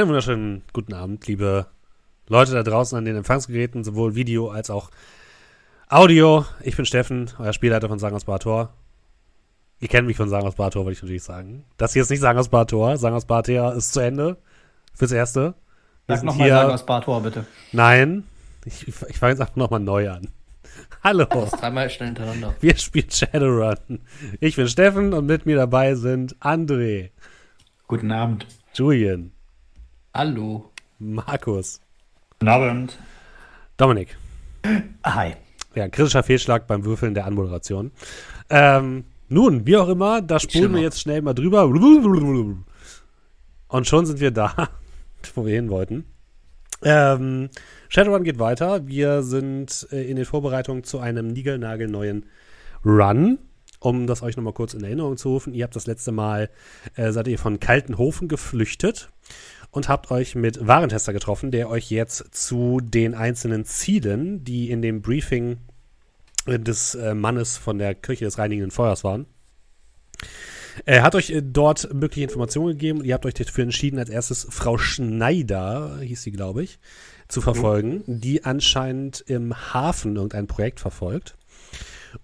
Einen wunderschönen guten Abend, liebe Leute da draußen an den Empfangsgeräten, sowohl Video als auch Audio. Ich bin Steffen, euer Spielleiter von Sang aus Bartor. Ihr kennt mich von Sang aus Bartor, wollte ich natürlich sagen. Das hier ist nicht Sang aus Bartor. Sang aus Bartor ist zu Ende. Fürs Erste. Wir Sag nochmal Sang aus Bartor, bitte. Nein. Ich, ich fange jetzt einfach nochmal neu an. Hallo. Das dreimal schnell hintereinander. Wir spielen Shadowrun. Ich bin Steffen und mit mir dabei sind André. Guten Abend. Julian. Hallo. Markus. Guten Abend. Dominik. Hi. Ja, kritischer Fehlschlag beim Würfeln der Anmoderation. Ähm, nun, wie auch immer, da spulen wir jetzt schnell mal drüber. Und schon sind wir da, wo wir hin wollten. Ähm, Shadowrun geht weiter. Wir sind äh, in den Vorbereitungen zu einem niegelnagelneuen Run. Um das euch nochmal kurz in Erinnerung zu rufen. Ihr habt das letzte Mal, äh, seid ihr von Kaltenhofen geflüchtet und habt euch mit Warentester getroffen, der euch jetzt zu den einzelnen Zielen, die in dem Briefing des äh, Mannes von der Kirche des reinigenden Feuers waren, er hat euch äh, dort mögliche Informationen gegeben und ihr habt euch dafür entschieden, als erstes Frau Schneider, hieß sie, glaube ich, zu verfolgen, mhm. die anscheinend im Hafen irgendein Projekt verfolgt.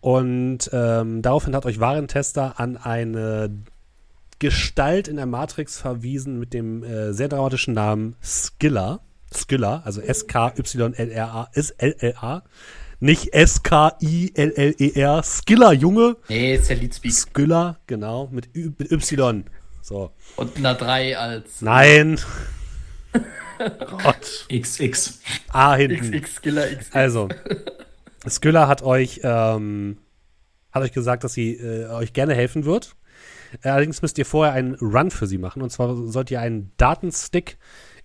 Und ähm, daraufhin hat euch Warentester an eine Gestalt in der Matrix verwiesen mit dem äh, sehr dramatischen Namen Skilla. Skilla, also S-K-Y-L-R-A, ist L-L-A. Nicht S-K-I-L-L-E-R. Skilla, Junge. Nee, ist der Leadspeak. Skilla, genau, mit, Ü mit Y. So. Und eine 3 als. Nein. Gott. XX. A hinten. XX, Skilla, XX. Also, Skilla hat euch, ähm, hat euch gesagt, dass sie äh, euch gerne helfen wird. Allerdings müsst ihr vorher einen Run für sie machen. Und zwar sollt ihr einen Datenstick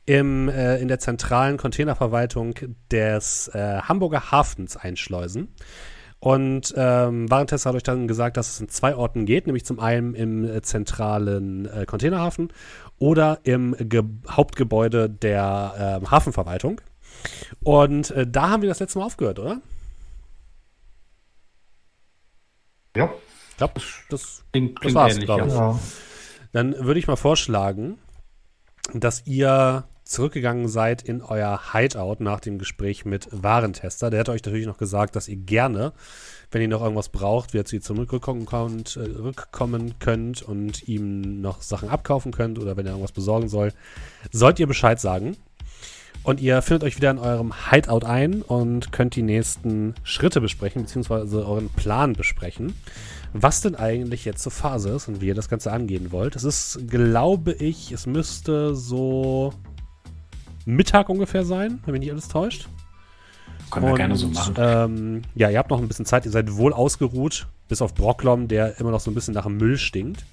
im, äh, in der zentralen Containerverwaltung des äh, Hamburger Hafens einschleusen. Und ähm, Warentest hat euch dann gesagt, dass es in zwei Orten geht, nämlich zum einen im äh, zentralen äh, Containerhafen oder im Ge Hauptgebäude der äh, Hafenverwaltung. Und äh, da haben wir das letzte Mal aufgehört, oder? Ja. Ich glaube, das, das, das war's, glaube ich. Ja. Dann würde ich mal vorschlagen, dass ihr zurückgegangen seid in euer Hideout nach dem Gespräch mit Warentester. Der hat euch natürlich noch gesagt, dass ihr gerne, wenn ihr noch irgendwas braucht, wieder zu ihm zurückkommen könnt, äh, rückkommen könnt und ihm noch Sachen abkaufen könnt oder wenn er irgendwas besorgen soll, sollt ihr Bescheid sagen. Und ihr findet euch wieder in eurem Hideout ein und könnt die nächsten Schritte besprechen, beziehungsweise euren Plan besprechen. Was denn eigentlich jetzt zur Phase ist und wie ihr das Ganze angehen wollt. Es ist, glaube ich, es müsste so Mittag ungefähr sein, wenn mich nicht alles täuscht. Können wir gerne so machen. Ähm, ja, ihr habt noch ein bisschen Zeit, ihr seid wohl ausgeruht, bis auf Brocklom, der immer noch so ein bisschen nach Müll stinkt.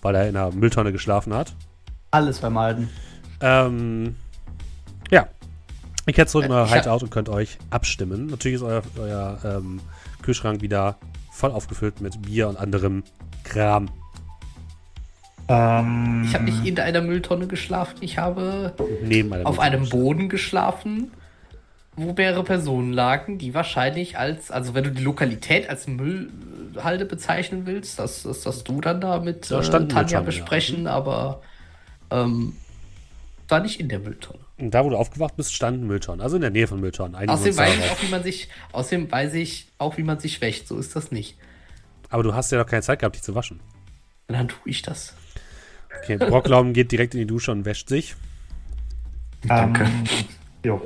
Weil er in einer Mülltonne geschlafen hat. Alles vermeiden. Ähm, ja. Ihr kehrt zurück in euer Hideout und könnt euch abstimmen. Natürlich ist euer, euer ähm, Kühlschrank wieder voll aufgefüllt mit Bier und anderem Kram. Ähm, ich habe nicht in einer Mülltonne geschlafen, ich habe auf einem Boden geschlafen, wo mehrere Personen lagen, die wahrscheinlich als, also wenn du die Lokalität als Müllhalde bezeichnen willst, das, das, das du dann da mit da äh, Tanja besprechen, ja. aber ähm, war nicht in der Mülltonne. Und da, wo du aufgewacht bist, standen Mülltonnen, also in der Nähe von Mülltonnen. Außerdem weiß ich auch, wie man sich, außerdem weiß ich auch, wie man sich wäscht, so ist das nicht. Aber du hast ja noch keine Zeit gehabt, dich zu waschen. dann tue ich das. Okay, Brocklaum geht direkt in die Dusche und wäscht sich. Danke. Ähm, jo.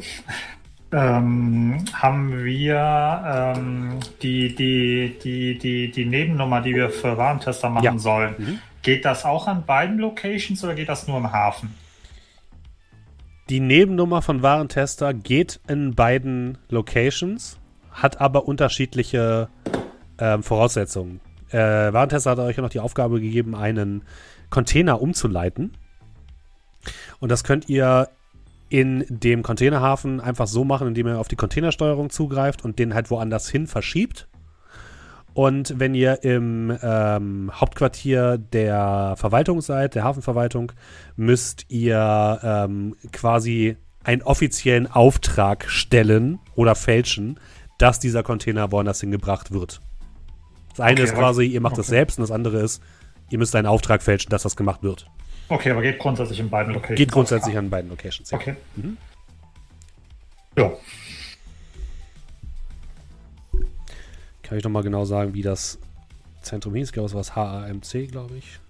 Ähm, haben wir ähm, die, die, die, die, die Nebennummer, die wir für Warentester machen ja. sollen, mhm. geht das auch an beiden Locations oder geht das nur im Hafen? Die Nebennummer von Warentester geht in beiden Locations, hat aber unterschiedliche ähm, Voraussetzungen. Äh, Warentester hat euch ja noch die Aufgabe gegeben, einen Container umzuleiten. Und das könnt ihr in dem Containerhafen einfach so machen, indem ihr auf die Containersteuerung zugreift und den halt woanders hin verschiebt. Und wenn ihr im ähm, Hauptquartier der Verwaltung seid, der Hafenverwaltung, müsst ihr ähm, quasi einen offiziellen Auftrag stellen oder fälschen, dass dieser Container woanders hingebracht wird. Das eine okay, ist quasi, ihr macht okay. das selbst und das andere ist, ihr müsst einen Auftrag fälschen, dass das gemacht wird. Okay, aber geht grundsätzlich in beiden Locations. Geht grundsätzlich an beiden Locations, ja. Okay. Mhm. Ja. Kann ich noch mal genau sagen, wie das Zentrum hieß? Ich glaube, es war das HAMC, glaube ich.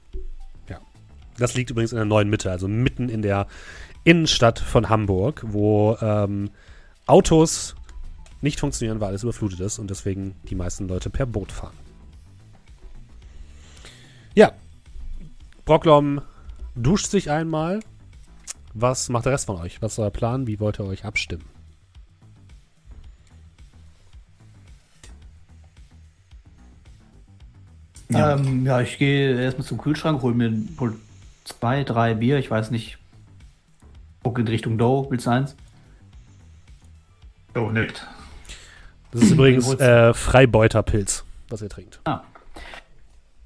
Ja. Das liegt übrigens in der neuen Mitte, also mitten in der Innenstadt von Hamburg, wo ähm, Autos nicht funktionieren, weil alles überflutet ist und deswegen die meisten Leute per Boot fahren. Ja. Brocklom duscht sich einmal. Was macht der Rest von euch? Was ist euer Plan? Wie wollt ihr euch abstimmen? Ja, ähm, ja ich gehe erstmal zum Kühlschrank, hole mir hol zwei, drei Bier, ich weiß nicht. Gucke in Richtung Dough, willst du eins? Oh, nicht. Das ist übrigens äh, Freibeuterpilz, was ihr trinkt. Ah.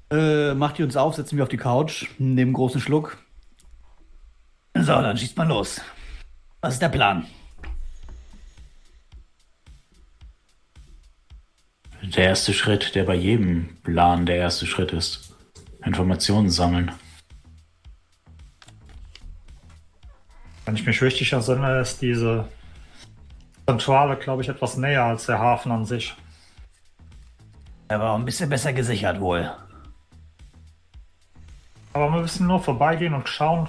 Äh, macht die uns auf, setzen wir auf die Couch, nehmen einen großen Schluck. So, dann schießt man los. Was ist der Plan? Der erste Schritt, der bei jedem Plan der erste Schritt ist. Informationen sammeln. Wenn ich mich richtig entsinne, ist diese Zentrale, glaube ich, etwas näher als der Hafen an sich. Er war ein bisschen besser gesichert wohl. Aber wir müssen nur vorbeigehen und schauen.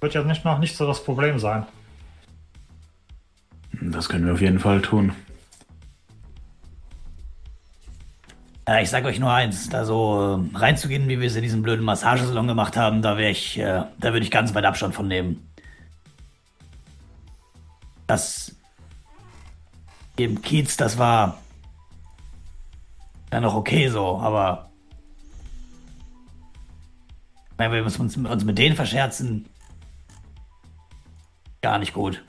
Wird ja nicht noch nicht so das Problem sein. Das können wir auf jeden Fall tun. Ja, ich sag euch nur eins, da so äh, reinzugehen, wie wir es in diesem blöden Massagesalon gemacht haben, da wäre ich, äh, da würde ich ganz weit Abstand von nehmen. Das im Kiez, das war ja noch okay so, aber wenn wir uns, uns mit denen verscherzen, gar nicht gut.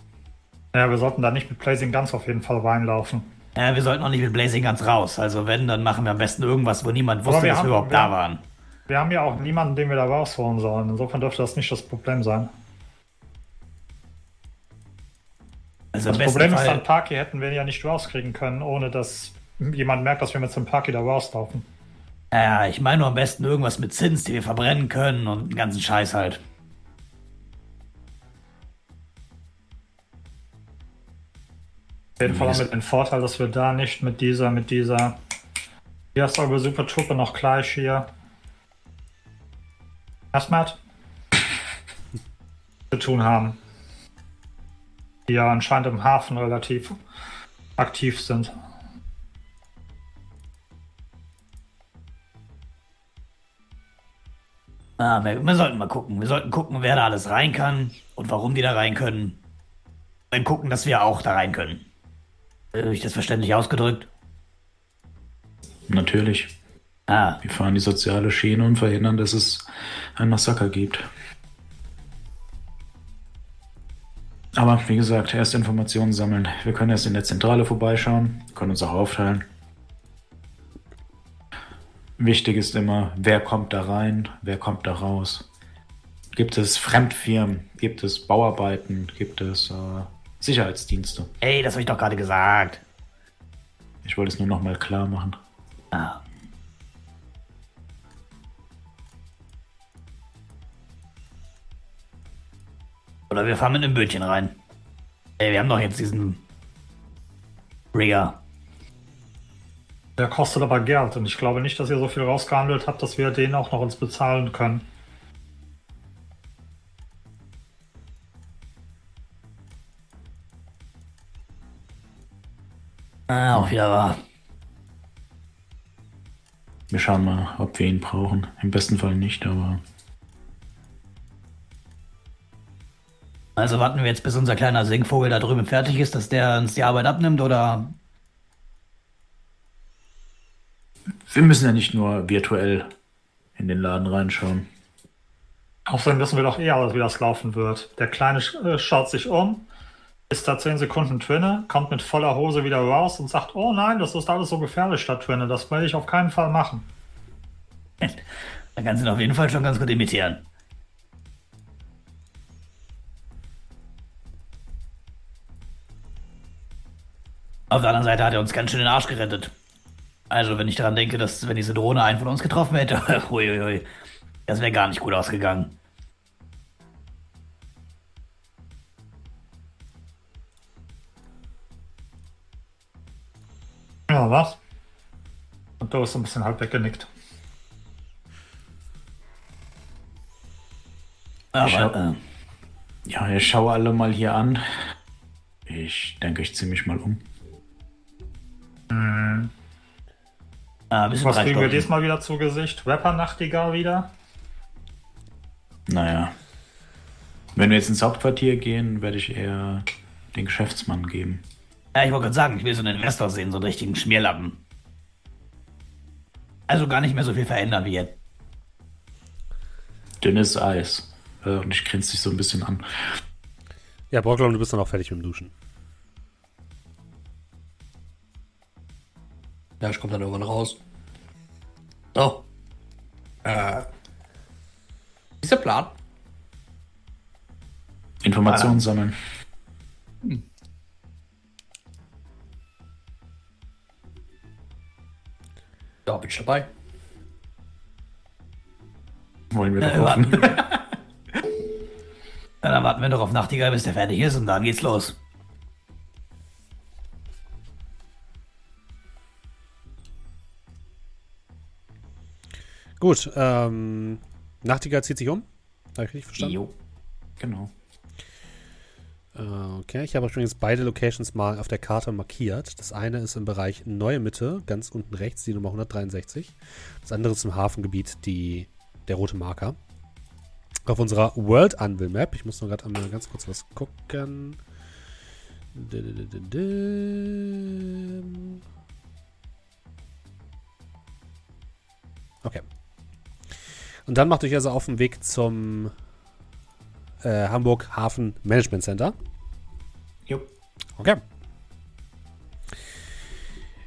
Ja, wir sollten da nicht mit Blazing Guns auf jeden Fall reinlaufen. Ja, wir sollten auch nicht mit Blazing Guns raus. Also wenn, dann machen wir am besten irgendwas, wo niemand wusste, wir dass haben, wir überhaupt wir da waren. Wir haben ja auch niemanden, den wir da rausholen sollen. Insofern dürfte das nicht das Problem sein. Also das Problem Fall ist dann, Parky hätten wir ja nicht rauskriegen können, ohne dass jemand merkt, dass wir mit dem Parky da rauslaufen. Ja, ich meine nur am besten irgendwas mit Zins, die wir verbrennen können und den ganzen Scheiß halt. Jeden Fall haben wir den Vorteil, dass wir da nicht mit dieser, mit dieser, wie heißt eure Super Truppe noch gleich hier? Asmat? zu tun haben die ja anscheinend im Hafen relativ aktiv sind. Ah, wir, wir, sollten mal gucken. Wir sollten gucken, wer da alles rein kann und warum die da rein können. Dann gucken, dass wir auch da rein können. Habe ich das verständlich ausgedrückt? Natürlich. Ah. Wir fahren die soziale Schiene und verhindern, dass es ein Massaker gibt. Aber wie gesagt, erst Informationen sammeln. Wir können erst in der Zentrale vorbeischauen, können uns auch aufteilen. Wichtig ist immer, wer kommt da rein, wer kommt da raus. Gibt es Fremdfirmen, gibt es Bauarbeiten, gibt es äh, Sicherheitsdienste? Ey, das habe ich doch gerade gesagt. Ich wollte es nur noch mal klar machen. Ah. Oder wir fahren mit einem Bötchen rein. Ey, wir haben doch jetzt diesen Rigger. Der kostet aber Geld und ich glaube nicht, dass ihr so viel rausgehandelt habt, dass wir den auch noch uns bezahlen können. Ah, auch wieder wahr. Wir schauen mal, ob wir ihn brauchen. Im besten Fall nicht, aber Also warten wir jetzt, bis unser kleiner Singvogel da drüben fertig ist, dass der uns die Arbeit abnimmt, oder? Wir müssen ja nicht nur virtuell in den Laden reinschauen. Außerdem wissen wir doch eher, wie das laufen wird. Der Kleine äh, schaut sich um, ist da 10 Sekunden Twinne, kommt mit voller Hose wieder raus und sagt, oh nein, das ist alles so gefährlich da Twinne, das will ich auf keinen Fall machen. Da kannst du ihn auf jeden Fall schon ganz gut imitieren. Auf der anderen Seite hat er uns ganz schön den Arsch gerettet. Also, wenn ich daran denke, dass, wenn diese Drohne einen von uns getroffen hätte, huiuiui, das wäre gar nicht gut ausgegangen. Ja, was? Und du ist so ein bisschen halb weggenickt. Aber, ich äh, ja, ich schaue alle mal hier an. Ich denke, ich ziehe mich mal um. Hm. Ah, Was kriegen wir diesmal wieder zu Gesicht? Rapper-Nachtigall wieder? Naja. Wenn wir jetzt ins Hauptquartier gehen, werde ich eher den Geschäftsmann geben. Ja, ich wollte gerade sagen, ich will so einen Investor sehen, so einen richtigen Schmierlappen. Also gar nicht mehr so viel verändern wie jetzt. Dünnes Eis. Äh, und ich grinse dich so ein bisschen an. Ja, Brocklon, du bist dann auch fertig mit dem Duschen. Ja, ich komme dann irgendwann raus. So. Äh. Ist der Plan? Informationen ah. sammeln. Ja, bin ich dabei. Wollen wir doch warten. Ja, dann warten wir doch auf Nachtigall, bis der fertig ist und dann geht's los. Gut, ähm, Nachtigall zieht sich um. Habe ich richtig verstanden? Jo, genau. Okay, ich habe übrigens beide Locations mal auf der Karte markiert. Das eine ist im Bereich Neue Mitte, ganz unten rechts, die Nummer 163. Das andere ist im Hafengebiet, die, der rote Marker. Auf unserer World Anvil Map, ich muss noch gerade einmal ganz kurz was gucken. Okay. Und dann macht euch also auf den Weg zum äh, Hamburg Hafen Management Center. Jo. Okay.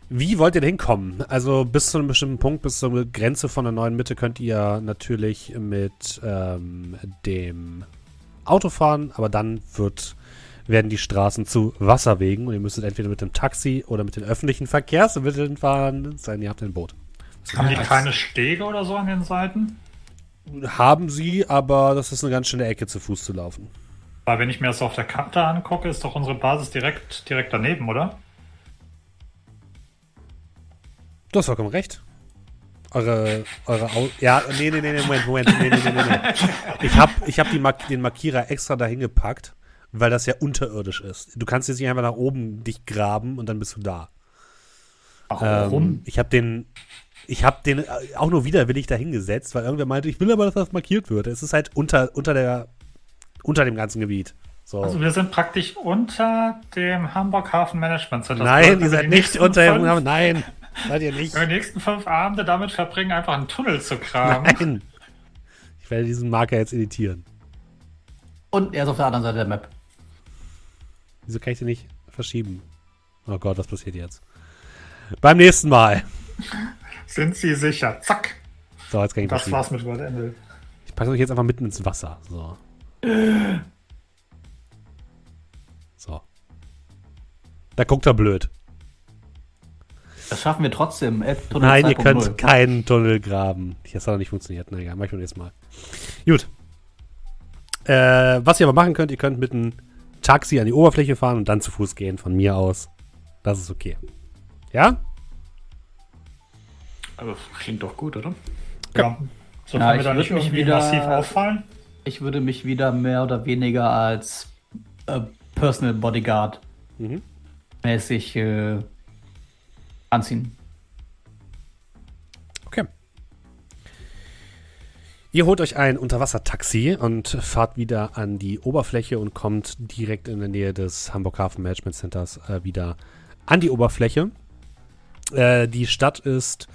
Wie wollt ihr denn hinkommen? Also bis zu einem bestimmten Punkt, bis zur Grenze von der neuen Mitte könnt ihr natürlich mit ähm, dem Auto fahren, aber dann wird, werden die Straßen zu Wasserwegen und ihr müsstet entweder mit dem Taxi oder mit den öffentlichen Verkehrsmitteln fahren, sein ihr habt ein Boot. Haben die keine Stege oder so an den Seiten? Haben sie, aber das ist eine ganz schöne Ecke zu Fuß zu laufen. Weil wenn ich mir das auf der Karte angucke, ist doch unsere Basis direkt, direkt daneben, oder? Du hast vollkommen recht. Eure, eure Au Ja, nee, nee, nee, Moment, Moment, nee, nee, nee, nee. Ich habe ich hab Mark den Markierer extra dahin gepackt, weil das ja unterirdisch ist. Du kannst jetzt nicht einfach nach oben dich graben und dann bist du da. Warum? Ähm, ich habe den ich habe den äh, auch nur widerwillig dahingesetzt, weil irgendwer meinte, ich will aber, dass das markiert wird. Es ist halt unter, unter, der, unter dem ganzen Gebiet. So. Also wir sind praktisch unter dem Hamburg Hafen Management Center. Nein, ihr seid nicht unter dem Hafen. Nein, seid ihr nicht. Die nächsten fünf Abende damit verbringen, einfach einen Tunnel zu graben. Nein. Ich werde diesen Marker jetzt editieren. Und er ist auf der anderen Seite der Map. Wieso kann ich den nicht verschieben? Oh Gott, was passiert jetzt? Beim nächsten Mal. Sind Sie sicher? Zack. So, jetzt kann ich Das war's mit World Ende. Ich packe euch jetzt einfach mitten ins Wasser. So. So. Da guckt er blöd. Das schaffen wir trotzdem. Äh, Nein, ihr könnt 0. keinen Tunnel graben. Das hat noch nicht funktioniert. Na egal, mach ich mal jetzt mal. Gut. Äh, was ihr aber machen könnt, ihr könnt mit einem Taxi an die Oberfläche fahren und dann zu Fuß gehen, von mir aus. Das ist okay. Ja? Aber klingt doch gut, oder? Ja. So ja, wir da nicht irgendwie wieder, massiv auffallen? Ich würde mich wieder mehr oder weniger als äh, Personal Bodyguard mhm. mäßig äh, anziehen. Okay. Ihr holt euch ein Unterwassertaxi und fahrt wieder an die Oberfläche und kommt direkt in der Nähe des Hamburg Hafen Management Centers äh, wieder an die Oberfläche. Äh, die Stadt ist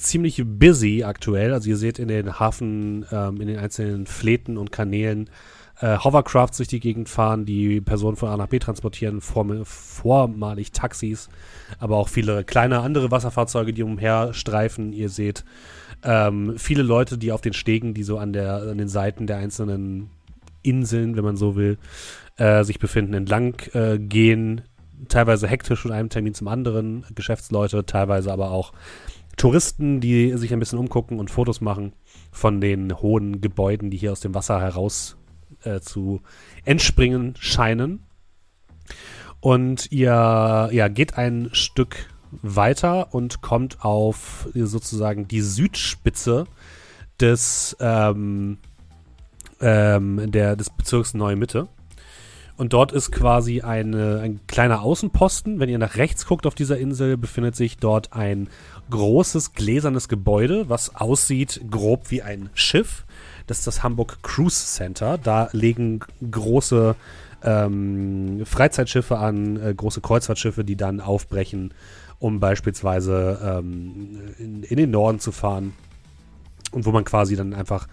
ziemlich busy aktuell. Also ihr seht in den Hafen, ähm, in den einzelnen Fläten und Kanälen äh, Hovercrafts durch die Gegend fahren, die Personen von A nach B transportieren, vorm, vormalig Taxis, aber auch viele kleine andere Wasserfahrzeuge, die umherstreifen. Ihr seht ähm, viele Leute, die auf den Stegen, die so an, der, an den Seiten der einzelnen Inseln, wenn man so will, äh, sich befinden, entlang äh, gehen. Teilweise hektisch von einem Termin zum anderen, Geschäftsleute, teilweise aber auch Touristen, die sich ein bisschen umgucken und Fotos machen von den hohen Gebäuden, die hier aus dem Wasser heraus äh, zu entspringen scheinen. Und ihr ja, geht ein Stück weiter und kommt auf sozusagen die Südspitze des, ähm, ähm, der, des Bezirks Neue Mitte. Und dort ist quasi eine, ein kleiner Außenposten. Wenn ihr nach rechts guckt auf dieser Insel, befindet sich dort ein großes gläsernes Gebäude, was aussieht grob wie ein Schiff. Das ist das Hamburg Cruise Center. Da legen große ähm, Freizeitschiffe an, äh, große Kreuzfahrtschiffe, die dann aufbrechen, um beispielsweise ähm, in, in den Norden zu fahren. Und wo man quasi dann einfach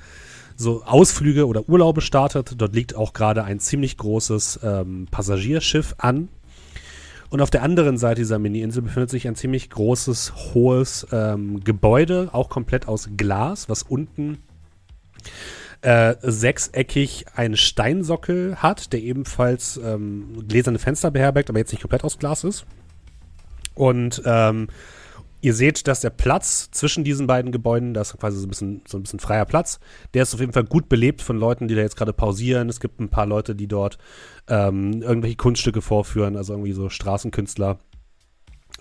so Ausflüge oder Urlaube startet. Dort liegt auch gerade ein ziemlich großes ähm, Passagierschiff an. Und auf der anderen Seite dieser Mini-Insel befindet sich ein ziemlich großes, hohes ähm, Gebäude, auch komplett aus Glas, was unten äh, sechseckig einen Steinsockel hat, der ebenfalls ähm, gläserne Fenster beherbergt, aber jetzt nicht komplett aus Glas ist. Und ähm, Ihr seht, dass der Platz zwischen diesen beiden Gebäuden, da ist quasi so ein, bisschen, so ein bisschen freier Platz, der ist auf jeden Fall gut belebt von Leuten, die da jetzt gerade pausieren. Es gibt ein paar Leute, die dort ähm, irgendwelche Kunststücke vorführen, also irgendwie so Straßenkünstler,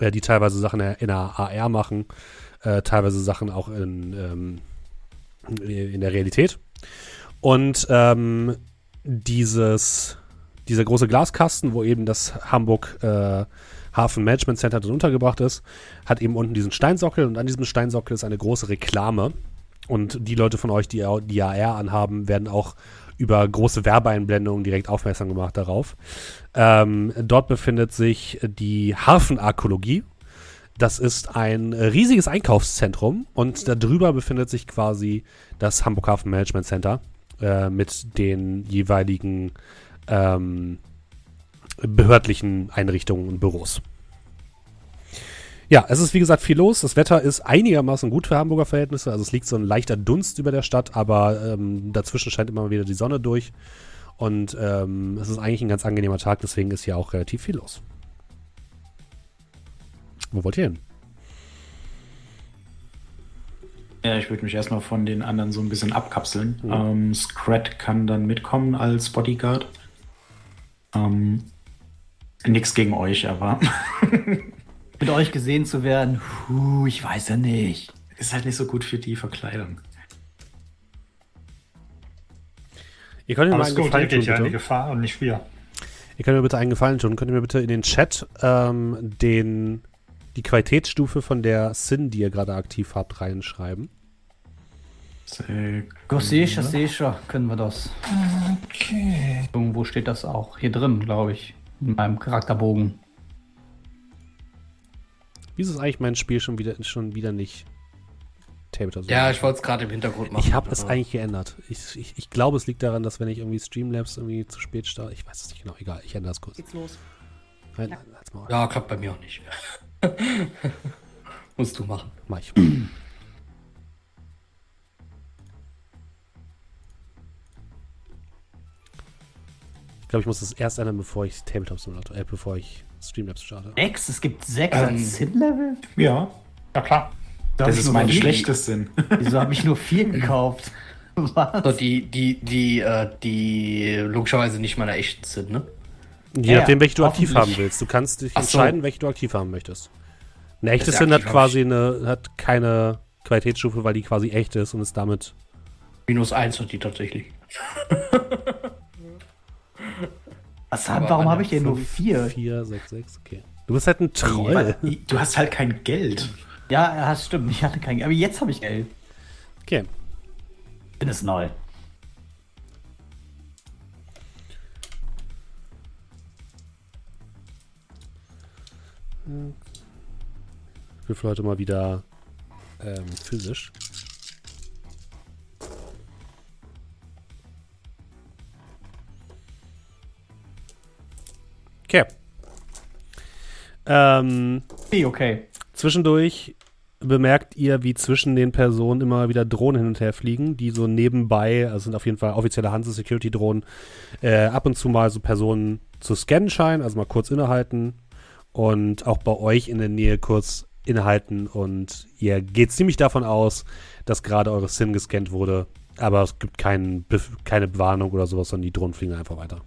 äh, die teilweise Sachen in der AR machen, äh, teilweise Sachen auch in, ähm, in der Realität. Und ähm, dieses, dieser große Glaskasten, wo eben das Hamburg äh, Hafen Management Center drin untergebracht ist, hat eben unten diesen Steinsockel und an diesem Steinsockel ist eine große Reklame. Und die Leute von euch, die die AR anhaben, werden auch über große Werbeeinblendungen direkt aufmerksam gemacht darauf. Ähm, dort befindet sich die Hafenarkologie. Das ist ein riesiges Einkaufszentrum und darüber befindet sich quasi das Hamburg Hafen Management Center äh, mit den jeweiligen ähm, behördlichen Einrichtungen und Büros. Ja, es ist wie gesagt viel los. Das Wetter ist einigermaßen gut für Hamburger Verhältnisse. Also es liegt so ein leichter Dunst über der Stadt, aber ähm, dazwischen scheint immer wieder die Sonne durch. Und ähm, es ist eigentlich ein ganz angenehmer Tag, deswegen ist hier auch relativ viel los. Wo wollt ihr hin? Ja, ich würde mich erstmal von den anderen so ein bisschen abkapseln. Mhm. Ähm, Scrat kann dann mitkommen als Bodyguard. Ähm, Nix gegen euch, aber. Mit euch gesehen zu werden, puh, ich weiß ja nicht. Ist halt nicht so gut für die Verkleidung. Ihr könnt mir mal einen gut, Gefallen tun, ja die Gefahr und nicht wir. Ihr könnt mir bitte einen Gefallen tun. Könnt ihr mir bitte in den Chat ähm, den, die Qualitätsstufe von der Sin, die ihr gerade aktiv habt, reinschreiben? Sicher, sicher können wir das. Okay. Irgendwo steht das auch. Hier drin, glaube ich in meinem Charakterbogen. Wieso ist eigentlich mein Spiel schon wieder, schon wieder nicht Tabletop? Ja, ich wollte es gerade im Hintergrund machen. Ich habe es eigentlich geändert. Ich, ich, ich glaube, es liegt daran, dass wenn ich irgendwie Streamlabs irgendwie zu spät starte, ich weiß es nicht genau, egal, ich ändere es kurz. Geht's los? Nein, ja. ja, klappt bei mir auch nicht. Musst du machen. Mach ich. Ich glaube, ich muss das erst ändern, bevor ich Tabletop Simulator, äh, bevor ich Streamlabs starte. Sechs? Es gibt sechs ähm, Sin-Level? Ja. Ja, klar. Da das ist mein schlechtes Sinn. Wieso habe ich nur vier gekauft? Was? So, die, die, die, äh, die logischerweise nicht meiner echten sind, ne? Je ja, nachdem, welche du aktiv haben willst. Du kannst dich Ach entscheiden, so. welche du aktiv haben möchtest. Eine echte Sin hat quasi eine, hat keine Qualitätsstufe, weil die quasi echt ist und ist damit. Minus eins hat die tatsächlich. Was haben, warum habe ich denn nur vier? Vier, sechs, sechs, okay. Du bist halt ein Troll. Du hast halt kein Geld. Ja, das stimmt. Ich hatte kein Geld. Aber jetzt habe ich Geld. Okay. Bin es neu. Ich für heute mal wieder ähm, physisch. Okay. Ähm, okay. Zwischendurch bemerkt ihr, wie zwischen den Personen immer wieder Drohnen hin und her fliegen, die so nebenbei, also sind auf jeden Fall offizielle Hanse-Security-Drohnen, äh, ab und zu mal so Personen zu scannen scheinen, also mal kurz innehalten und auch bei euch in der Nähe kurz innehalten und ihr geht ziemlich davon aus, dass gerade eure SIM gescannt wurde, aber es gibt kein, keine Warnung oder sowas, sondern die Drohnen fliegen einfach weiter.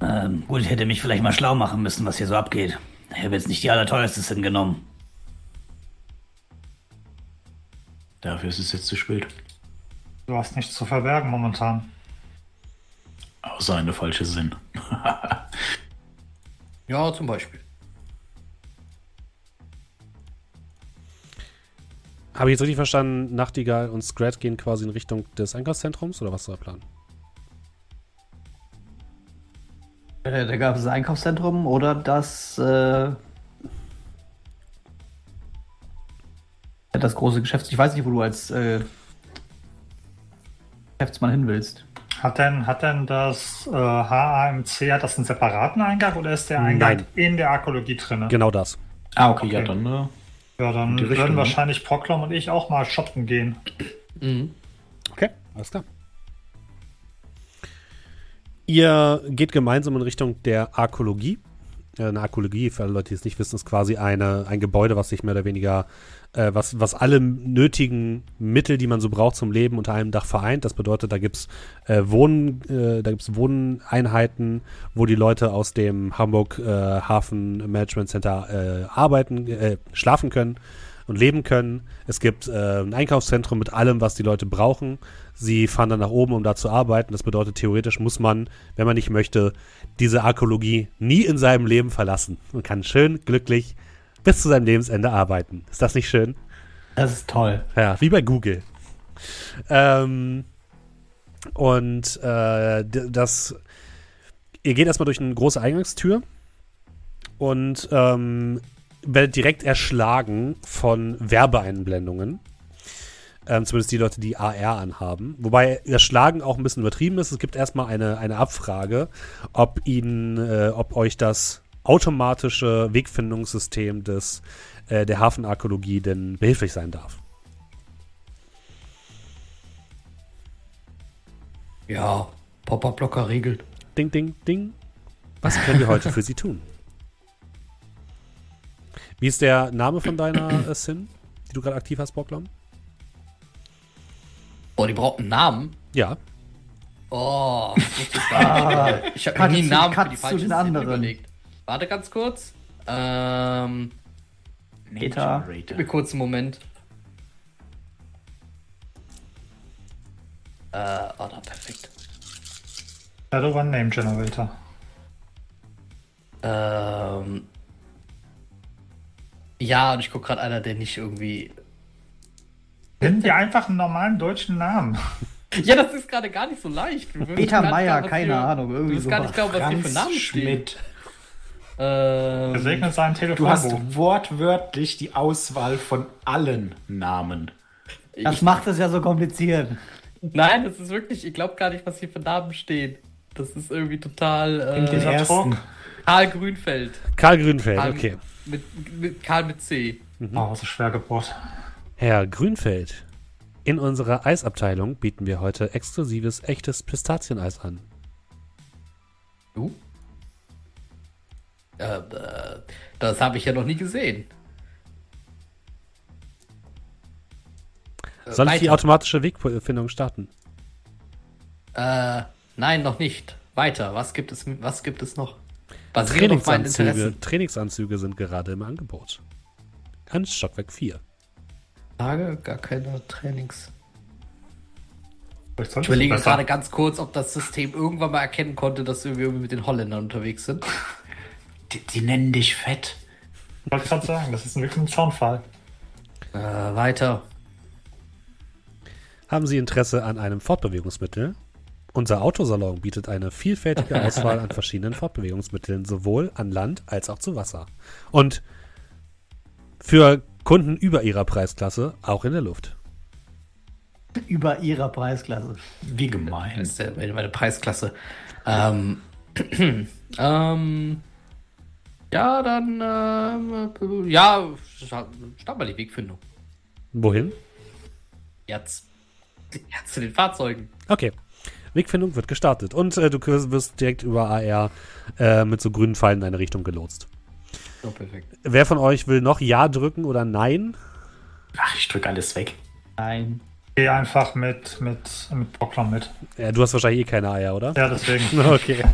Ähm, gut, ich hätte mich vielleicht mal schlau machen müssen, was hier so abgeht. Ich habe jetzt nicht die allerteuersten genommen. Dafür ist es jetzt zu spät. Du hast nichts zu verbergen momentan. Außer eine falsche Sinn. ja, zum Beispiel. Habe ich jetzt richtig verstanden, Nachtigall und Scrat gehen quasi in Richtung des Einkaufszentrums oder was ist der Plan? Äh, da gab es das Einkaufszentrum oder das, äh, das große Geschäft. Ich weiß nicht, wo du als äh, Geschäftsmann hin willst. Hat denn, hat denn das äh, HAMC, hat das einen separaten Eingang oder ist der Eingang Nein. in der Arkologie drin? Genau das. Ah, okay, okay. ja, dann. Äh, ja, dann Richtung, würden ne? wahrscheinlich Proklom und ich auch mal shoppen gehen. Mhm. Okay, alles klar. Ihr geht gemeinsam in Richtung der Arkologie. Äh, eine Arkologie, für alle Leute, die es nicht wissen, ist quasi eine, ein Gebäude, was sich mehr oder weniger, äh, was, was alle nötigen Mittel, die man so braucht zum Leben, unter einem Dach vereint. Das bedeutet, da gibt es äh, Wohn, äh, Wohneinheiten, wo die Leute aus dem Hamburg äh, Hafen Management Center äh, arbeiten, schlafen können und leben können. Es gibt ein Einkaufszentrum mit allem, was die Leute brauchen. Sie fahren dann nach oben, um da zu arbeiten. Das bedeutet, theoretisch muss man, wenn man nicht möchte, diese Arkologie nie in seinem Leben verlassen und kann schön, glücklich bis zu seinem Lebensende arbeiten. Ist das nicht schön? Das ist toll. Ja, wie bei Google. Ähm, und äh, das, ihr geht erstmal durch eine große Eingangstür und ähm, werdet direkt erschlagen von Werbeeinblendungen. Ähm, zumindest die Leute, die AR anhaben. Wobei das Schlagen auch ein bisschen übertrieben ist. Es gibt erstmal eine, eine Abfrage, ob ihnen, äh, ob euch das automatische Wegfindungssystem des, äh, der Hafenarkologie denn behilflich sein darf. Ja, Pop-Up-Blocker regelt. Ding, ding, ding. Was können wir heute für Sie tun? Wie ist der Name von deiner äh, Sin, die du gerade aktiv hast, Bocklom? Oh, die braucht einen Namen? Ja. Oh, ich, ah, ich habe mir nie einen Namen für die falsche Szene überlegt. Warte ganz kurz. Ähm. Meta. Gib mir kurz einen Moment. Äh, oh, da, perfekt. Shadow One Name Generator. Ähm. Ja, und ich gucke gerade einer, der nicht irgendwie Nimm dir einfach einen normalen deutschen Namen. Ja, das ist gerade gar nicht so leicht. Peter Meyer, keine für, Ahnung. Irgendwie du wirst gar nicht glauben, was hier für Namen Schmidt. steht. Ähm, Gesegnet sein Telefon. Du hast wortwörtlich die Auswahl von allen Namen. Das ich, macht es ja so kompliziert. Nein, das ist wirklich, ich glaube gar nicht, was hier für Namen stehen. Das ist irgendwie total. Äh, den ersten. Karl Grünfeld. Karl Grünfeld, Karl, okay. Mit, mit, Karl mit C. Mhm. Oh, so schwer gebohrt. Herr Grünfeld, in unserer Eisabteilung bieten wir heute exklusives, echtes Pistazieneis an. Du? Uh? Äh, das habe ich ja noch nie gesehen. Soll Weiter. ich die automatische Wegfindung starten? Äh, nein, noch nicht. Weiter. Was gibt es, was gibt es noch? Trainingsanzüge, Trainingsanzüge sind gerade im Angebot. An Stockwerk 4. Tage gar keine Trainings. Ich überlege gerade ganz kurz, ob das System irgendwann mal erkennen konnte, dass wir irgendwie mit den Holländern unterwegs sind. Die, die nennen dich fett. Ich wollte gerade sagen, das ist wirklich ein Zaunfall. Äh, weiter. Haben Sie Interesse an einem Fortbewegungsmittel? Unser Autosalon bietet eine vielfältige Auswahl an verschiedenen Fortbewegungsmitteln, sowohl an Land als auch zu Wasser. Und für Kunden über ihrer Preisklasse, auch in der Luft. Über ihrer Preisklasse. Wie gemein. Das ist ja meine Preisklasse. Ähm, ähm, ja, dann, äh, ja, start mal die Wegfindung. Wohin? Jetzt, jetzt zu den Fahrzeugen. Okay. Wegfindung wird gestartet. Und äh, du wirst direkt über AR äh, mit so grünen Pfeilen in eine Richtung gelotst. Oh, perfekt. Wer von euch will noch Ja drücken oder Nein? Ach, ich drücke alles weg. Nein. Geh einfach mit, mit, mit Bocklam mit. Ja, du hast wahrscheinlich eh keine Eier, oder? Ja, deswegen. okay.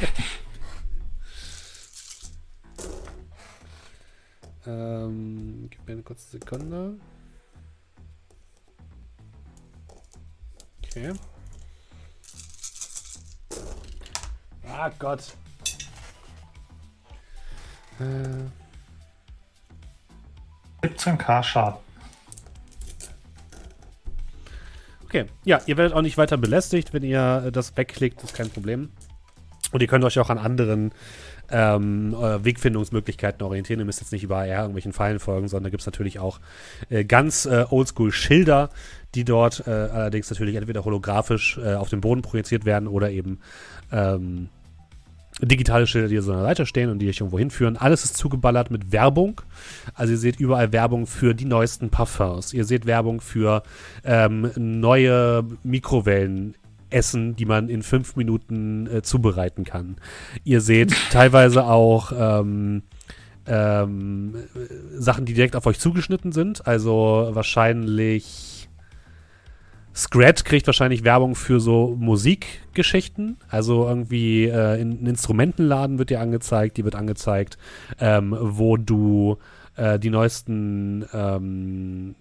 ähm, gib mir eine kurze Sekunde. Okay. Ah Gott. Äh. 17k Schaden. Okay, ja, ihr werdet auch nicht weiter belästigt, wenn ihr das wegklickt, ist kein Problem. Und ihr könnt euch auch an anderen ähm, Wegfindungsmöglichkeiten orientieren. Ihr müsst jetzt nicht überall irgendwelchen Pfeilen folgen, sondern da gibt es natürlich auch äh, ganz äh, oldschool-Schilder, die dort äh, allerdings natürlich entweder holographisch äh, auf dem Boden projiziert werden oder eben ähm, digitale Schilder, die so an der Seite stehen und die euch irgendwo hinführen. Alles ist zugeballert mit Werbung. Also ihr seht überall Werbung für die neuesten Parfums. Ihr seht Werbung für ähm, neue Mikrowellen. Essen, die man in fünf Minuten äh, zubereiten kann. Ihr seht teilweise auch ähm, ähm, Sachen, die direkt auf euch zugeschnitten sind. Also wahrscheinlich Scratch kriegt wahrscheinlich Werbung für so Musikgeschichten. Also irgendwie äh, in, ein Instrumentenladen wird dir angezeigt, die wird angezeigt, ähm, wo du äh, die neuesten ähm,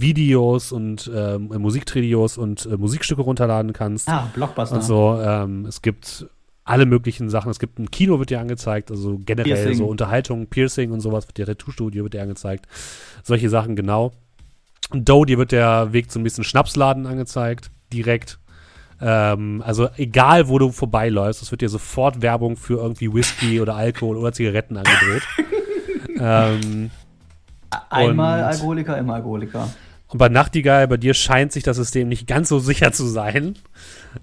Videos und ähm, Musiktrios und äh, Musikstücke runterladen kannst. Ah, Blockbuster. Und so, ähm, es gibt alle möglichen Sachen. Es gibt ein Kino, wird dir angezeigt, also generell Piercing. so Unterhaltung, Piercing und sowas, wird dir Tattoo-Studio, wird dir angezeigt. Solche Sachen, genau. Doe, dir wird der Weg zum nächsten Schnapsladen angezeigt, direkt. Ähm, also egal, wo du vorbeiläufst, es wird dir sofort Werbung für irgendwie Whisky oder Alkohol oder Zigaretten angedreht. ähm, Einmal Alkoholiker, immer Alkoholiker. Und bei Nachtigall, bei dir scheint sich das System nicht ganz so sicher zu sein.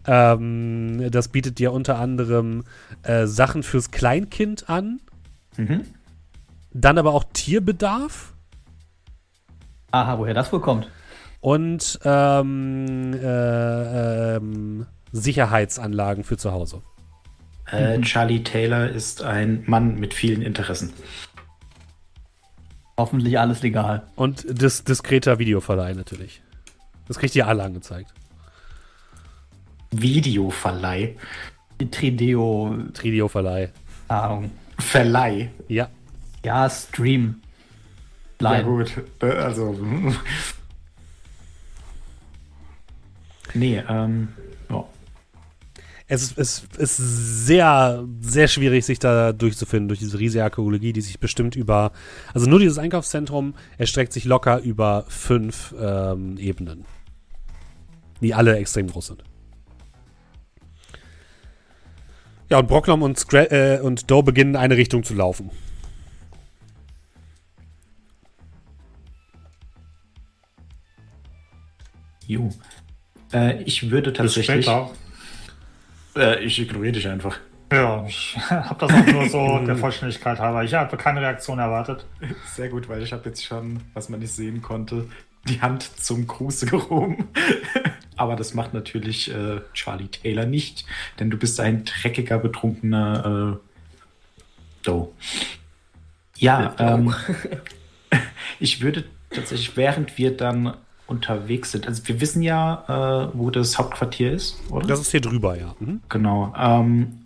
Ähm, das bietet dir unter anderem äh, Sachen fürs Kleinkind an. Mhm. Dann aber auch Tierbedarf. Aha, woher das wohl kommt? Und ähm, äh, ähm, Sicherheitsanlagen für zu Hause. Äh, Charlie Taylor ist ein Mann mit vielen Interessen. Hoffentlich alles legal. Und dis diskreter Videoverleih natürlich. Das kriegt ihr alle angezeigt. Videoverleih? Trideo. Trideo-Verleih. Ahnung. Verleih? Ja. Ja, Stream. Ja, gut. Äh, also. nee, ähm. Es, es ist sehr, sehr schwierig, sich da durchzufinden, durch diese riesige Archäologie, die sich bestimmt über. Also nur dieses Einkaufszentrum erstreckt sich locker über fünf ähm, Ebenen. Die alle extrem groß sind. Ja, und Brocklom und, Scra äh, und Doe beginnen in eine Richtung zu laufen. Jo. Äh, ich würde tatsächlich. Äh, ich ignoriere dich einfach. Ja, ich habe das auch nur so der Vollständigkeit halber. Ich habe keine Reaktion erwartet. Sehr gut, weil ich habe jetzt schon, was man nicht sehen konnte, die Hand zum Gruße gehoben. Aber das macht natürlich äh, Charlie Taylor nicht, denn du bist ein dreckiger, betrunkener äh, Doe. Ja, ähm, ich würde tatsächlich, während wir dann unterwegs sind. Also wir wissen ja, äh, wo das Hauptquartier ist, oder? Das ist hier drüber, ja. Mhm. Genau. Ähm,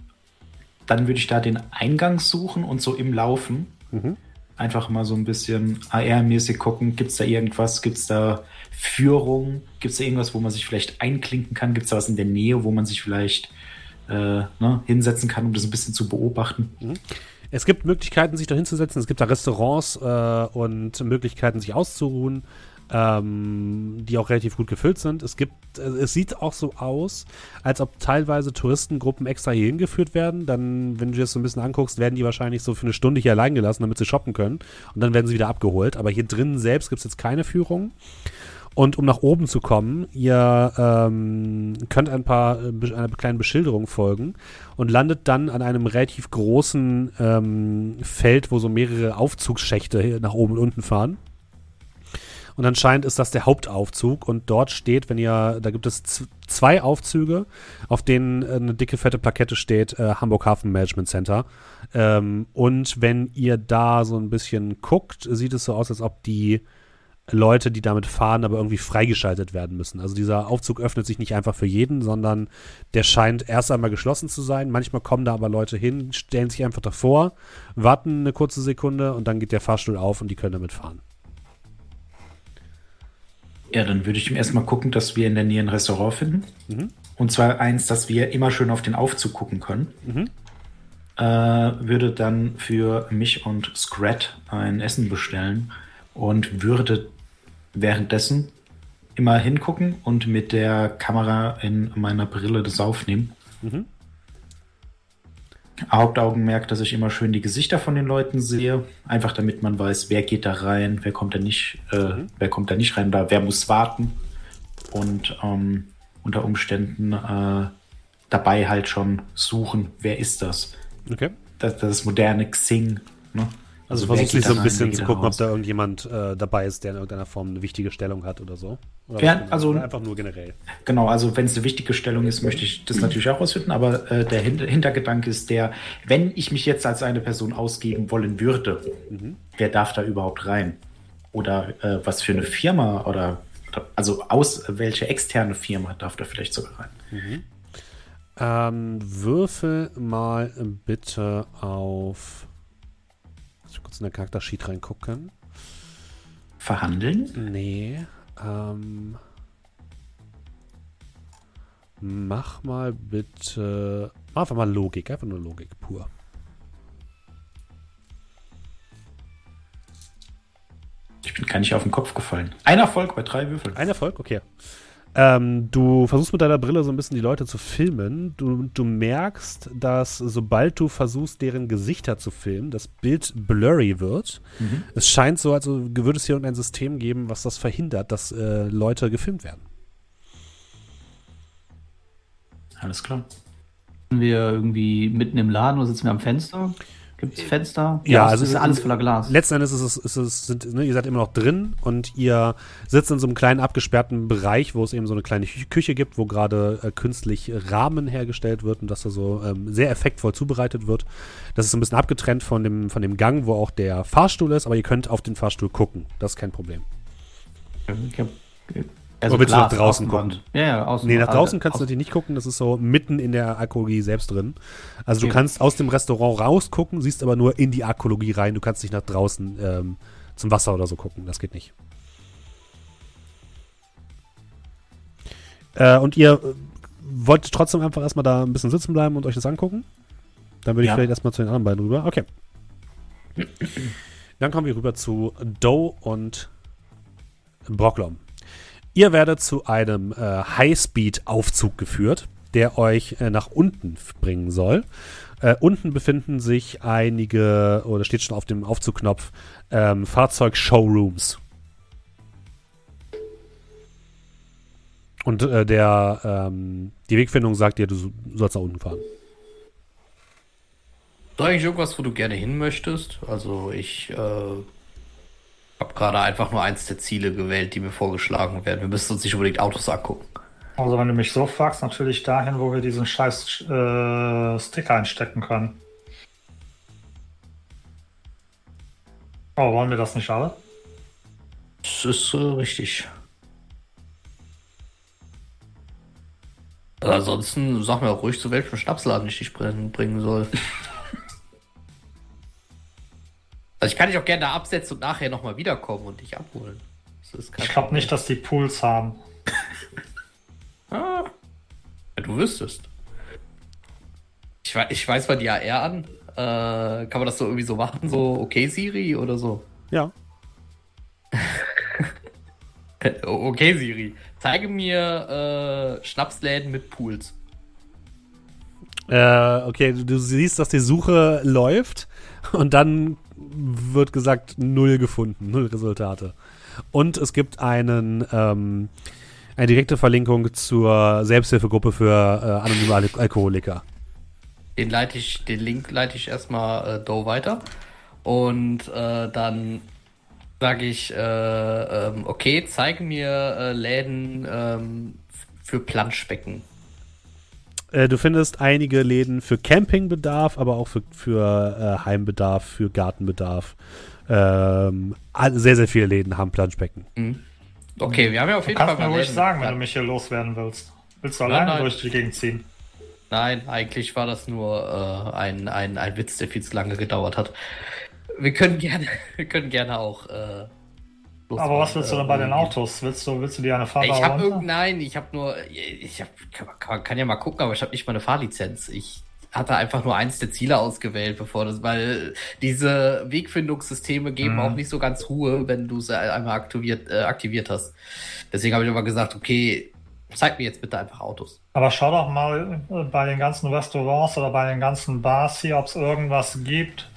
dann würde ich da den Eingang suchen und so im Laufen mhm. einfach mal so ein bisschen AR-mäßig gucken, gibt es da irgendwas, gibt es da Führung, gibt es da irgendwas, wo man sich vielleicht einklinken kann, gibt es da was in der Nähe, wo man sich vielleicht äh, ne, hinsetzen kann, um das ein bisschen zu beobachten. Mhm. Es gibt Möglichkeiten, sich da hinzusetzen. Es gibt da Restaurants äh, und Möglichkeiten, sich auszuruhen ähm, die auch relativ gut gefüllt sind. Es gibt, äh, es sieht auch so aus, als ob teilweise Touristengruppen extra hier hingeführt werden. Dann, wenn du dir das so ein bisschen anguckst, werden die wahrscheinlich so für eine Stunde hier allein gelassen, damit sie shoppen können. Und dann werden sie wieder abgeholt. Aber hier drin selbst gibt es jetzt keine Führung. Und um nach oben zu kommen, ihr ähm, könnt ein paar äh, einer kleinen Beschilderung folgen und landet dann an einem relativ großen ähm, Feld, wo so mehrere Aufzugsschächte nach oben und unten fahren. Und anscheinend ist das der Hauptaufzug und dort steht, wenn ihr, da gibt es zwei Aufzüge, auf denen äh, eine dicke, fette Plakette steht, äh, Hamburg Hafen Management Center. Ähm, und wenn ihr da so ein bisschen guckt, sieht es so aus, als ob die Leute, die damit fahren, aber irgendwie freigeschaltet werden müssen. Also dieser Aufzug öffnet sich nicht einfach für jeden, sondern der scheint erst einmal geschlossen zu sein. Manchmal kommen da aber Leute hin, stellen sich einfach davor, warten eine kurze Sekunde und dann geht der Fahrstuhl auf und die können damit fahren. Ja, dann würde ich erstmal gucken, dass wir in der Nähe ein Restaurant finden. Mhm. Und zwar eins, dass wir immer schön auf den Aufzug gucken können. Mhm. Äh, würde dann für mich und Scrat ein Essen bestellen und würde währenddessen immer hingucken und mit der Kamera in meiner Brille das aufnehmen. Mhm. Hauptaugenmerk, dass ich immer schön die Gesichter von den Leuten sehe, einfach damit man weiß, wer geht da rein, wer kommt da nicht, äh, mhm. wer kommt da nicht rein, da wer muss warten und ähm, unter Umständen äh, dabei halt schon suchen, wer ist das. Okay. Das, das moderne Xing. Ne? Also, also versuchst du so ein bisschen zu gucken, ob da irgendjemand äh, dabei ist, der in irgendeiner Form eine wichtige Stellung hat oder so. Oder ja, also einfach nur generell. Genau, also wenn es eine wichtige Stellung ist, möchte ich das natürlich auch rausfinden, aber äh, der Hin Hintergedanke ist der, wenn ich mich jetzt als eine Person ausgeben wollen würde, mhm. wer darf da überhaupt rein? Oder äh, was für eine Firma oder also aus welche externe Firma darf da vielleicht sogar rein? Mhm. Ähm, würfel mal bitte auf kurz in der Charaktersheet reingucken. Verhandeln? Nee. Ähm, mach mal bitte. Mach einfach mal Logik, einfach nur Logik pur. Ich bin gar nicht auf den Kopf gefallen. Ein Erfolg bei drei Würfeln. Ein Erfolg, okay. Ähm, du versuchst mit deiner Brille so ein bisschen die Leute zu filmen. Du, du merkst, dass sobald du versuchst, deren Gesichter zu filmen, das Bild blurry wird. Mhm. Es scheint so, als würde es hier irgendein System geben, was das verhindert, dass äh, Leute gefilmt werden. Alles klar. Sind wir irgendwie mitten im Laden oder sitzen wir am Fenster? Gibt es Fenster? Ja, ja also es ist alles voller Glas. Letzten Endes ist es, ist es sind, ne, ihr seid immer noch drin und ihr sitzt in so einem kleinen abgesperrten Bereich, wo es eben so eine kleine Küche gibt, wo gerade äh, künstlich Rahmen hergestellt wird und das da so ähm, sehr effektvoll zubereitet wird. Das ist so ein bisschen abgetrennt von dem, von dem Gang, wo auch der Fahrstuhl ist, aber ihr könnt auf den Fahrstuhl gucken. Das ist kein Problem. Ich habe also Oder willst du nach draußen gucken? Ja, ja, außen. Nee, nach draußen kannst du natürlich nicht gucken, das ist so mitten in der Arkologie selbst drin. Also du kannst aus dem Restaurant rausgucken, siehst aber nur in die Arkologie rein. Du kannst nicht nach draußen ähm, zum Wasser oder so gucken, das geht nicht. Äh, und ihr äh, wollt trotzdem einfach erstmal da ein bisschen sitzen bleiben und euch das angucken? Dann würde ich ja. vielleicht erstmal zu den anderen beiden rüber. Okay. Dann kommen wir rüber zu Doe und Brocklom. Ihr werdet zu einem äh, Highspeed-Aufzug geführt, der euch äh, nach unten bringen soll. Äh, unten befinden sich einige, oder steht schon auf dem Aufzugknopf, ähm, Fahrzeug-Showrooms. Und äh, der, ähm, die Wegfindung sagt dir, du sollst nach unten fahren. Ist eigentlich irgendwas, wo du gerne hin möchtest? Also ich äh, habe gerade einfach nur eins der Ziele gewählt, die mir vorgeschlagen werden. Wir müssen uns nicht unbedingt Autos angucken. Also wenn du mich so fragst, natürlich dahin, wo wir diesen scheiß äh, Sticker einstecken können. Oh, wollen wir das nicht alle? Das ist äh, richtig. Also ansonsten sag mir auch ruhig, zu welchem Schnapsladen ich dich bringen soll. Also ich kann dich auch gerne da absetzen und nachher nochmal wiederkommen und dich abholen. ich glaube nicht, dass die Pools haben. ah, ja, du wüsstest. Ich, ich weiß mal die AR an. Äh, kann man das so irgendwie so machen? So, okay, Siri oder so? Ja. okay, Siri. Zeige mir äh, Schnapsläden mit Pools. Äh, okay, du, du siehst, dass die Suche läuft und dann wird gesagt, null gefunden, null Resultate. Und es gibt einen, ähm, eine direkte Verlinkung zur Selbsthilfegruppe für äh, anonyme Al Alkoholiker. Den, leite ich, den Link leite ich erstmal äh, Do weiter. Und äh, dann sage ich, äh, ähm, okay, zeige mir äh, Läden ähm, für Planschbecken. Äh, du findest einige Läden für Campingbedarf, aber auch für, für äh, Heimbedarf, für Gartenbedarf, ähm, sehr, sehr viele Läden haben Planschbecken. Mhm. Okay, wir haben ja auf jeden du Fall. Kannst mir ruhig sagen, wenn du mich hier loswerden willst. Willst du allein durch die Gegend ziehen? Nein, eigentlich war das nur äh, ein, ein, ein Witz, der viel zu lange gedauert hat. Wir können gerne, wir können gerne auch. Äh, aber was willst du denn bei den Autos? Willst du, willst du dir eine Fahrt Ich habe nein, ich habe nur, ich hab, kann, kann, ja mal gucken, aber ich habe nicht mal eine Fahrlizenz. Ich hatte einfach nur eins der Ziele ausgewählt, bevor das, weil diese Wegfindungssysteme geben mhm. auch nicht so ganz Ruhe, wenn du sie einmal aktiviert, äh, aktiviert hast. Deswegen habe ich immer gesagt, okay, zeig mir jetzt bitte einfach Autos. Aber schau doch mal äh, bei den ganzen Restaurants oder bei den ganzen Bars hier, ob es irgendwas gibt,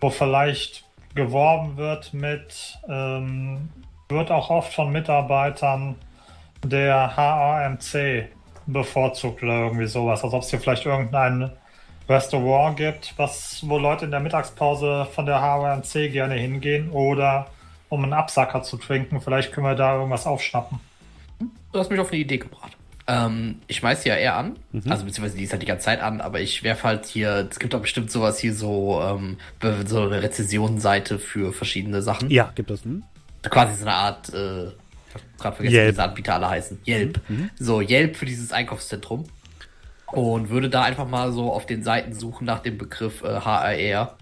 wo vielleicht geworben wird mit, ähm, wird auch oft von Mitarbeitern der HAMC bevorzugt oder irgendwie sowas. Als ob es hier vielleicht irgendein Restaurant gibt, was, wo Leute in der Mittagspause von der HAMC gerne hingehen oder um einen Absacker zu trinken. Vielleicht können wir da irgendwas aufschnappen. Du hast mich auf eine Idee gebracht. Ähm, ich schmeiß ja eher an, mhm. also beziehungsweise die ist halt die ganze Zeit an, aber ich werfe halt hier, es gibt doch bestimmt sowas hier so, ähm, so eine Rezessionenseite für verschiedene Sachen. Ja, gibt es. Hm? Quasi so eine Art, äh, ich hab gerade vergessen, Yelp. wie diese Anbieter alle heißen. Yelp. Mhm. So, Yelp für dieses Einkaufszentrum. Und würde da einfach mal so auf den Seiten suchen nach dem Begriff äh, HRR.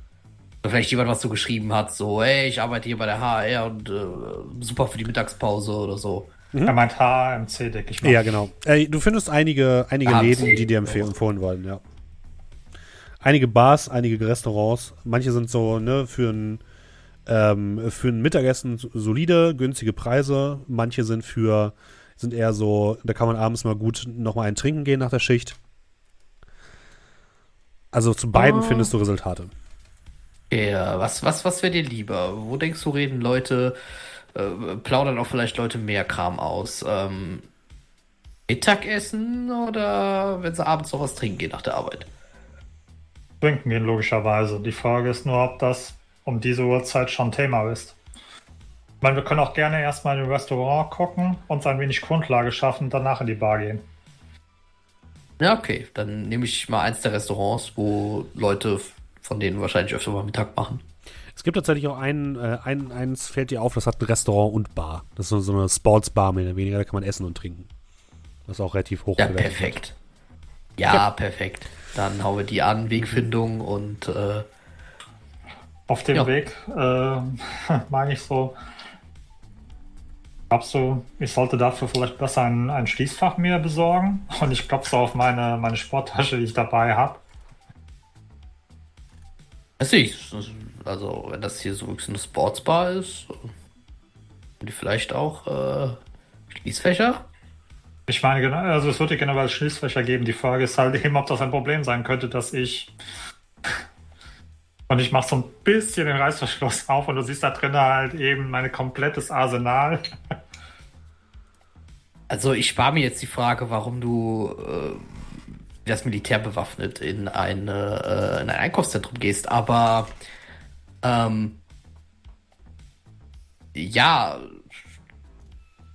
Oder vielleicht jemand was so geschrieben hat, so, hey, ich arbeite hier bei der HRR und äh, super für die Mittagspause oder so. Mhm. Er meint HMC, denke ich mal. Ja, genau. Äh, du findest einige, einige Läden, die dir empfehlen wollen, ja. Einige Bars, einige Restaurants. Manche sind so, ne, für ein, ähm, für ein Mittagessen solide, günstige Preise. Manche sind für, sind eher so, da kann man abends mal gut nochmal einen trinken gehen nach der Schicht. Also zu beiden oh. findest du Resultate. Ja, was, was, was wäre dir lieber? Wo denkst du, reden Leute äh, plaudern auch vielleicht Leute mehr Kram aus. Ähm, Mittagessen oder wenn sie abends noch was trinken gehen nach der Arbeit? Trinken gehen, logischerweise. Die Frage ist nur, ob das um diese Uhrzeit schon Thema ist. Ich meine, wir können auch gerne erstmal im Restaurant gucken, uns ein wenig Grundlage schaffen und danach in die Bar gehen. Ja, okay. Dann nehme ich mal eins der Restaurants, wo Leute von denen wahrscheinlich öfter mal Mittag machen. Es gibt tatsächlich auch einen, äh, ein, eins fällt dir auf, das hat ein Restaurant und Bar. Das ist so eine Sportsbar mehr oder weniger, da kann man essen und trinken. Das ist auch relativ hoch. Ja, perfekt. Ja, ja, perfekt. Dann hauen wir die an, Wegfindung und äh, auf dem ja. Weg äh, meine ich so, glaubst du, ich sollte dafür vielleicht besser ein, ein Schließfach mir besorgen? Und ich klopfe so auf meine, meine Sporttasche, die ich dabei habe. Das ich. Also, wenn das hier so wirklich eine Sportsbar ist, die vielleicht auch äh, Schließfächer? Ich meine, genau, also es würde generell Schließfächer geben. Die Frage ist halt eben, ob das ein Problem sein könnte, dass ich. Und ich mache so ein bisschen den Reißverschluss auf und du siehst da drin halt eben mein komplettes Arsenal. Also ich spare mir jetzt die Frage, warum du äh, das Militär bewaffnet in, eine, äh, in ein Einkaufszentrum gehst, aber ähm, ja,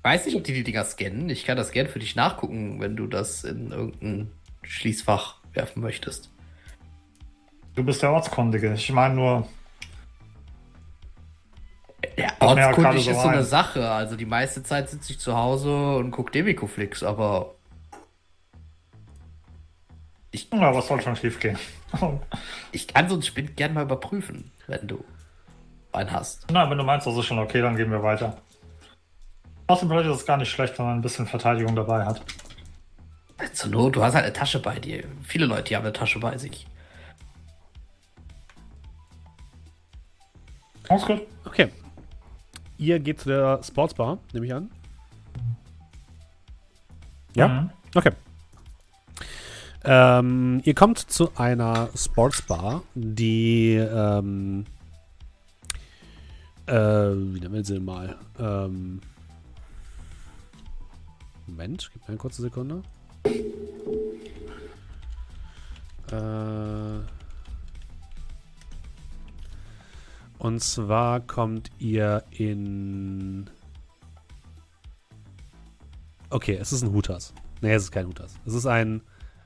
weiß nicht, ob die die Dinger scannen. Ich kann das gerne für dich nachgucken, wenn du das in irgendein Schließfach werfen möchtest. Du bist der Ortskundige. Ich meine nur. Ja, ortskundig ist so eine Sache. Also die meiste Zeit sitze ich zu Hause und gucke Demikoflix, aber ich, ja, was soll schon schief gehen? ich kann so einen Spind gern mal überprüfen, wenn du einen hast. Nein, wenn du meinst, das ist schon okay, dann gehen wir weiter. Außerdem vielleicht ist es gar nicht schlecht, wenn man ein bisschen Verteidigung dabei hat. Zur Not, du hast halt eine Tasche bei dir. Viele Leute haben eine Tasche bei sich. Alles gut. Okay. Ihr geht zu der Sportsbar, nehme ich an. Ja? Mhm. Okay. Ähm, ihr kommt zu einer Sportsbar, die, ähm, äh, wie nennen wir sie mal? Ähm, Moment, gib mir eine kurze Sekunde. Äh, und zwar kommt ihr in. Okay, es ist ein Hooters. Nee, es ist kein Hooters. Es ist ein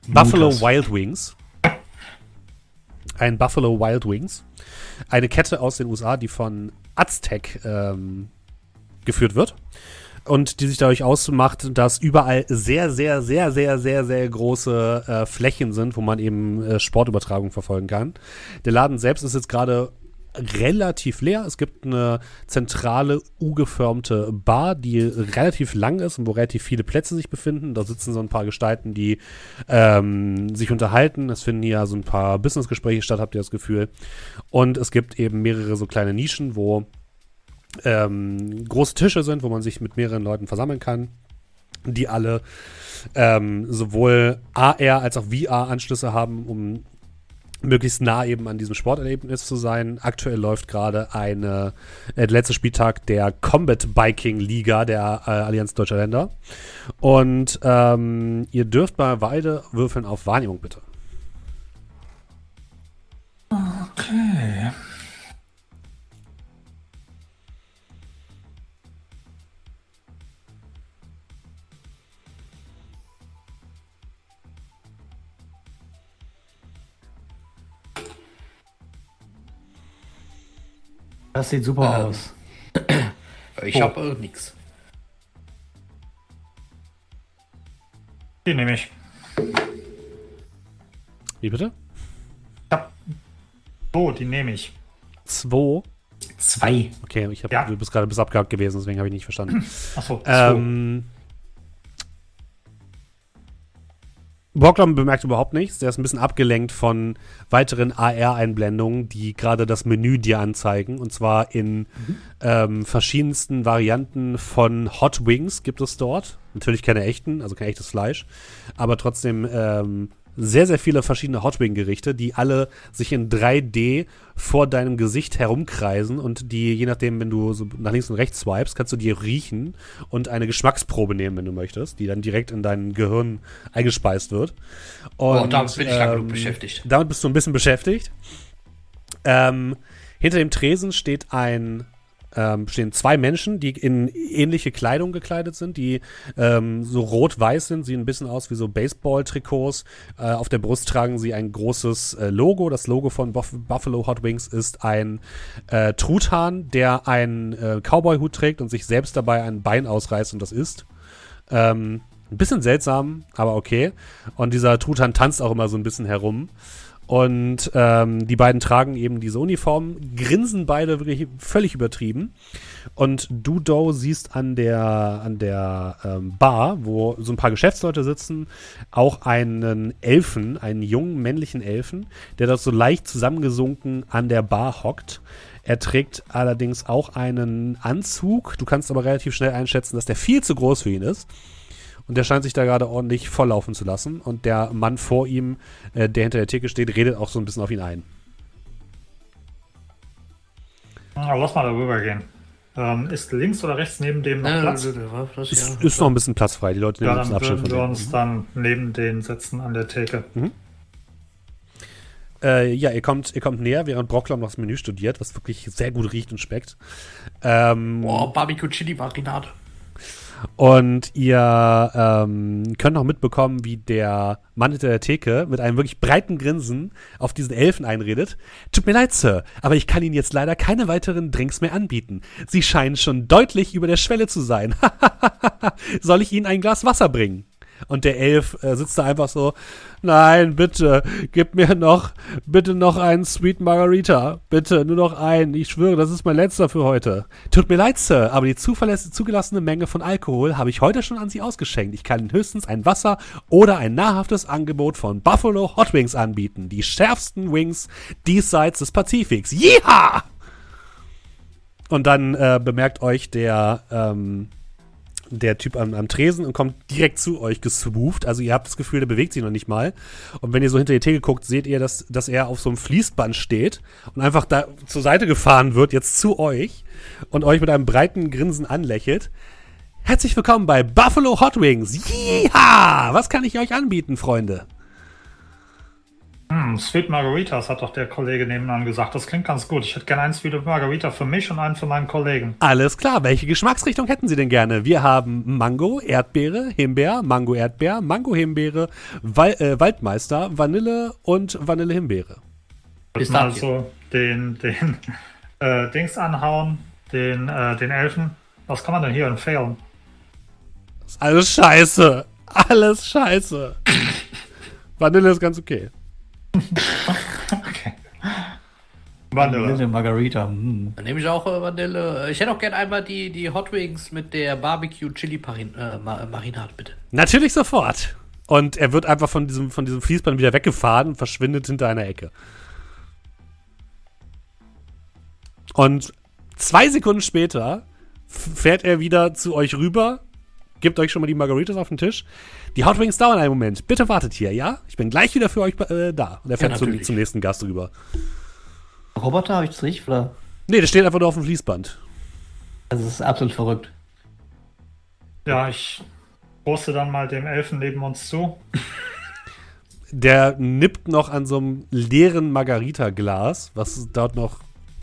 Buffalo Wild Wings. ein Buffalo Wild Wings. Eine Kette aus den USA, die von Aztec ähm, geführt wird. Und die sich dadurch ausmacht, dass überall sehr, sehr, sehr, sehr, sehr, sehr große äh, Flächen sind, wo man eben äh, Sportübertragung verfolgen kann. Der Laden selbst ist jetzt gerade relativ leer. Es gibt eine zentrale U-geförmte Bar, die relativ lang ist und wo relativ viele Plätze sich befinden. Da sitzen so ein paar Gestalten, die ähm, sich unterhalten. Es finden hier so ein paar Businessgespräche statt, habt ihr das Gefühl. Und es gibt eben mehrere so kleine Nischen, wo ähm, große Tische sind, wo man sich mit mehreren Leuten versammeln kann, die alle ähm, sowohl AR als auch VR-Anschlüsse haben, um möglichst nah eben an diesem Sporterlebnis zu sein. Aktuell läuft gerade eine äh, der letzte Spieltag der Combat Biking Liga der äh, Allianz Deutscher Länder. Und ähm, ihr dürft mal beide würfeln auf Wahrnehmung, bitte. Okay. Das sieht super ähm, aus. Ich oh. habe äh, nichts. Die nehme ich. Wie bitte? Ich hab. Oh, die nehme ich. Zwei? Zwei. Okay, ich hab, ja. du bist gerade bis abgehakt gewesen, deswegen habe ich nicht verstanden. Achso, ähm, Borglom bemerkt überhaupt nichts. Der ist ein bisschen abgelenkt von weiteren AR-Einblendungen, die gerade das Menü dir anzeigen. Und zwar in mhm. ähm, verschiedensten Varianten von Hot Wings gibt es dort. Natürlich keine echten, also kein echtes Fleisch. Aber trotzdem ähm, sehr, sehr viele verschiedene Hotwing-Gerichte, die alle sich in 3D vor deinem Gesicht herumkreisen und die, je nachdem, wenn du so nach links und rechts swipes, kannst du die riechen und eine Geschmacksprobe nehmen, wenn du möchtest, die dann direkt in dein Gehirn eingespeist wird. Und, oh, damit bin ich ähm, genug beschäftigt. Damit bist du ein bisschen beschäftigt. Ähm, hinter dem Tresen steht ein ähm, stehen zwei Menschen, die in ähnliche Kleidung gekleidet sind, die ähm, so rot-weiß sind, sehen ein bisschen aus wie so Baseball-Trikots. Äh, auf der Brust tragen sie ein großes äh, Logo. Das Logo von Buff Buffalo Hot Wings ist ein äh, Truthahn, der einen äh, Cowboy-Hut trägt und sich selbst dabei ein Bein ausreißt und das isst. Ähm, ein bisschen seltsam, aber okay. Und dieser Truthahn tanzt auch immer so ein bisschen herum. Und ähm, die beiden tragen eben diese Uniform, grinsen beide wirklich völlig übertrieben. Und du, Doe, siehst an der, an der ähm, Bar, wo so ein paar Geschäftsleute sitzen, auch einen Elfen, einen jungen männlichen Elfen, der dort so leicht zusammengesunken an der Bar hockt. Er trägt allerdings auch einen Anzug. Du kannst aber relativ schnell einschätzen, dass der viel zu groß für ihn ist. Und der scheint sich da gerade ordentlich volllaufen zu lassen. Und der Mann vor ihm, äh, der hinter der Theke steht, redet auch so ein bisschen auf ihn ein. Na, lass mal darüber gehen. Ähm, ist links oder rechts neben dem noch ja, Platz? Platz ist, ja. ist, noch ein bisschen Platz frei. Die Leute nehmen ja, dann Abstand von wir uns dann neben den setzen an der Theke. Mhm. Äh, ja, ihr kommt, ihr kommt näher, während Brocklom noch das Menü studiert, was wirklich sehr gut riecht und schmeckt. Ähm, Boah, Barbecue Chili Marinade. Und ihr ähm, könnt auch mitbekommen, wie der Mann hinter der Theke mit einem wirklich breiten Grinsen auf diesen Elfen einredet. Tut mir leid, Sir, aber ich kann Ihnen jetzt leider keine weiteren Drinks mehr anbieten. Sie scheinen schon deutlich über der Schwelle zu sein. Soll ich Ihnen ein Glas Wasser bringen? Und der Elf äh, sitzt da einfach so, nein, bitte, gib mir noch, bitte noch einen Sweet Margarita. Bitte, nur noch einen. Ich schwöre, das ist mein letzter für heute. Tut mir leid, Sir, aber die zugelassene Menge von Alkohol habe ich heute schon an Sie ausgeschenkt. Ich kann höchstens ein Wasser oder ein nahrhaftes Angebot von Buffalo Hot Wings anbieten. Die schärfsten Wings diesseits des Pazifiks. Jeha! Und dann äh, bemerkt euch der, ähm, der Typ am, am Tresen und kommt direkt zu euch geswooft. Also ihr habt das Gefühl, der bewegt sich noch nicht mal. Und wenn ihr so hinter die Theke guckt, seht ihr, dass, dass er auf so einem Fließband steht und einfach da zur Seite gefahren wird, jetzt zu euch und euch mit einem breiten Grinsen anlächelt. Herzlich willkommen bei Buffalo Hot Wings. Jiha! Was kann ich euch anbieten, Freunde? Hm, Sweet Margaritas hat doch der Kollege nebenan gesagt. Das klingt ganz gut. Ich hätte gerne einen Sweet Margarita für mich und einen für meinen Kollegen. Alles klar. Welche Geschmacksrichtung hätten Sie denn gerne? Wir haben Mango, Erdbeere, Himbeer, Mango, Erdbeer, Mango, Himbeere, Wal äh, Waldmeister, Vanille und Vanille, Himbeere. Bis mal so den, den äh, Dings anhauen, den, äh, den Elfen. Was kann man denn hier empfehlen? alles scheiße. Alles scheiße. Vanille ist ganz okay. okay. Vanille. Vanille Margarita. Mm. Dann nehme ich auch äh, Vanille. Ich hätte auch gerne einmal die, die Hot Wings mit der Barbecue Chili äh, Marinade, bitte. Natürlich sofort. Und er wird einfach von diesem, von diesem Fließband wieder weggefahren und verschwindet hinter einer Ecke. Und zwei Sekunden später fährt er wieder zu euch rüber, gibt euch schon mal die Margaritas auf den Tisch. Die Hot Wings dauern einen Moment. Bitte wartet hier, ja? Ich bin gleich wieder für euch äh, da. Und er fährt ja, zum, zum, nächsten Gast rüber. Roboter, habe ich das richtig? Oder? Nee, das steht einfach nur auf dem Fließband. Also, das ist absolut verrückt. Ja, ich poste dann mal dem Elfen neben uns zu. Der nippt noch an so einem leeren Margarita-Glas, was dort noch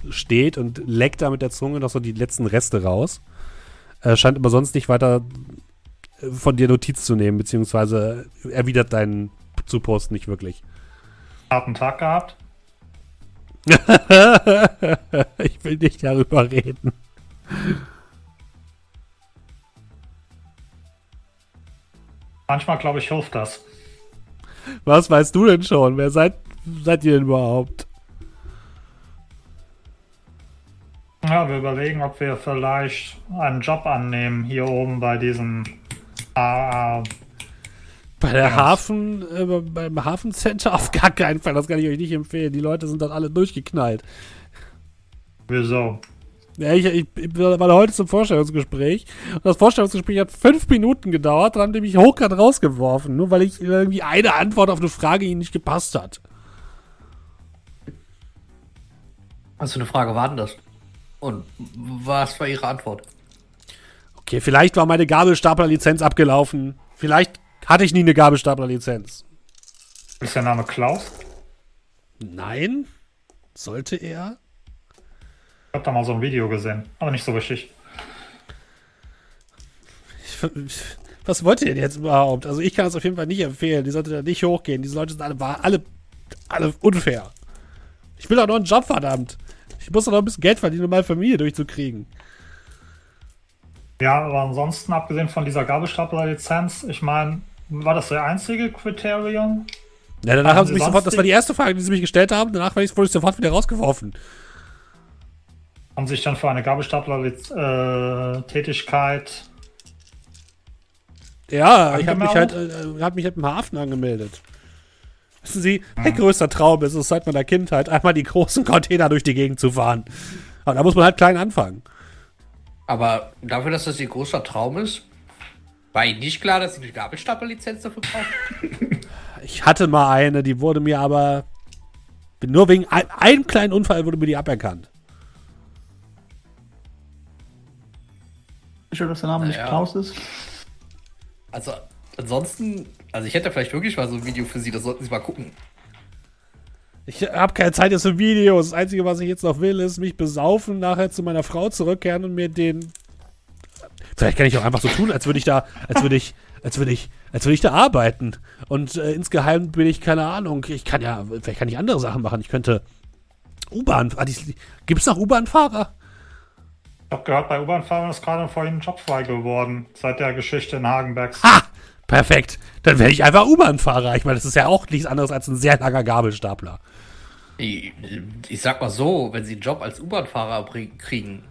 steht und leckt da mit der Zunge noch so die letzten Reste raus. Er scheint aber sonst nicht weiter äh, von dir Notiz zu nehmen, beziehungsweise erwidert deinen Zupost nicht wirklich. Harten Tag gehabt? ich will nicht darüber reden. Manchmal, glaube ich, hilft das. Was weißt du denn schon? Wer seid, seid ihr denn überhaupt? Ja, wir überlegen, ob wir vielleicht einen Job annehmen hier oben bei diesem AA. Bei der Hafen, äh, beim Hafencenter auf gar keinen Fall. Das kann ich euch nicht empfehlen. Die Leute sind dort alle durchgeknallt. Wieso? Ja, ich, ich, ich war heute zum Vorstellungsgespräch und das Vorstellungsgespräch hat fünf Minuten gedauert, dann haben die mich hochkant rausgeworfen, nur weil ich irgendwie eine Antwort auf eine Frage ihnen nicht gepasst hat. Was für eine Frage war denn das? Und was war Ihre Antwort? Okay, vielleicht war meine Gabelstapler-Lizenz abgelaufen. Vielleicht hatte ich nie eine Gabelstapler-Lizenz. Ist der Name Klaus? Nein. Sollte er? Ich hab da mal so ein Video gesehen, aber nicht so richtig. was wollt ihr denn jetzt überhaupt? Also ich kann es auf jeden Fall nicht empfehlen. Die sollte da nicht hochgehen. Diese Leute sind alle, alle, alle unfair. Ich will doch noch einen Job, verdammt. Ich muss doch noch ein bisschen Geld verdienen, um meine Familie durchzukriegen. Ja, aber ansonsten, abgesehen von dieser Gabelstapler-Lizenz, ich meine, war das der einzige Kriterium? Ja, danach haben, sie mich sofort, das war die erste Frage, die sie mich gestellt haben, danach wurde ich sofort wieder rausgeworfen. Haben sich dann für eine Gabelstapler-Tätigkeit äh, ja, ich habe mich halt, äh, hab mich halt im Hafen angemeldet. Wissen Sie, mein größter Traum ist es seit meiner Kindheit, einmal die großen Container durch die Gegend zu fahren. Aber da muss man halt klein anfangen. Aber dafür, dass das Ihr großer Traum ist, war Ihnen nicht klar, dass Sie eine Gabelstapler-Lizenz dafür brauchen? Ich hatte mal eine, die wurde mir aber. Nur wegen ein, einem kleinen Unfall wurde mir die aberkannt. Schön, dass der Name naja. nicht Klaus ist. Also, ansonsten also ich hätte vielleicht wirklich mal so ein Video für Sie, das sollten Sie mal gucken. Ich habe keine Zeit jetzt für Videos. Das Einzige, was ich jetzt noch will, ist mich besaufen, nachher zu meiner Frau zurückkehren und mir den. Vielleicht kann ich auch einfach so tun, als würde ich da, als würde ich, als würde ich, als würde ich da arbeiten. Und äh, insgeheim bin ich, keine Ahnung, ich kann ja, vielleicht kann ich andere Sachen machen. Ich könnte U-Bahn. Ah, Gibt es noch U-Bahn-Fahrer? Ich habe gehört, bei U-Bahn-Fahrern ist gerade vorhin ein Job frei geworden, seit der Geschichte in Hagenbergs. Ha! Perfekt. Dann werde ich einfach U-Bahn-Fahrer. Ich meine, das ist ja auch nichts anderes als ein sehr langer Gabelstapler. Ich, ich sag mal so, wenn Sie einen Job als U-Bahn-Fahrer kriegen,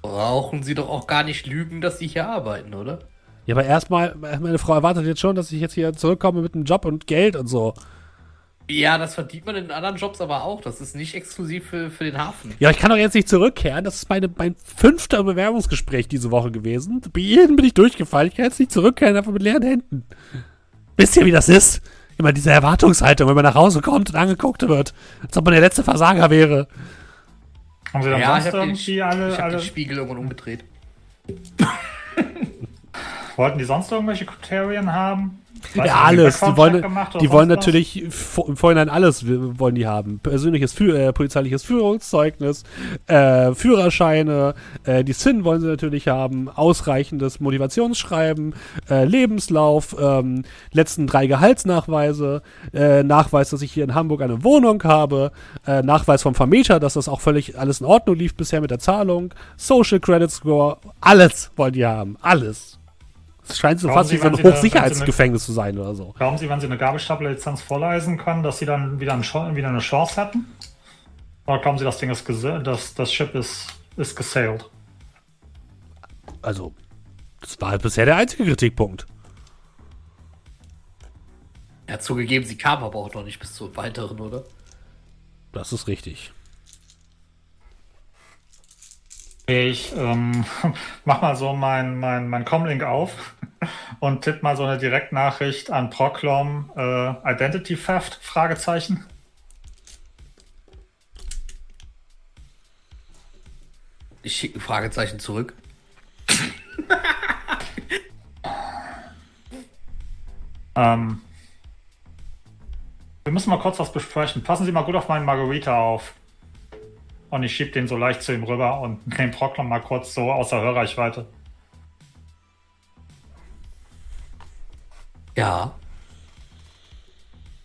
brauchen Sie doch auch gar nicht lügen, dass Sie hier arbeiten, oder? Ja, aber erstmal, meine Frau erwartet jetzt schon, dass ich jetzt hier zurückkomme mit einem Job und Geld und so. Ja, das verdient man in anderen Jobs aber auch. Das ist nicht exklusiv für, für den Hafen. Ja, ich kann doch jetzt nicht zurückkehren. Das ist meine, mein fünfter Bewerbungsgespräch diese Woche gewesen. Bei jedem bin ich durchgefallen. Ich kann jetzt nicht zurückkehren, einfach mit leeren Händen. Wisst ihr, wie das ist? Immer diese Erwartungshaltung, wenn man nach Hause kommt und angeguckt wird. Als ob man der letzte Versager wäre. Haben Sie dann ja, sonst irgendwie den, alle... Ich habe den Spiegel irgendwann umgedreht. Wollten die sonst irgendwelche Kriterien haben? Weiß ja, alles. Die wollen, die wollen natürlich im Vorhinein alles wollen die haben. Persönliches, Führ äh, polizeiliches Führungszeugnis, äh, Führerscheine, äh, die SIN wollen sie natürlich haben, ausreichendes Motivationsschreiben, äh, Lebenslauf, ähm, letzten drei Gehaltsnachweise, äh, Nachweis, dass ich hier in Hamburg eine Wohnung habe, äh, Nachweis vom Vermieter, dass das auch völlig alles in Ordnung lief bisher mit der Zahlung, Social Credit Score, alles wollen die haben. Alles. Scheint so glauben fast Sie, wie so ein Hochsicherheitsgefängnis zu sein oder so. Glauben Sie, wenn Sie eine Gabelstapler-Lizenz vorleisen können, dass Sie dann wieder, ein, wieder, eine Chance hätten? Oder glauben Sie, das Ding ist das, das Schiff ist, ist gesailed? Also, das war halt bisher der einzige Kritikpunkt. Er hat zugegeben, sie kam aber auch noch nicht bis zum weiteren, oder? Das ist richtig. Ich ähm, mach mal so mein, mein, mein Comlink auf und tipp mal so eine Direktnachricht an Proclom äh, Identity Theft? Fragezeichen. Ich schicke ein Fragezeichen zurück. ähm, wir müssen mal kurz was besprechen. Passen Sie mal gut auf meinen Margarita auf. Und ich schieb den so leicht zu ihm rüber und nehme Proclom mal kurz so außer Hörreichweite. Ja.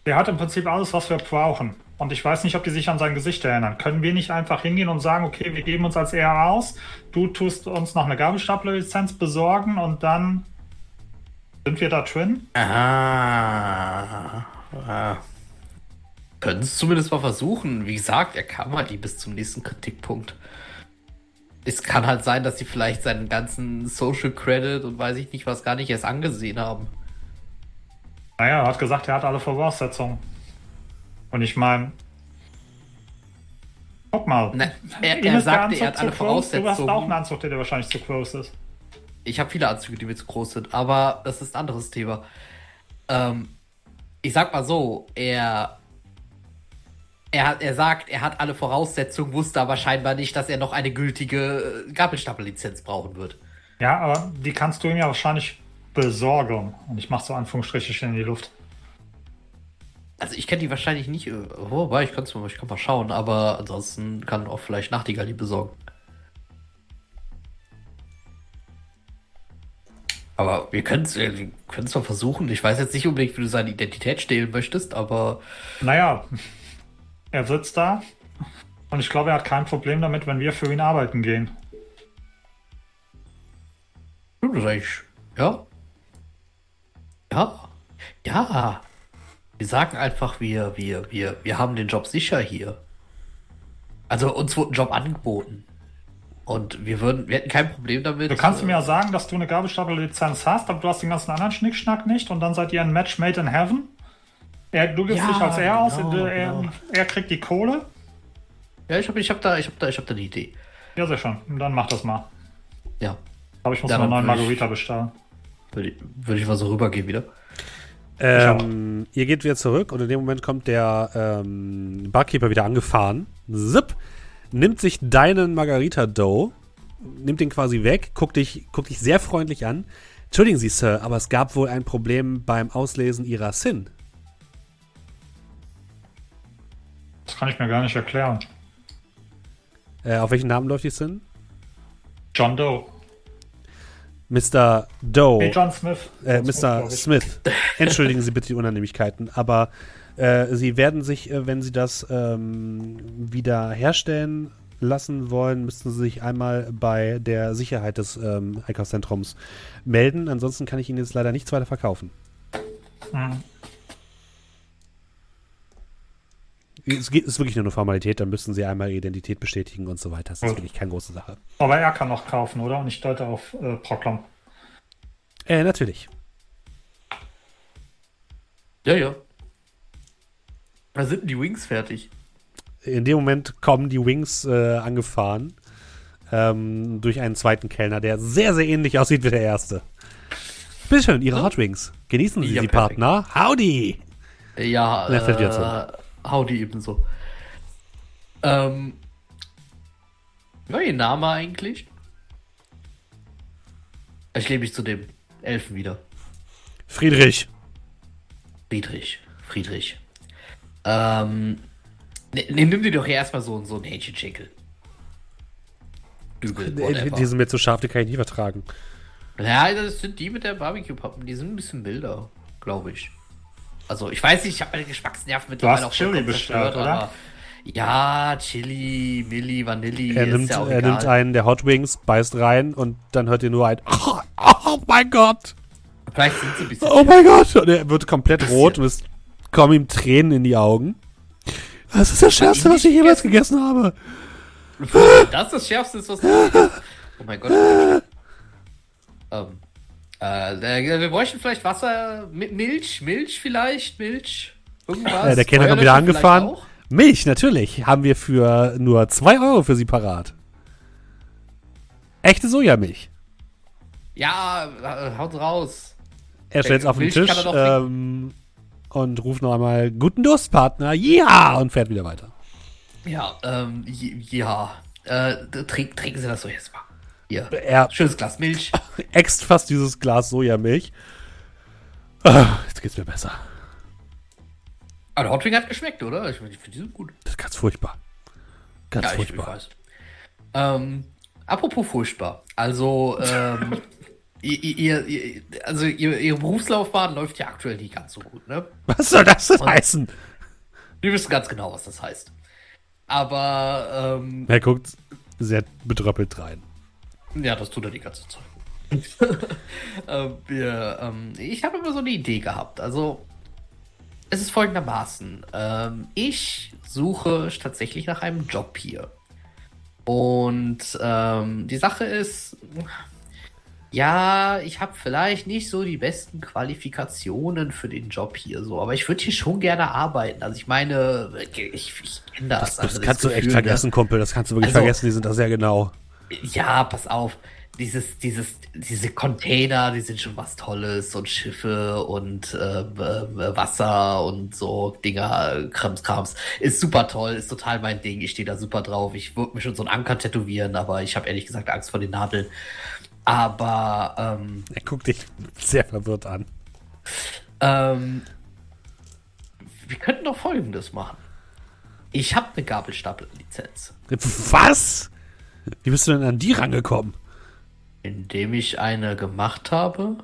Der hat im Prinzip alles, was wir brauchen. Und ich weiß nicht, ob die sich an sein Gesicht erinnern. Können wir nicht einfach hingehen und sagen, okay, wir geben uns als ER aus, du tust uns noch eine Gabelstapler-Lizenz besorgen und dann sind wir da drin? Aha. Ah. Können es zumindest mal versuchen. Wie gesagt, er kam halt nie bis zum nächsten Kritikpunkt. Es kann halt sein, dass sie vielleicht seinen ganzen Social Credit und weiß ich nicht was gar nicht erst angesehen haben. Naja, er hat gesagt, er hat alle Voraussetzungen. Und ich meine, guck mal. Na, er, er sagte, er hat alle Voraussetzungen. Du hast auch einen Anzug, der wahrscheinlich zu groß ist. Ich habe viele Anzüge, die mir zu groß sind, aber das ist ein anderes Thema. Ähm, ich sag mal so, er, er, hat, er sagt, er hat alle Voraussetzungen, wusste aber scheinbar nicht, dass er noch eine gültige äh, Gabelstapellizenz brauchen wird. Ja, aber die kannst du ihm ja wahrscheinlich besorgen. Und ich mache so Anführungsstriche in die Luft. Also ich kenne die wahrscheinlich nicht, äh, wobei ich, kann's, ich kann mal schauen, aber ansonsten kann auch vielleicht Nachtigall die besorgen. Aber wir können es wir mal versuchen. Ich weiß jetzt nicht unbedingt, wie du seine Identität stehlen möchtest, aber. Naja, er sitzt da und ich glaube, er hat kein Problem damit, wenn wir für ihn arbeiten gehen. Das ist eigentlich, ja. Ja, ja. Wir sagen einfach, wir, wir, wir, wir haben den Job sicher hier. Also uns wurde ein Job angeboten. Und wir würden, wir hätten kein Problem damit. Du kannst äh, mir ja sagen, dass du eine Gabelstapler-Lizenz hast, aber du hast den ganzen anderen Schnickschnack nicht und dann seid ihr ein Match made in heaven. Er, du gibst ja, dich als er genau, aus, er, genau. er, kriegt die Kohle. Ja, ich habe ich hab da, hab da, hab da eine Idee. Ja, sehr schön. Dann mach das mal. Ja. Aber ich muss noch einen neuen Margarita bestellen. Würde ich, würd ich mal so rübergehen wieder. Ähm, ihr geht wieder zurück und in dem Moment kommt der ähm, Barkeeper wieder angefahren. Zip, nimmt sich deinen Margarita Dough, nimmt den quasi weg, guckt dich, guckt dich sehr freundlich an. Entschuldigen Sie, Sir, aber es gab wohl ein Problem beim Auslesen Ihrer Sin. Das kann ich mir gar nicht erklären. Äh, auf welchen Namen läuft die Sin? John Doe. Mr. Doe. Hey, John Smith. Äh, Mr. Smith. Entschuldigen Sie bitte die Unannehmlichkeiten, aber äh, Sie werden sich, äh, wenn Sie das ähm, wieder herstellen lassen wollen, müssten Sie sich einmal bei der Sicherheit des ähm, Einkaufszentrums melden. Ansonsten kann ich Ihnen jetzt leider nichts weiter verkaufen. Mhm. Es ist wirklich nur eine Formalität, dann müssten sie einmal ihre Identität bestätigen und so weiter. Das ist Gut. wirklich keine große Sache. Aber er kann noch kaufen, oder? Und ich deute auf äh, Proclam. Äh, natürlich. Ja, ja. Da sind die Wings fertig. In dem Moment kommen die Wings äh, angefahren. Ähm, durch einen zweiten Kellner, der sehr, sehr ähnlich aussieht wie der erste. Bitteschön, Ihre Hot Wings. Genießen Sie ja, sie, perfekt. Partner. Howdy! Ja, äh, Howdy ebenso. Ähm, ja, ihr Name eigentlich? Ich lebe mich zu dem Elfen wieder. Friedrich. Friedrich. Friedrich. Ähm, ne, nimm dir doch erstmal so, so ein Hähnchenschenkel. Dübel, Die sind mir zu scharf, die kann ich nie vertragen. Ja, das sind die mit der Barbecue-Pappen. Die sind ein bisschen milder, glaube ich. Also, ich weiß nicht, ich habe meine Geschmacksnerven mittlerweile auch Chili bestellt, oder? Ja, Chili, Milli, Vanilli. Er, nimmt, ja er nimmt einen der Hot Wings, beißt rein und dann hört ihr nur ein Oh, oh mein Gott! Vielleicht sind sie ein bisschen. Oh mein Gott! Und er wird komplett rot und es kommen ihm Tränen in die Augen. Das ist das Schärfste, was ich jemals gegessen habe. Das ist das Schärfste, was du gegessen Oh mein Gott. ähm, äh, wir bräuchten vielleicht Wasser mit Milch, Milch vielleicht, Milch, irgendwas. Ja, der Kenner hat wieder angefahren. Milch, natürlich, haben wir für nur 2 Euro für Sie parat. Echte Sojamilch. Ja, äh, haut raus. Er stellt es auf den Tisch ähm, und ruft noch einmal Guten Durstpartner, ja, und fährt wieder weiter. Ja, ähm, ja. Äh, trink, trinken Sie das so jetzt mal. Hier. Er Schönes Glas Milch. Äxt fast dieses Glas Sojamilch. Ah, jetzt geht's mir besser. Aber der Hotwing hat geschmeckt, oder? Ich, ich finde die sind gut. Das ist ganz furchtbar. Ganz ja, furchtbar. Ich, ähm, apropos furchtbar. Also, ähm, ihr, ihr, also ihr, ihre Berufslaufbahn läuft ja aktuell nicht ganz so gut, ne? Was soll das denn heißen? Wir wissen ganz genau, was das heißt. Aber, ähm, Er guckt sehr betröppelt rein. Ja, das tut er die ganze Zeit. äh, wir, ähm, ich habe immer so eine Idee gehabt. Also, es ist folgendermaßen. Ähm, ich suche tatsächlich nach einem Job hier. Und ähm, die Sache ist, ja, ich habe vielleicht nicht so die besten Qualifikationen für den Job hier so, aber ich würde hier schon gerne arbeiten. Also ich meine, ich, ich kenne das. Das, das also kannst das du echt Gefühl, vergessen, ne? Kumpel. Das kannst du wirklich also, vergessen. Die sind da sehr genau. Ja, pass auf dieses, dieses, diese Container, die sind schon was Tolles und Schiffe und äh, äh, Wasser und so Dinger, Krams, Krams. Ist super toll, ist total mein Ding. Ich stehe da super drauf. Ich würde mir schon so einen Anker tätowieren, aber ich habe ehrlich gesagt Angst vor den Nadeln. Aber ähm, er guckt dich sehr verwirrt an. Ähm, wir könnten doch Folgendes machen. Ich habe eine Gabelstapler-Lizenz. Was? Wie bist du denn an die rangekommen? Indem ich eine gemacht habe,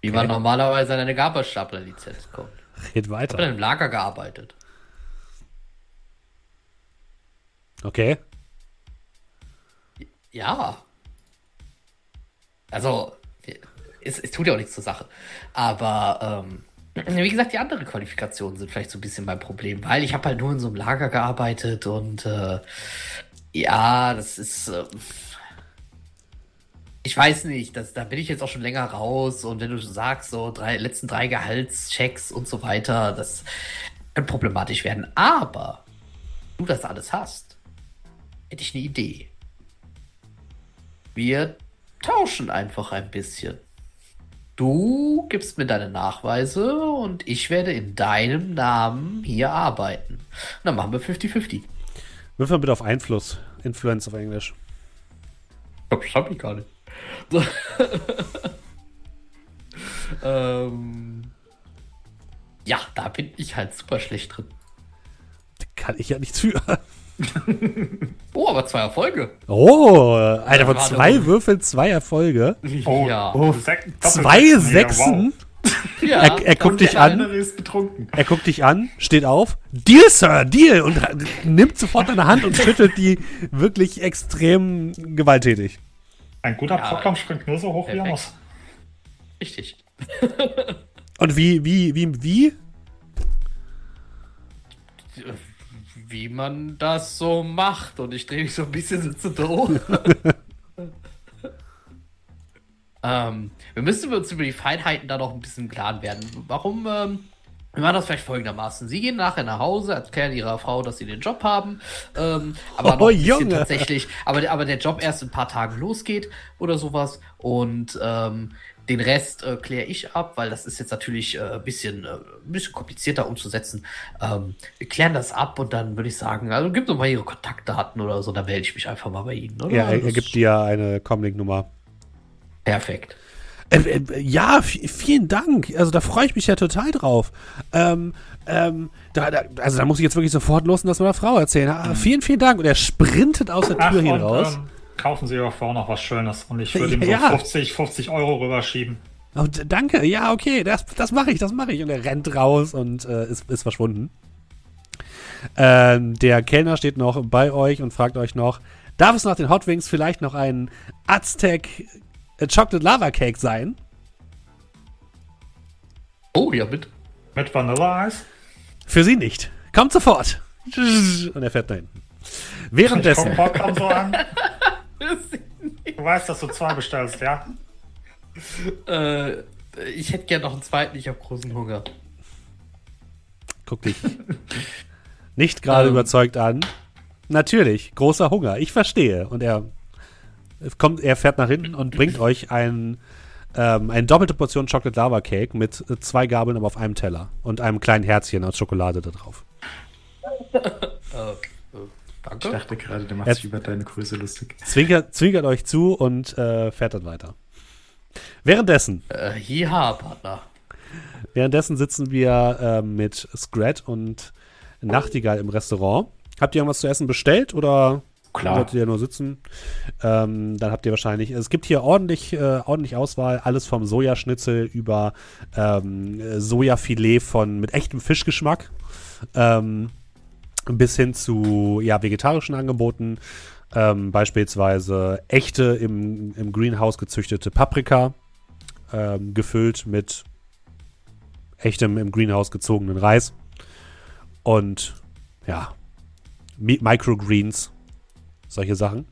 wie man normalerweise an eine Gabelstapler-Lizenz kommt. Red weiter. Ich habe im Lager gearbeitet. Okay. Ja. Also, es, es, tut ja auch nichts zur Sache. Aber, ähm, wie gesagt, die anderen Qualifikationen sind vielleicht so ein bisschen mein Problem, weil ich habe halt nur in so einem Lager gearbeitet und äh, ja, das ist. Äh, ich weiß nicht, das, da bin ich jetzt auch schon länger raus und wenn du sagst, so drei, letzten drei Gehaltschecks und so weiter, das kann problematisch werden. Aber du das alles hast, hätte ich eine Idee. Wir tauschen einfach ein bisschen. Du gibst mir deine Nachweise und ich werde in deinem Namen hier arbeiten. Und dann machen wir 50-50. Wirf mal bitte auf Einfluss. Influence auf Englisch. Das habe ich gar nicht. So. ähm, ja, da bin ich halt super schlecht drin. Da kann ich ja nichts für. oh, aber zwei Erfolge. Oh, einer von zwei Würfeln, zwei Erfolge. Oh, ja. Oh, zwei Sechsen. Ja, er, er guckt dich an. betrunken. Er guckt dich an, steht auf. Deal, Sir, Deal! Und nimmt sofort deine Hand und schüttelt die wirklich extrem gewalttätig. Ein guter ja, Programm springt nur so hoch, perfekt. wie er muss. Richtig. Und wie, wie, wie, wie? Wie man das so macht. Und ich drehe mich so ein bisschen sitze doof. ähm, wir müssen uns über die Feinheiten da noch ein bisschen klar werden. Warum ähm, wir machen das vielleicht folgendermaßen. Sie gehen nachher nach Hause, erklären ihrer Frau, dass sie den Job haben, ähm, aber oh, bisschen tatsächlich, aber, aber der Job erst in ein paar Tagen losgeht oder sowas. Und ähm, den Rest äh, kläre ich ab, weil das ist jetzt natürlich äh, ein, bisschen, äh, ein bisschen komplizierter umzusetzen. Ähm, wir klären das ab und dann würde ich sagen, also gib doch mal Ihre Kontaktdaten oder so, dann melde ich mich einfach mal bei Ihnen. Oder? Ja, er, er gibt dir eine Comlink-Nummer. Perfekt. Äh, äh, ja, vielen Dank. Also da freue ich mich ja total drauf. Ähm, ähm, da, da, also da muss ich jetzt wirklich sofort los und das meiner Frau erzählen. Ah, mhm. vielen, vielen Dank. Und er sprintet aus der Tür Ach, hier raus. Ähm, kaufen Sie auch vorher noch was Schönes und ich würde ihm so ja. 50, 50 Euro rüberschieben. Oh, danke, ja, okay, das, das mache ich, das mache ich. Und er rennt raus und äh, ist, ist verschwunden. Ähm, der Kellner steht noch bei euch und fragt euch noch, darf es nach den Hot Wings vielleicht noch ein Aztec äh, Chocolate Lava Cake sein? Oh, ja, bitte. Mit Vanilleeis? Für sie nicht. Kommt sofort. Und er fährt da hinten. Währenddessen. Ich komm, so an. Du weißt, dass du zwei bestellst, ja? Äh, ich hätte gerne noch einen zweiten, ich habe großen Hunger. Guck dich. Nicht gerade ähm. überzeugt an. Natürlich, großer Hunger, ich verstehe. Und er kommt, er fährt nach hinten und bringt euch ein, ähm, eine doppelte Portion Chocolate Lava Cake mit zwei Gabeln, aber auf einem Teller und einem kleinen Herzchen aus Schokolade da drauf. okay. Danke. Ich dachte gerade, du machst dich über deine Größe lustig. Zwinkert, zwinkert euch zu und äh, fährt dann weiter. Währenddessen. Äh, ja, Partner. Währenddessen sitzen wir äh, mit Scrat und Nachtigall im Restaurant. Habt ihr irgendwas zu essen bestellt oder Klar. Solltet ihr nur sitzen. Ähm, dann habt ihr wahrscheinlich, es gibt hier ordentlich, äh, ordentlich Auswahl, alles vom Sojaschnitzel über ähm, Sojafilet von mit echtem Fischgeschmack. Ähm, bis hin zu ja, vegetarischen Angeboten. Ähm, beispielsweise echte im, im Greenhouse gezüchtete Paprika, ähm, gefüllt mit echtem im Greenhouse gezogenen Reis. Und ja, Microgreens, solche Sachen.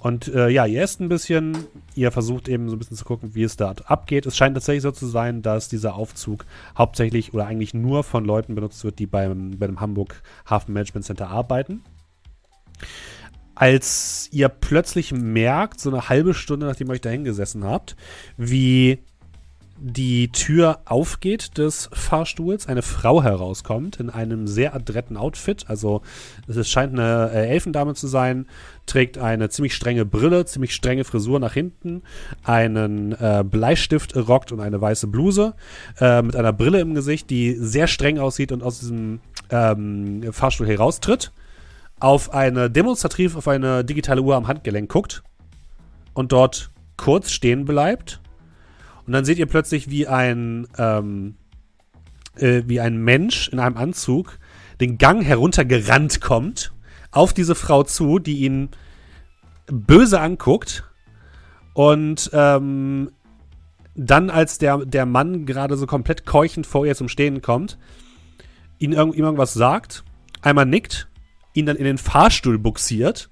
Und äh, ja, ihr esst ein bisschen, ihr versucht eben so ein bisschen zu gucken, wie es da abgeht. Es scheint tatsächlich so zu sein, dass dieser Aufzug hauptsächlich oder eigentlich nur von Leuten benutzt wird, die beim, bei Hamburg Hafen Management Center arbeiten. Als ihr plötzlich merkt, so eine halbe Stunde nachdem ihr euch da hingesessen habt, wie die Tür aufgeht des Fahrstuhls, eine Frau herauskommt in einem sehr adretten Outfit. Also es scheint eine äh, Elfendame zu sein, trägt eine ziemlich strenge Brille, ziemlich strenge Frisur nach hinten, einen äh, Bleistift rockt und eine weiße Bluse äh, mit einer Brille im Gesicht, die sehr streng aussieht und aus diesem ähm, Fahrstuhl heraustritt, auf eine demonstrativ auf eine digitale Uhr am Handgelenk guckt und dort kurz stehen bleibt und dann seht ihr plötzlich, wie ein, ähm, äh, wie ein Mensch in einem Anzug den Gang heruntergerannt kommt, auf diese Frau zu, die ihn böse anguckt. Und ähm, dann, als der, der Mann gerade so komplett keuchend vor ihr zum Stehen kommt, ihn irgend, ihm irgendwas sagt, einmal nickt, ihn dann in den Fahrstuhl buxiert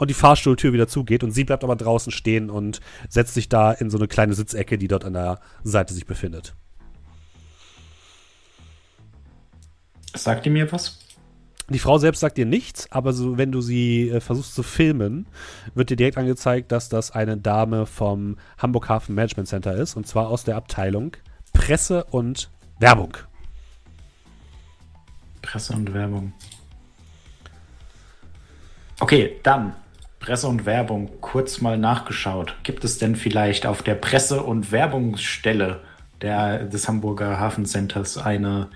und die Fahrstuhltür wieder zugeht und sie bleibt aber draußen stehen und setzt sich da in so eine kleine Sitzecke, die dort an der Seite sich befindet. Sagt ihr mir was? Die Frau selbst sagt dir nichts, aber so, wenn du sie äh, versuchst zu filmen, wird dir direkt angezeigt, dass das eine Dame vom Hamburg Hafen Management Center ist und zwar aus der Abteilung Presse und Werbung. Presse und Werbung. Okay, dann Presse und Werbung kurz mal nachgeschaut. Gibt es denn vielleicht auf der Presse- und Werbungsstelle der, des Hamburger Hafencenters eine,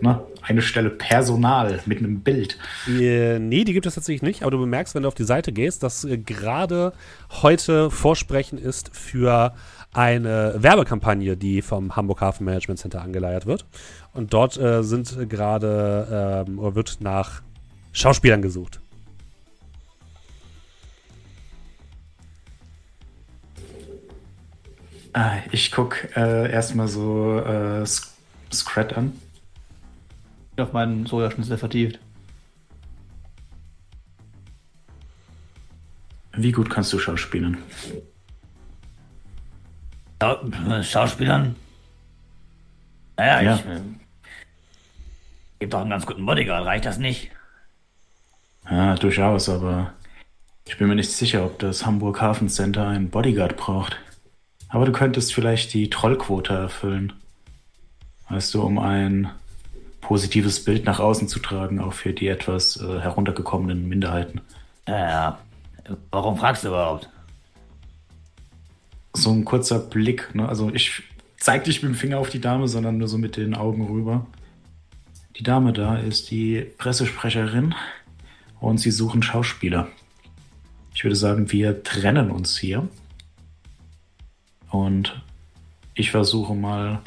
ne, eine Stelle Personal mit einem Bild? Äh, nee, die gibt es tatsächlich nicht, aber du bemerkst, wenn du auf die Seite gehst, dass äh, gerade heute Vorsprechen ist für eine Werbekampagne, die vom Hamburg Hafen Management Center angeleiert wird. Und dort äh, sind gerade ähm, wird nach Schauspielern gesucht. Ah, ich gucke äh, erstmal so äh, Scrat an. Auf meinen Sojaschnitzel vertieft. Wie gut kannst du Schauspielern? Ja, Schauspielern? Naja, ja. ich äh, gebe doch einen ganz guten Bodyguard, reicht das nicht? Ja, durchaus, aber ich bin mir nicht sicher, ob das Hamburg Hafen Center einen Bodyguard braucht. Aber du könntest vielleicht die Trollquote erfüllen. Weißt du, um ein positives Bild nach außen zu tragen, auch für die etwas äh, heruntergekommenen Minderheiten. Ja, warum fragst du überhaupt? so ein kurzer Blick. Ne? Also ich zeig nicht mit dem Finger auf die Dame, sondern nur so mit den Augen rüber. Die Dame da ist die Pressesprecherin und sie suchen Schauspieler. Ich würde sagen, wir trennen uns hier. Und ich versuche mal,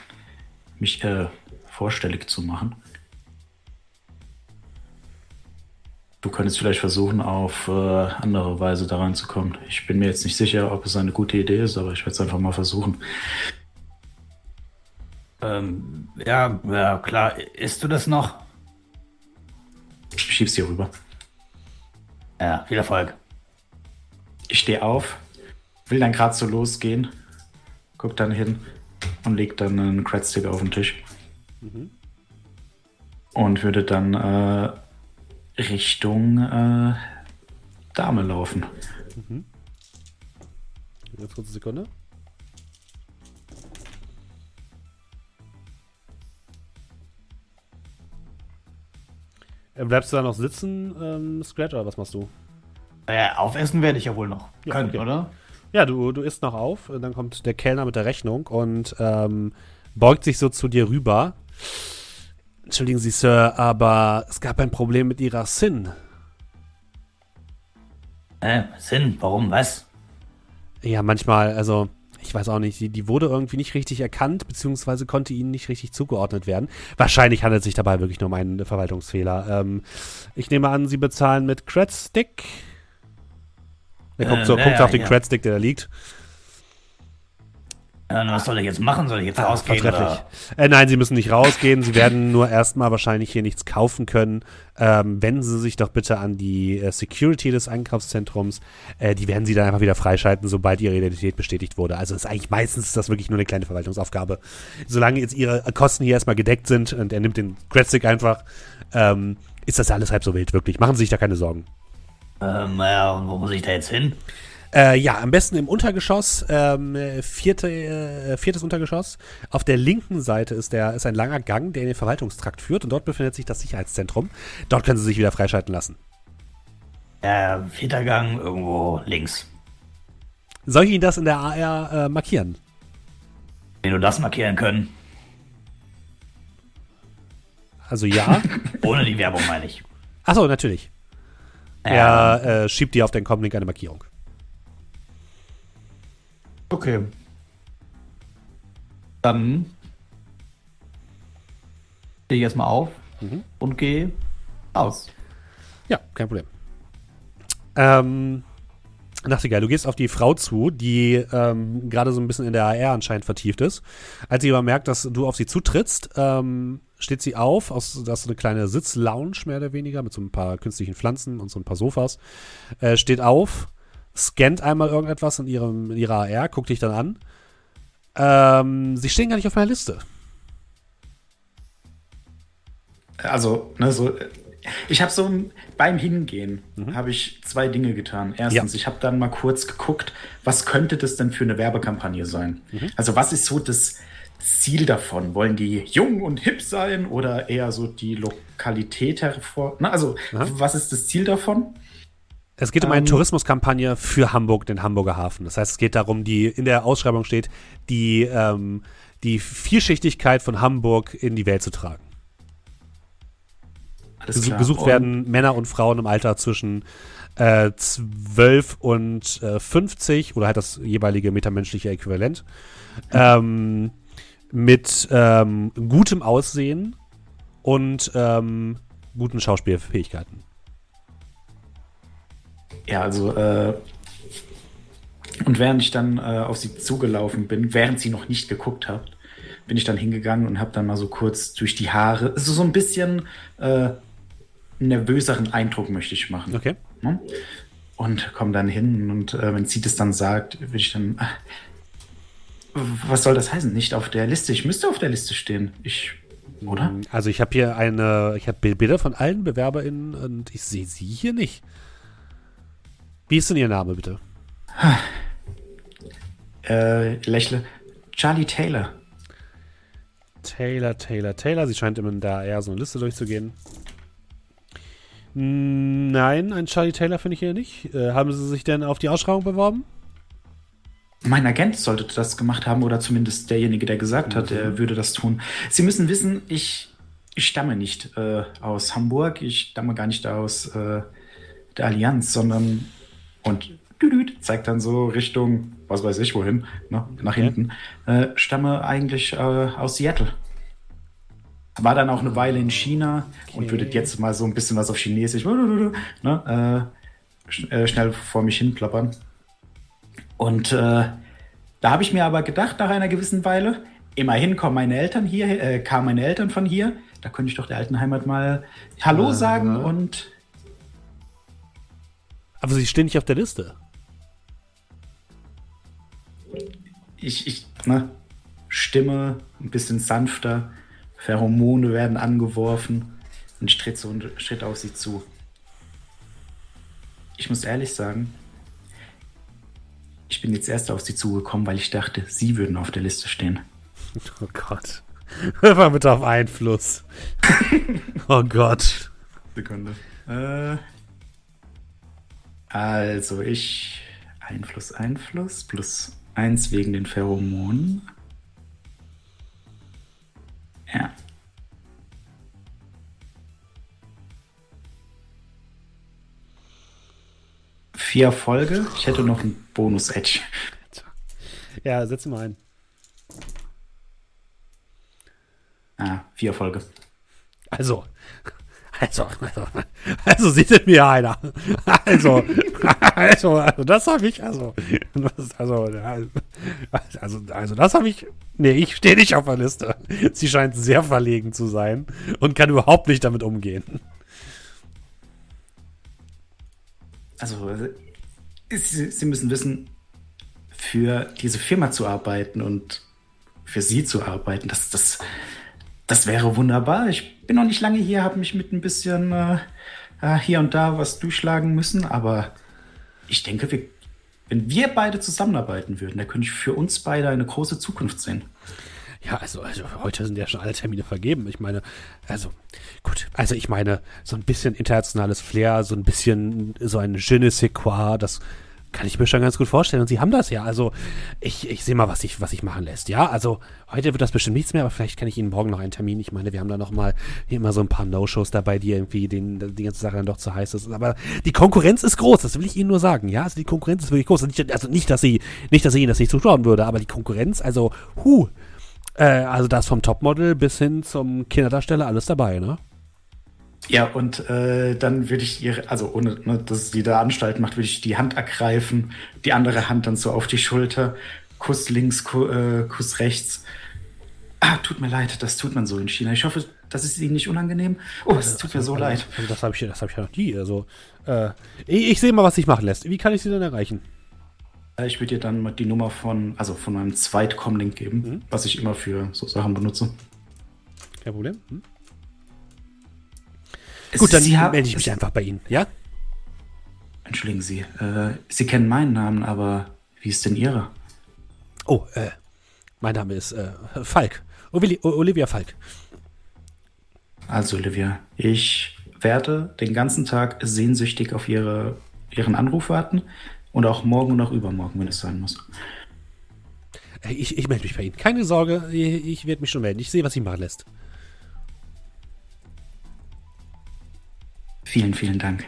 mich äh, vorstellig zu machen. Du könntest vielleicht versuchen, auf äh, andere Weise daran zu kommen. Ich bin mir jetzt nicht sicher, ob es eine gute Idee ist, aber ich werde es einfach mal versuchen. Ähm, ja, ja, klar. Isst du das noch? Ich schieb's hier rüber. Ja, viel Erfolg. Ich stehe auf, will dann gerade so losgehen, guck dann hin und leg dann einen Cradstick auf den Tisch. Mhm. Und würde dann äh, Richtung äh, Dame laufen. Mhm. Ganz kurze Sekunde. Äh, bleibst du da noch sitzen, ähm, Scratch, oder was machst du? Äh, aufessen werde ich ja wohl noch ja, können, okay. oder? Ja, du, du isst noch auf, dann kommt der Kellner mit der Rechnung und ähm, beugt sich so zu dir rüber. Entschuldigen Sie, Sir, aber es gab ein Problem mit Ihrer Sin. Äh, Sin? Warum? Was? Ja, manchmal, also ich weiß auch nicht, die, die wurde irgendwie nicht richtig erkannt, beziehungsweise konnte ihnen nicht richtig zugeordnet werden. Wahrscheinlich handelt es sich dabei wirklich nur um einen Verwaltungsfehler. Ähm, ich nehme an, sie bezahlen mit Credstick. Er guckt, äh, so, guckt ja, auf den ja. Credstick, der da liegt. Was soll ich jetzt machen? Soll ich jetzt ah, rausgehen? Äh, nein, Sie müssen nicht rausgehen. Sie werden nur erstmal wahrscheinlich hier nichts kaufen können. Ähm, wenden Sie sich doch bitte an die äh, Security des Einkaufszentrums. Äh, die werden Sie dann einfach wieder freischalten, sobald Ihre Identität bestätigt wurde. Also ist eigentlich meistens ist das wirklich nur eine kleine Verwaltungsaufgabe. Solange jetzt Ihre Kosten hier erstmal gedeckt sind und er nimmt den Credstick einfach, ähm, ist das alles halb so wild, wirklich. Machen Sie sich da keine Sorgen. Ähm, ja, und wo muss ich da jetzt hin? Äh, ja, am besten im Untergeschoss, ähm, vierte, äh, viertes Untergeschoss. Auf der linken Seite ist, der, ist ein langer Gang, der in den Verwaltungstrakt führt und dort befindet sich das Sicherheitszentrum. Dort können Sie sich wieder freischalten lassen. Äh, vierter Gang irgendwo links. Soll ich Ihnen das in der AR äh, markieren? Wenn du das markieren können. Also ja. Ohne die Werbung meine ich. Achso, natürlich. Er äh, schiebt dir auf den Comlink eine Markierung. Okay. Dann stehe ich erstmal auf mhm. und gehe aus. Ja, kein Problem. Ähm, Nachtigall, du gehst auf die Frau zu, die ähm, gerade so ein bisschen in der AR anscheinend vertieft ist. Als sie aber merkt, dass du auf sie zutrittst, ähm, steht sie auf, aus, das ist eine kleine Sitzlounge mehr oder weniger mit so ein paar künstlichen Pflanzen und so ein paar Sofas. Äh, steht auf, scannt einmal irgendetwas in, ihrem, in ihrer AR, guckt dich dann an. Ähm, sie stehen gar nicht auf meiner Liste. Also, ne, so, ich habe so beim Hingehen mhm. habe ich zwei Dinge getan. Erstens, ja. ich habe dann mal kurz geguckt, was könnte das denn für eine Werbekampagne sein? Mhm. Also, was ist so das Ziel davon? Wollen die jung und hip sein oder eher so die Lokalität hervor? Na, also, mhm. was ist das Ziel davon? Es geht um eine ähm, Tourismuskampagne für Hamburg, den Hamburger Hafen. Das heißt, es geht darum, die in der Ausschreibung steht, die, ähm, die Vielschichtigkeit von Hamburg in die Welt zu tragen. Gesucht, gesucht werden Männer und Frauen im Alter zwischen äh, 12 und äh, 50 oder halt das jeweilige metamenschliche Äquivalent. Ähm, mit ähm, gutem Aussehen und ähm, guten Schauspielfähigkeiten. Ja, also äh, und während ich dann äh, auf sie zugelaufen bin, während sie noch nicht geguckt hat, bin ich dann hingegangen und habe dann mal so kurz durch die Haare, also so ein bisschen äh, nervöseren Eindruck möchte ich machen. Okay. Ne? Und komme dann hin und äh, wenn sie das dann sagt, würde ich dann, was soll das heißen? Nicht auf der Liste. Ich müsste auf der Liste stehen. Ich, oder? Also ich habe hier eine, ich habe Bilder von allen BewerberInnen und ich sehe sie hier nicht. Wie ist denn Ihr Name, bitte? Äh, lächle. Charlie Taylor. Taylor, Taylor, Taylor. Sie scheint immer da eher so eine Liste durchzugehen. Nein, ein Charlie Taylor finde ich hier nicht. Äh, haben Sie sich denn auf die Ausschreibung beworben? Mein Agent sollte das gemacht haben oder zumindest derjenige, der gesagt hat, er mhm. würde das tun. Sie müssen wissen, ich, ich stamme nicht äh, aus Hamburg, ich stamme gar nicht aus äh, der Allianz, sondern und zeigt dann so Richtung, was weiß ich wohin, ne, nach hinten, äh, stamme eigentlich äh, aus Seattle. War dann auch eine Weile in China okay. und würde jetzt mal so ein bisschen was auf Chinesisch ne, äh, äh, schnell vor mich hin plappern. Und äh, da habe ich mir aber gedacht, nach einer gewissen Weile, immerhin kommen meine Eltern hier, äh, kamen meine Eltern von hier, da könnte ich doch der alten Heimat mal Hallo äh, sagen und. Aber sie stehen nicht auf der Liste. Ich, ich, ne? Stimme ein bisschen sanfter, Pheromone werden angeworfen und ich trete so einen Schritt auf sie zu. Ich muss ehrlich sagen, ich bin jetzt erst auf sie zugekommen, weil ich dachte, sie würden auf der Liste stehen. Oh Gott. Hör mal bitte auf Einfluss. oh Gott. Sekunde. Äh, also ich Einfluss, Einfluss plus eins wegen den Pheromonen. Ja. Vier Erfolge. Ich hätte noch einen Bonus-Edge. Ja, setz mal ein. Ah, vier Erfolge. Also, also, also, also sieht es mir einer. Also, also, also das habe ich, also, also, also, also das habe ich, nee, ich stehe nicht auf der Liste. Sie scheint sehr verlegen zu sein und kann überhaupt nicht damit umgehen. Also, Sie, Sie müssen wissen, für diese Firma zu arbeiten und für Sie zu arbeiten, das, das, das wäre wunderbar. Ich bin noch nicht lange hier, habe mich mit ein bisschen äh, äh, hier und da was durchschlagen müssen, aber ich denke, wir, wenn wir beide zusammenarbeiten würden, da könnte ich für uns beide eine große Zukunft sehen. Ja, also, also heute sind ja schon alle Termine vergeben. Ich meine, also gut, also ich meine, so ein bisschen internationales Flair, so ein bisschen so ein Je ne sais quoi, das kann ich mir schon ganz gut vorstellen. Und sie haben das ja. Also ich, ich sehe mal, was sich was ich machen lässt. Ja, also heute wird das bestimmt nichts mehr, aber vielleicht kann ich Ihnen morgen noch einen Termin. Ich meine, wir haben da noch mal hier immer so ein paar No-Shows dabei, die irgendwie den, die ganze Sache dann doch zu heiß ist. Aber die Konkurrenz ist groß, das will ich Ihnen nur sagen. Ja, also die Konkurrenz ist wirklich groß. Also nicht, also dass sie, nicht, dass ich Ihnen das nicht zutrauen würde, aber die Konkurrenz, also, hu, äh, also das vom Topmodel bis hin zum Kinderdarsteller, alles dabei, ne? Ja, und äh, dann würde ich ihr, also ohne ne, dass sie da Anstalt macht, würde ich die Hand ergreifen, die andere Hand dann so auf die Schulter, Kuss links, Ku äh, Kuss rechts. Ah, tut mir leid, das tut man so in China. Ich hoffe, das ist Ihnen nicht unangenehm. Oh, es tut mir so also, leid. Also das habe ich, hab ich ja noch nie. Also, äh, ich, ich sehe mal, was sich machen lässt. Wie kann ich Sie denn erreichen? Äh, ich würde dir dann mal die Nummer von, also von meinem Zweitcom-Link geben, mhm. was ich immer für so Sachen benutze. Kein Problem. Hm? Gut, dann Sie melde ich mich einfach bei Ihnen, ja? Entschuldigen Sie, äh, Sie kennen meinen Namen, aber wie ist denn Ihrer? Oh, äh, mein Name ist äh, Falk. Olivia, Olivia Falk. Also, Olivia, ich werde den ganzen Tag sehnsüchtig auf Ihre, Ihren Anruf warten und auch morgen und auch übermorgen, wenn es sein muss. Ich, ich melde mich bei Ihnen. Keine Sorge, ich, ich werde mich schon melden. Ich sehe, was sich machen lässt. Vielen, vielen Dank.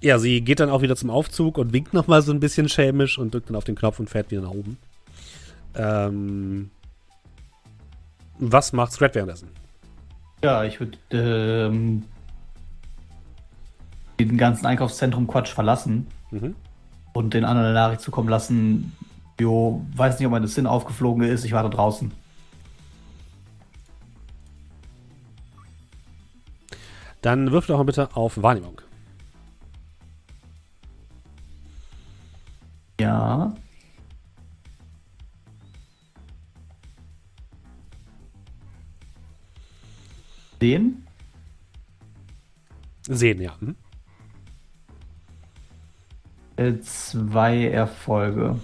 Ja, sie geht dann auch wieder zum Aufzug und winkt nochmal so ein bisschen schelmisch und drückt dann auf den Knopf und fährt wieder nach oben. Ähm, was macht Scrat währenddessen? Ja, ich würde ähm, den ganzen Einkaufszentrum Quatsch verlassen mhm. und den anderen eine Nachricht zukommen lassen. Jo, weiß nicht, ob meine Sinn aufgeflogen ist, ich war da draußen. Dann wirf doch mal bitte auf Wahrnehmung. Ja. Sehen? Sehen, ja. Hm. Äh, zwei Erfolge.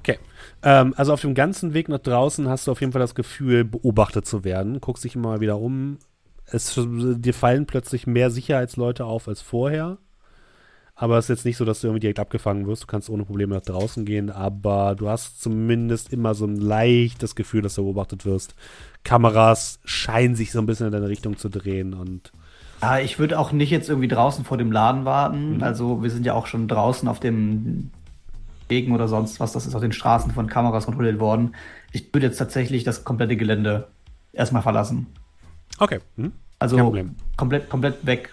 Okay. Ähm, also auf dem ganzen Weg nach draußen hast du auf jeden Fall das Gefühl, beobachtet zu werden. Guckst dich immer wieder um, es, dir fallen plötzlich mehr Sicherheitsleute auf als vorher. Aber es ist jetzt nicht so, dass du irgendwie direkt abgefangen wirst. Du kannst ohne Probleme nach draußen gehen, aber du hast zumindest immer so ein leichtes Gefühl, dass du beobachtet wirst. Kameras scheinen sich so ein bisschen in deine Richtung zu drehen und. Ja, ich würde auch nicht jetzt irgendwie draußen vor dem Laden warten. Mhm. Also wir sind ja auch schon draußen auf dem Wegen oder sonst was. Das ist auf den Straßen von Kameras kontrolliert worden. Ich würde jetzt tatsächlich das komplette Gelände erstmal verlassen. Okay. Mhm. Also komplett, komplett weg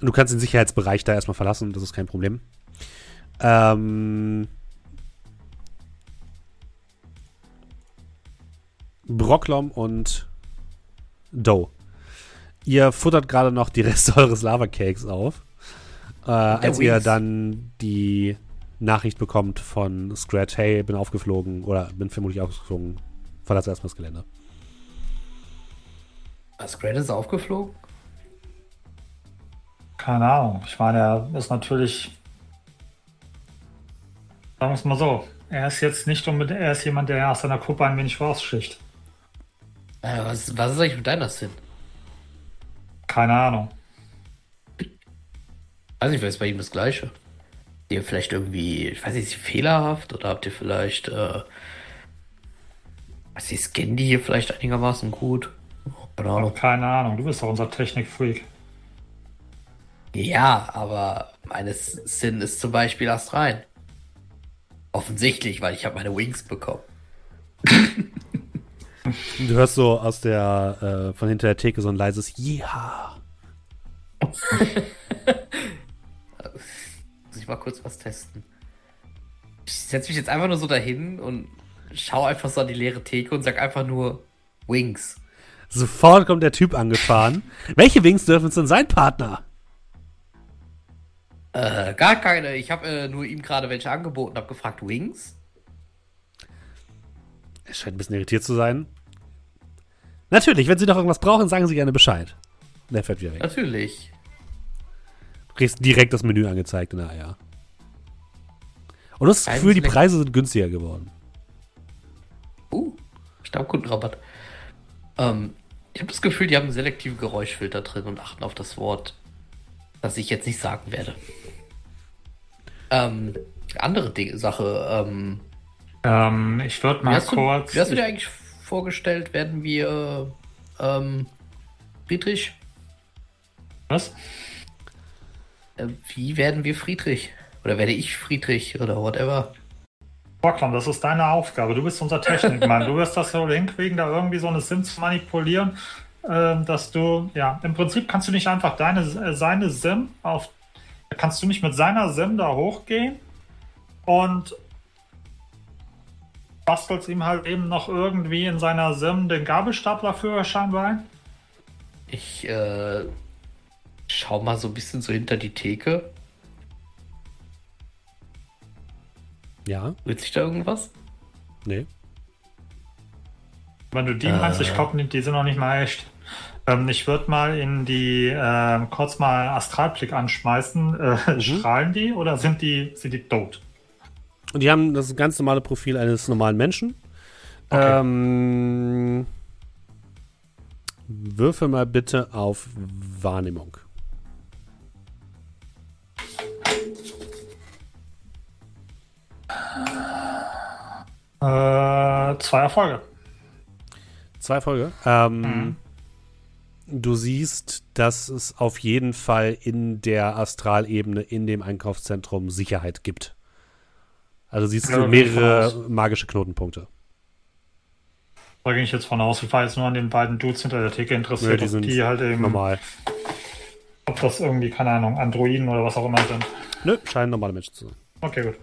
Du kannst den Sicherheitsbereich da erstmal verlassen, das ist kein Problem. Ähm, Brocklom und Doe. Ihr futtert gerade noch die Reste eures Lava-Cakes auf. Äh, als ihr dann die Nachricht bekommt von Scratch, hey, bin aufgeflogen oder bin vermutlich aufgeflogen, verlasse erstmal das Gelände. Scratch ist aufgeflogen? Keine Ahnung. Ich meine, er ist natürlich. Sagen wir es mal so. Er ist jetzt nicht unbedingt. Er ist jemand, der aus seiner Gruppe ein wenig rausschicht. Äh, was, was ist eigentlich mit deiner Sinn? Keine Ahnung. Weiß nicht, vielleicht ist bei ihm das Gleiche. Habt ihr vielleicht irgendwie, ich weiß nicht, fehlerhaft oder habt ihr vielleicht, äh, was ist, scannen die hier vielleicht einigermaßen gut? Keine Ahnung. Keine Ahnung, du bist doch unser Technikfreak. Ja, aber meines Sinn ist zum Beispiel astrein. Offensichtlich, weil ich habe meine Wings bekommen. du hörst so aus der, äh, von hinter der Theke so ein leises Ja. Muss ich mal kurz was testen. Ich setze mich jetzt einfach nur so dahin und schaue einfach so an die leere Theke und sag einfach nur Wings. Sofort kommt der Typ angefahren. Welche Wings dürfen es denn sein, Partner? Äh, gar keine. Ich habe äh, nur ihm gerade welche angeboten, habe gefragt, Wings? Er scheint ein bisschen irritiert zu sein. Natürlich, wenn Sie noch irgendwas brauchen, sagen Sie gerne Bescheid. Der fährt wieder weg. Natürlich. Du kriegst direkt das Menü angezeigt in der AR. Und du hast das Gefühl, die Preise sind günstiger geworden. Uh, Stammkundenrabatt. Ähm, ich habe das Gefühl, die haben einen selektiven Geräuschfilter drin und achten auf das Wort, das ich jetzt nicht sagen werde. Ähm, andere Dinge, Sache. Ähm, ähm, ich würde mal wie kurz. Du, wie hast du dir eigentlich vorgestellt, werden wir ähm, Friedrich? Was? Äh, wie werden wir Friedrich? Oder werde ich Friedrich oder whatever? Bocklam, das ist deine Aufgabe. Du bist unser Technikmann. du wirst das so hinkriegen, da irgendwie so eine Sim zu manipulieren, äh, dass du, ja, im Prinzip kannst du nicht einfach deine, äh, seine Sim auf kannst du nicht mit seiner Sim da hochgehen und bastelst ihm halt eben noch irgendwie in seiner Sim den Gabelstapler-Führerschein bei? Ich äh, schau mal so ein bisschen so hinter die Theke. Ja. Wird sich da irgendwas? Nee. Wenn du die äh, meinst, ich glaube, die sind noch nicht mal echt. Ähm, ich würde mal in die äh, kurz mal Astralblick anschmeißen. Äh, mhm. Strahlen die oder sind die, sind die tot? Und die haben das ganz normale Profil eines normalen Menschen. Okay. Ähm, würfe mal bitte auf Wahrnehmung. Äh, zwei Erfolge. Zwei Erfolge. Ähm, mhm du siehst, dass es auf jeden Fall in der Astralebene, in dem Einkaufszentrum Sicherheit gibt. Also siehst ja, du mehrere magische Knotenpunkte. Da ging ich jetzt von aus. Ich war jetzt nur an den beiden Dudes hinter der Theke interessiert, ja, die sind die halt eben. Normal. Ob das irgendwie, keine Ahnung, Androiden oder was auch immer sind. Nö, scheinen normale Menschen zu sein. Okay, gut.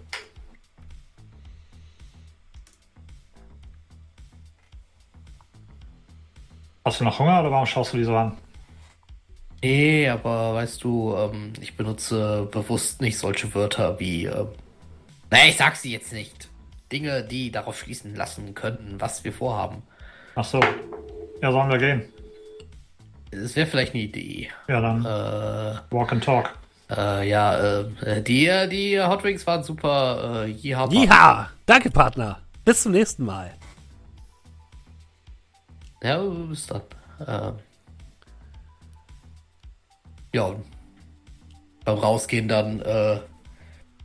Hast du noch Hunger oder warum schaust du die so an? Nee, aber weißt du, ähm, ich benutze bewusst nicht solche Wörter wie. Äh, naja, ich sag sie jetzt nicht. Dinge, die darauf schließen lassen könnten, was wir vorhaben. Ach so. Ja, sollen wir gehen? Das wäre vielleicht eine Idee. Ja, dann. Äh, walk and talk. Äh, ja, äh, die, die Hot Wings waren super. Äh, Jiha. Jiha! Danke, Partner. Bis zum nächsten Mal. Ja, bis dann. Äh, ja. beim Rausgehen dann äh,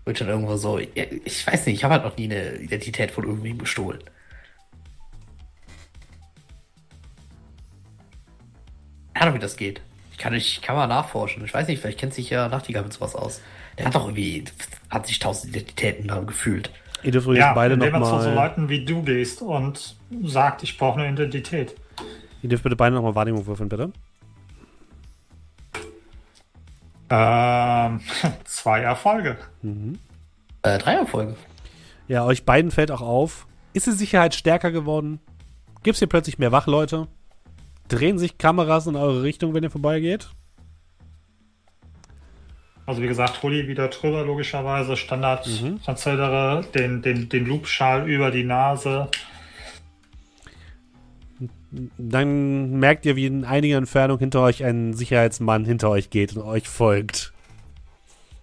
wird dann irgendwo so. Ich weiß nicht, ich habe halt noch nie eine Identität von irgendwem gestohlen. Keine Ahnung, wie das geht. Ich kann, ich kann mal nachforschen. Ich weiß nicht, vielleicht kennt sich ja Nachtigall mit sowas aus. Der hat doch irgendwie hat sich tausend Identitäten da gefühlt. Ihr dürft ja, beide indem noch mal... zu so Leuten wie du gehst und sagt, ich brauche eine Identität. Ihr dürft bitte beide nochmal Wahrnehmung würfeln, bitte. Ähm, zwei Erfolge. Mhm. Äh, drei Erfolge. Ja, euch beiden fällt auch auf. Ist die Sicherheit stärker geworden? Gibt es hier plötzlich mehr Wachleute? Drehen sich Kameras in eure Richtung, wenn ihr vorbeigeht? Also wie gesagt, Hulli wieder drüber, logischerweise. Standard mhm. den, den, den Loopschal über die Nase. Dann merkt ihr, wie in einiger Entfernung hinter euch ein Sicherheitsmann hinter euch geht und euch folgt.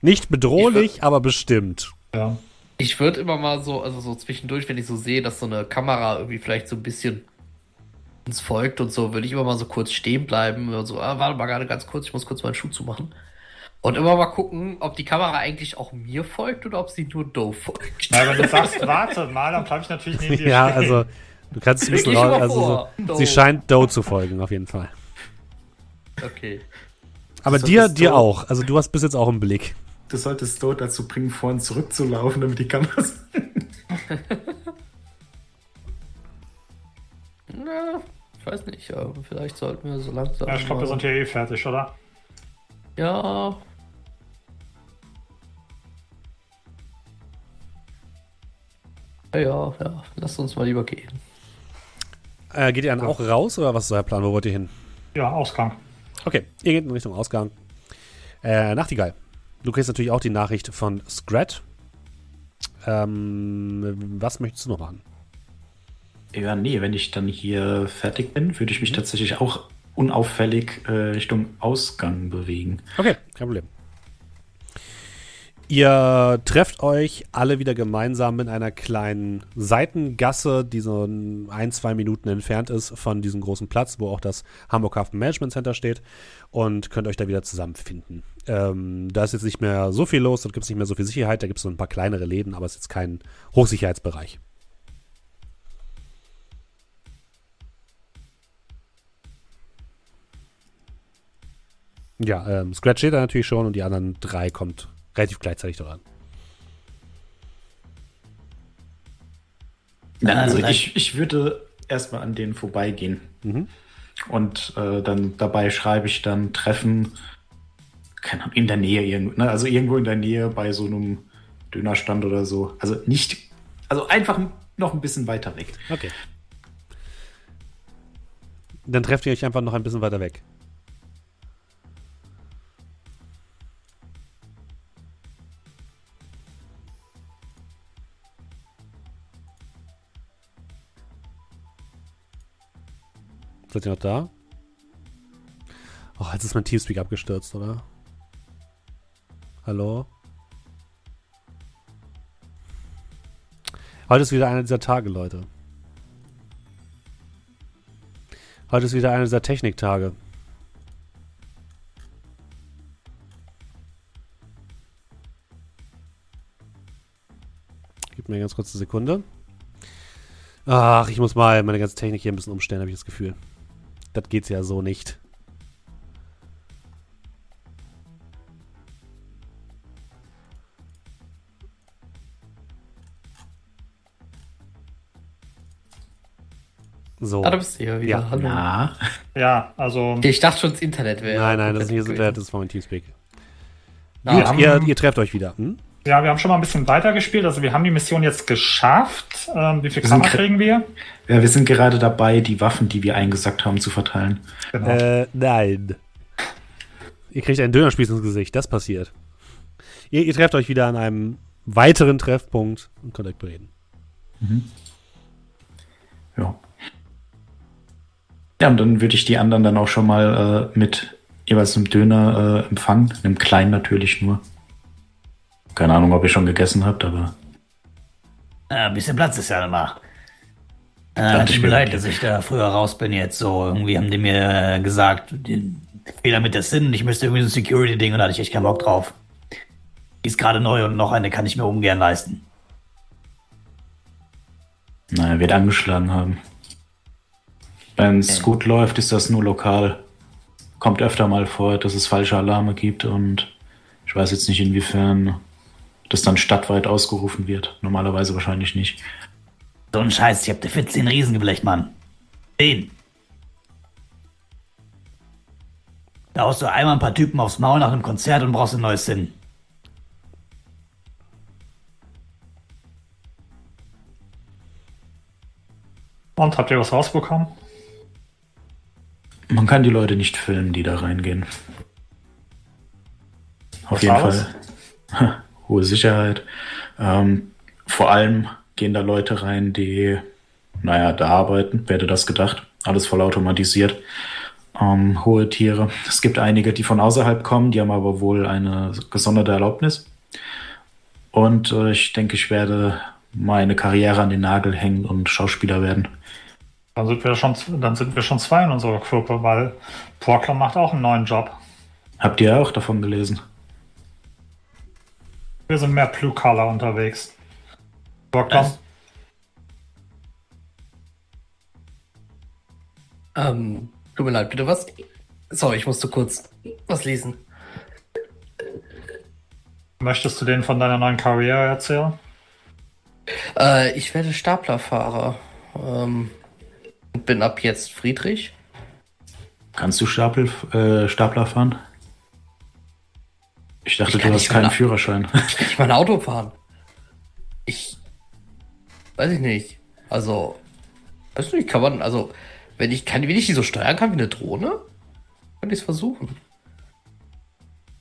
Nicht bedrohlich, aber bestimmt. Ja. Ich würde immer mal so, also so zwischendurch, wenn ich so sehe, dass so eine Kamera irgendwie vielleicht so ein bisschen uns folgt und so, würde ich immer mal so kurz stehen bleiben und so, ah, warte mal gerade ganz kurz, ich muss kurz meinen Schuh zumachen. Und immer mal gucken, ob die Kamera eigentlich auch mir folgt oder ob sie nur Doe folgt. Ja, wenn du sagst, warte mal, dann bleibe ich natürlich neben dir Ja, stehen. also du kannst es ein bisschen raus, also so, sie scheint Doe zu folgen, auf jeden Fall. Okay. Aber dir, dir auch. Also du hast bis jetzt auch im Blick. Du solltest Doe dazu bringen, vorhin zurückzulaufen, damit die Kameras. Na, ich weiß nicht, aber vielleicht sollten wir so langsam. Ja, ich glaube, wir sind hier eh fertig, oder? Ja, Ja, ja, lasst uns mal lieber gehen. Äh, geht ihr dann auch raus oder was ist euer Plan? Wo wollt ihr hin? Ja, Ausgang. Okay, ihr geht in Richtung Ausgang. Äh, Nachtigall. Du kriegst natürlich auch die Nachricht von Scrat. Ähm, was möchtest du noch machen? Ja, nee, wenn ich dann hier fertig bin, würde ich mich mhm. tatsächlich auch unauffällig äh, Richtung Ausgang bewegen. Okay, kein Problem. Ihr trefft euch alle wieder gemeinsam in einer kleinen Seitengasse, die so ein, zwei Minuten entfernt ist von diesem großen Platz, wo auch das Hamburg Hafen Management Center steht und könnt euch da wieder zusammenfinden. Ähm, da ist jetzt nicht mehr so viel los, da gibt es nicht mehr so viel Sicherheit, da gibt es so ein paar kleinere Läden, aber es ist jetzt kein Hochsicherheitsbereich. Ja, ähm, Scratch steht da natürlich schon und die anderen drei kommt relativ gleichzeitig dran. Also ich, ich würde erstmal an denen vorbeigehen. Mhm. Und äh, dann dabei schreibe ich dann Treffen, keine Ahnung, in der Nähe irgendwo, ne? also irgendwo in der Nähe bei so einem Dönerstand oder so. Also nicht, also einfach noch ein bisschen weiter weg. Okay. Dann trefft ihr euch einfach noch ein bisschen weiter weg. Seid ihr noch da? Oh, jetzt ist mein Teamspeak abgestürzt, oder? Hallo? Heute ist wieder einer dieser Tage, Leute. Heute ist wieder einer dieser Techniktage. Gib mir ganz kurz eine Sekunde. Ach, ich muss mal meine ganze Technik hier ein bisschen umstellen, habe ich das Gefühl. Das geht's ja so nicht. So. Ah, da bist du ja wieder. Ja. Hallo. Ja. ja, also. Ich dachte schon, das Internet wäre. Nein, nein, das ist nicht das Internet, das ist von Teamspeak. Gut, ihr, ihr, trefft euch wieder. Hm? Ja, wir haben schon mal ein bisschen weiter gespielt. Also wir haben die Mission jetzt geschafft. Ähm, wie viel Kammer kriegen wir? Ja, wir sind gerade dabei, die Waffen, die wir eingesackt haben, zu verteilen. Genau. Äh, nein. Ihr kriegt einen Dönerspieß ins Gesicht. Das passiert. Ihr, ihr, trefft euch wieder an einem weiteren Treffpunkt und könnt euch bereden. Mhm. Ja. Ja, und dann würde ich die anderen dann auch schon mal äh, mit jeweils einem Döner äh, empfangen. Einem kleinen natürlich nur. Keine Ahnung, ob ihr schon gegessen habt, aber. Ja, ein bisschen Platz ist ja immer. Äh, tut mir leid, dass ich da früher raus bin jetzt so. Irgendwie haben die mir gesagt, Fehler mit der Sinn, ich müsste irgendwie so ein Security-Ding und da hatte ich echt keinen Bock drauf. Die ist gerade neu und noch eine kann ich mir ungern leisten. Na, er wird angeschlagen haben. Wenn es okay. gut läuft, ist das nur lokal. Kommt öfter mal vor, dass es falsche Alarme gibt und ich weiß jetzt nicht, inwiefern das dann stadtweit ausgerufen wird. Normalerweise wahrscheinlich nicht. So ein Scheiß, ich hab dir 14 Riesengeblecht, Mann. 10. Da haust du einmal ein paar Typen aufs Maul nach einem Konzert und brauchst ein neues Sinn. Und habt ihr was rausbekommen? Man kann die Leute nicht filmen, die da reingehen. Auf was jeden Fall. Hohe Sicherheit. Ähm, vor allem gehen da Leute rein, die, naja, da arbeiten. Wer hätte das gedacht? Alles voll automatisiert. Ähm, hohe Tiere. Es gibt einige, die von außerhalb kommen, die haben aber wohl eine gesonderte Erlaubnis. Und äh, ich denke, ich werde meine Karriere an den Nagel hängen und Schauspieler werden. Dann sind wir schon, dann sind wir schon zwei in unserer Gruppe, weil Porkler macht auch einen neuen Job. Habt ihr auch davon gelesen? Wir sind mehr Blue Color unterwegs. Porkler? Ähm, tut mir leid, bitte was? Sorry, ich musste kurz was lesen. Möchtest du denen von deiner neuen Karriere erzählen? Äh, ich werde Staplerfahrer. Ähm, bin ab jetzt Friedrich. Kannst du Stapel, äh, Stapler fahren? Ich dachte, ich du hast keinen Führerschein. Ich kann nicht mal ein Auto fahren. Ich. Weiß ich nicht. Also. Weißt du nicht, kann man. Also, wenn ich kann, wenn ich die so steuern kann wie eine Drohne, kann ich es versuchen.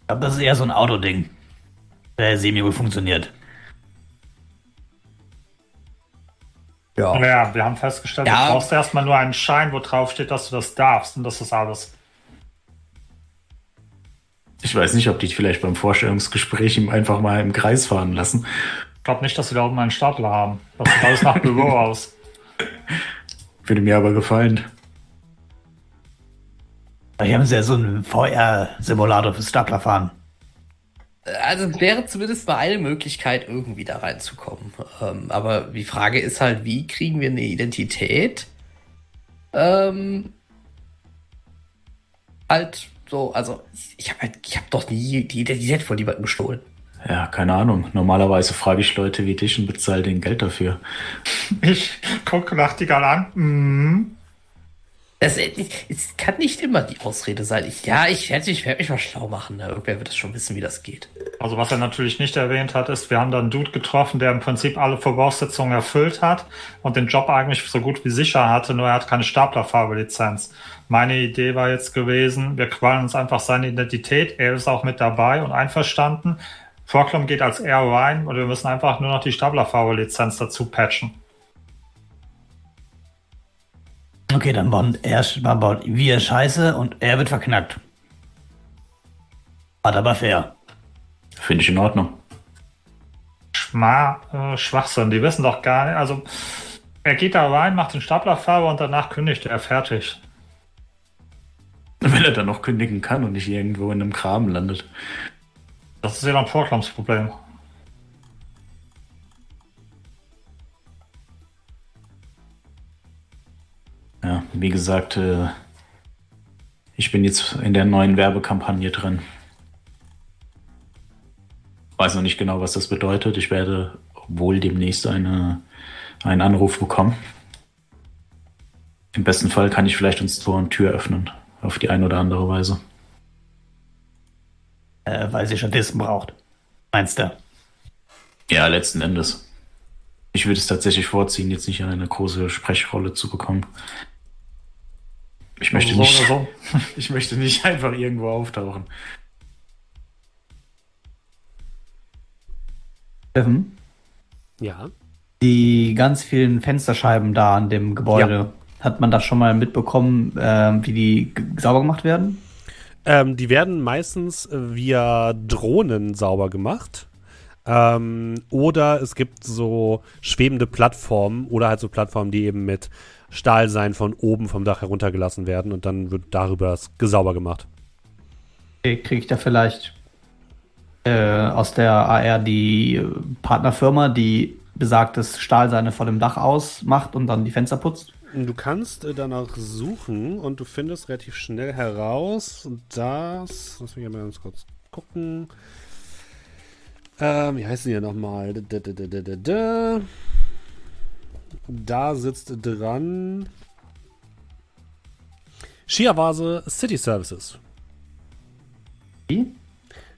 Ich glaube, das ist eher so ein Autoding. Der semi gut funktioniert. Ja. ja, wir haben festgestellt, ja. du brauchst erstmal nur einen Schein, wo drauf steht, dass du das darfst. Und das ist alles. Ich weiß nicht, ob die vielleicht beim Vorstellungsgespräch ihm einfach mal im Kreis fahren lassen. Ich glaube nicht, dass sie da oben einen Stapler haben. Das sieht alles nach Büro aus. Würde mir aber gefallen. Hier haben sie ja so einen VR-Simulator für Staplerfahren. Also wäre zumindest mal eine Möglichkeit, irgendwie da reinzukommen. Ähm, aber die Frage ist halt, wie kriegen wir eine Identität? Ähm, halt so, also ich habe halt, ich habe doch nie die Identität von jemandem gestohlen. Ja, keine Ahnung. Normalerweise frage ich Leute wie dich und bezahle den Geld dafür. Ich gucke Nachtigall an. Mhm. Es, es, kann nicht immer die Ausrede sein. Ich, ja, ich werde ich werd mich mal schlau machen. Ne? Irgendwer wird das schon wissen, wie das geht. Also was er natürlich nicht erwähnt hat, ist, wir haben da einen Dude getroffen, der im Prinzip alle Voraussetzungen erfüllt hat und den Job eigentlich so gut wie sicher hatte, nur er hat keine Staplerfahrerlizenz. Meine Idee war jetzt gewesen, wir qualen uns einfach seine Identität, er ist auch mit dabei und einverstanden. Vorklom geht als er rein und wir müssen einfach nur noch die Staplerfahrerlizenz dazu patchen. Okay, dann bauen er, baut wir Scheiße und er wird verknackt. Hat aber fair. Finde ich in Ordnung. Schma äh, Schwachsinn, die wissen doch gar nicht. Also, er geht da rein, macht den Staplerfahrer und danach kündigt er fertig. Wenn er dann noch kündigen kann und nicht irgendwo in einem Kram landet. Das ist ja dann Portlams Problem. Ja, wie gesagt, äh, ich bin jetzt in der neuen Werbekampagne drin. Weiß noch nicht genau, was das bedeutet. Ich werde wohl demnächst eine, einen Anruf bekommen. Im besten Fall kann ich vielleicht uns Tor und Tür öffnen. Auf die eine oder andere Weise. Äh, weil sie Statisten braucht. Meinst du? Ja, letzten Endes. Ich würde es tatsächlich vorziehen, jetzt nicht eine große Sprechrolle zu bekommen. Ich möchte, so nicht, so. ich möchte nicht einfach irgendwo auftauchen. Steffen? Ja. Die ganz vielen Fensterscheiben da an dem Gebäude, ja. Hat man das schon mal mitbekommen, äh, wie die sauber gemacht werden? Ähm, die werden meistens via Drohnen sauber gemacht. Ähm, oder es gibt so schwebende Plattformen oder halt so Plattformen, die eben mit Stahlsein von oben vom Dach heruntergelassen werden und dann wird darüber das gesauber gemacht. Okay, kriege ich da vielleicht äh, aus der AR die Partnerfirma, die besagtes Stahlseine vor dem Dach ausmacht und dann die Fenster putzt? Du kannst äh, danach suchen und du findest relativ schnell heraus, dass. Lass mich mal ganz kurz gucken. Ähm, wie heißen die hier nochmal? Da sitzt dran. Shiawase City Services. Wie?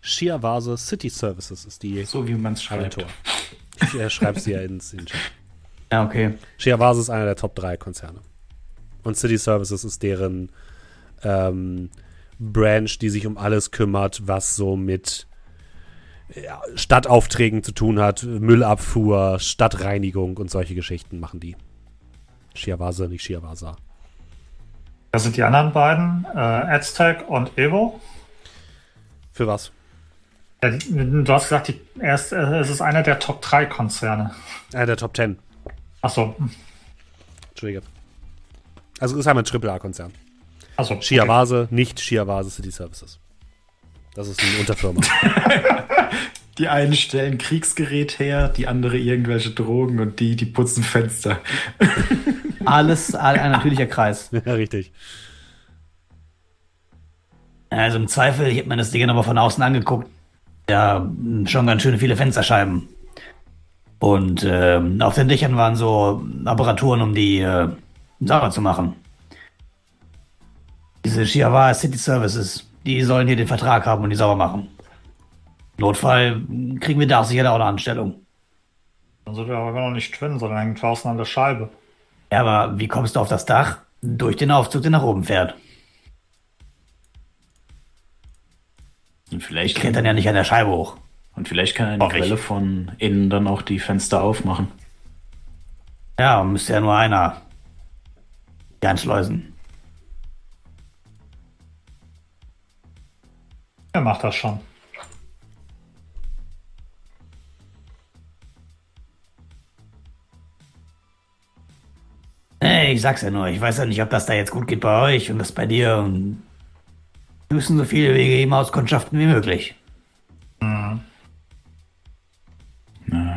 Shiawase City Services ist die. So wie man es schreibt. Ich äh, schreibe sie ja ins in Chat. Ja, okay. Shiawase ist einer der Top 3 Konzerne. Und City Services ist deren ähm, Branch, die sich um alles kümmert, was so mit ja, Stadtaufträgen zu tun hat. Müllabfuhr, Stadtreinigung und solche Geschichten machen die. Shiawase, nicht Shiawasa. Das sind die anderen beiden, äh, Aztec und Evo. Für was? Ja, du hast gesagt, die, erst, es ist einer der Top 3 Konzerne. Einer der Top 10. Achso. Entschuldige. Also es ist einmal ein AAA-Konzern. Achso. Shiawase, okay. nicht Shiawase City Services. Das ist eine Unterfirma. die einen stellen Kriegsgerät her, die andere irgendwelche Drogen und die, die putzen Fenster. Alles ein natürlicher Kreis. Ja, richtig. Also im Zweifel, ich habe mir das Ding aber von außen angeguckt. Ja, schon ganz schön viele Fensterscheiben. Und äh, auf den Dächern waren so Apparaturen, um die äh, sauber zu machen. Diese Shiawa City Services, die sollen hier den Vertrag haben und die sauber machen. Notfall kriegen wir da sicher auch eine Anstellung. Dann sind wir aber noch nicht drin, sondern hängen draußen an der Scheibe. Ja, aber wie kommst du auf das Dach? Durch den Aufzug, der nach oben fährt. Und vielleicht ich klettern ja nicht an der Scheibe hoch. Und vielleicht kann eine Quelle von innen dann auch die Fenster aufmachen. Ja, müsste ja nur einer die anschleusen. Er macht das schon. Hey, ich sag's ja nur, ich weiß ja nicht, ob das da jetzt gut geht bei euch und das bei dir und wir müssen so viele Wege eben auskundschaften wie möglich.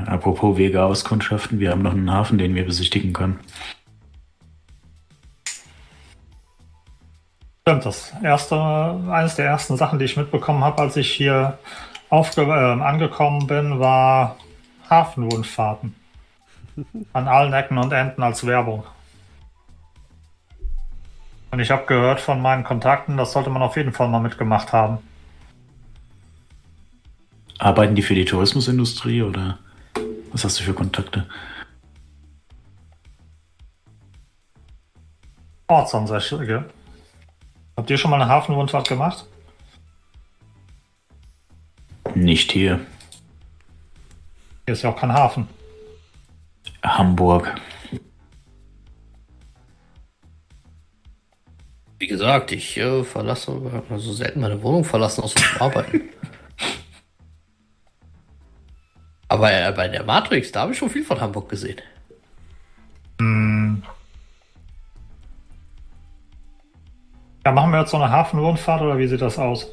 Apropos Wege auskundschaften, wir haben noch einen Hafen, den wir besichtigen können. Stimmt, das erste, eines der ersten Sachen, die ich mitbekommen habe, als ich hier aufge äh, angekommen bin, war Hafenrundfahrten. An allen Ecken und Enden als Werbung. Und ich habe gehört von meinen Kontakten, das sollte man auf jeden Fall mal mitgemacht haben. Arbeiten die für die Tourismusindustrie oder was hast du für Kontakte? Ortsansässige. Habt ihr schon mal eine Hafenrundfahrt gemacht? Nicht hier. Hier ist ja auch kein Hafen. Hamburg. Wie gesagt, ich äh, verlasse also selten meine Wohnung verlassen aus dem Arbeiten. Aber äh, bei der Matrix, da habe ich schon viel von Hamburg gesehen. Hm. Ja, machen wir jetzt so eine Hafenrundfahrt oder wie sieht das aus?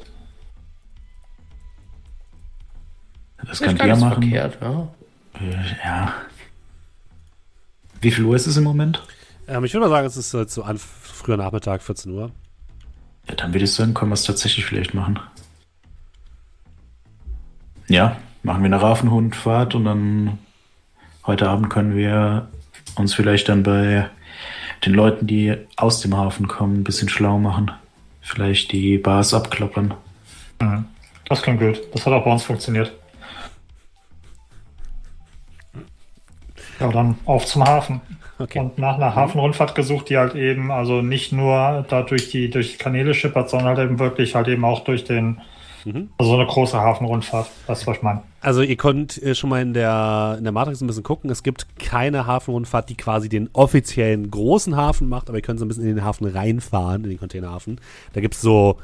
Das könnt ihr machen. Verkehrt, ja. Äh, ja. Wie viel Uhr ist es im Moment? Ähm, ich würde mal sagen, es ist äh, zu an früher Nachmittag, 14 Uhr. Ja, dann würde ich sagen, können wir es tatsächlich vielleicht machen. Ja, machen wir eine Rafenhundfahrt und dann heute Abend können wir uns vielleicht dann bei den Leuten, die aus dem Hafen kommen, ein bisschen schlau machen. Vielleicht die Bars abklappern. Mhm. Das klingt gut. Das hat auch bei uns funktioniert. Ja, dann auf zum Hafen. Okay. Und nach einer Hafenrundfahrt gesucht, die halt eben, also nicht nur da durch die, durch die Kanäle schippert, sondern halt eben wirklich halt eben auch durch den, mhm. also so eine große Hafenrundfahrt. Das was ich meine. Also ihr könnt äh, schon mal in der, in der Matrix ein bisschen gucken. Es gibt keine Hafenrundfahrt, die quasi den offiziellen großen Hafen macht, aber ihr könnt so ein bisschen in den Hafen reinfahren, in den Containerhafen. Da gibt es so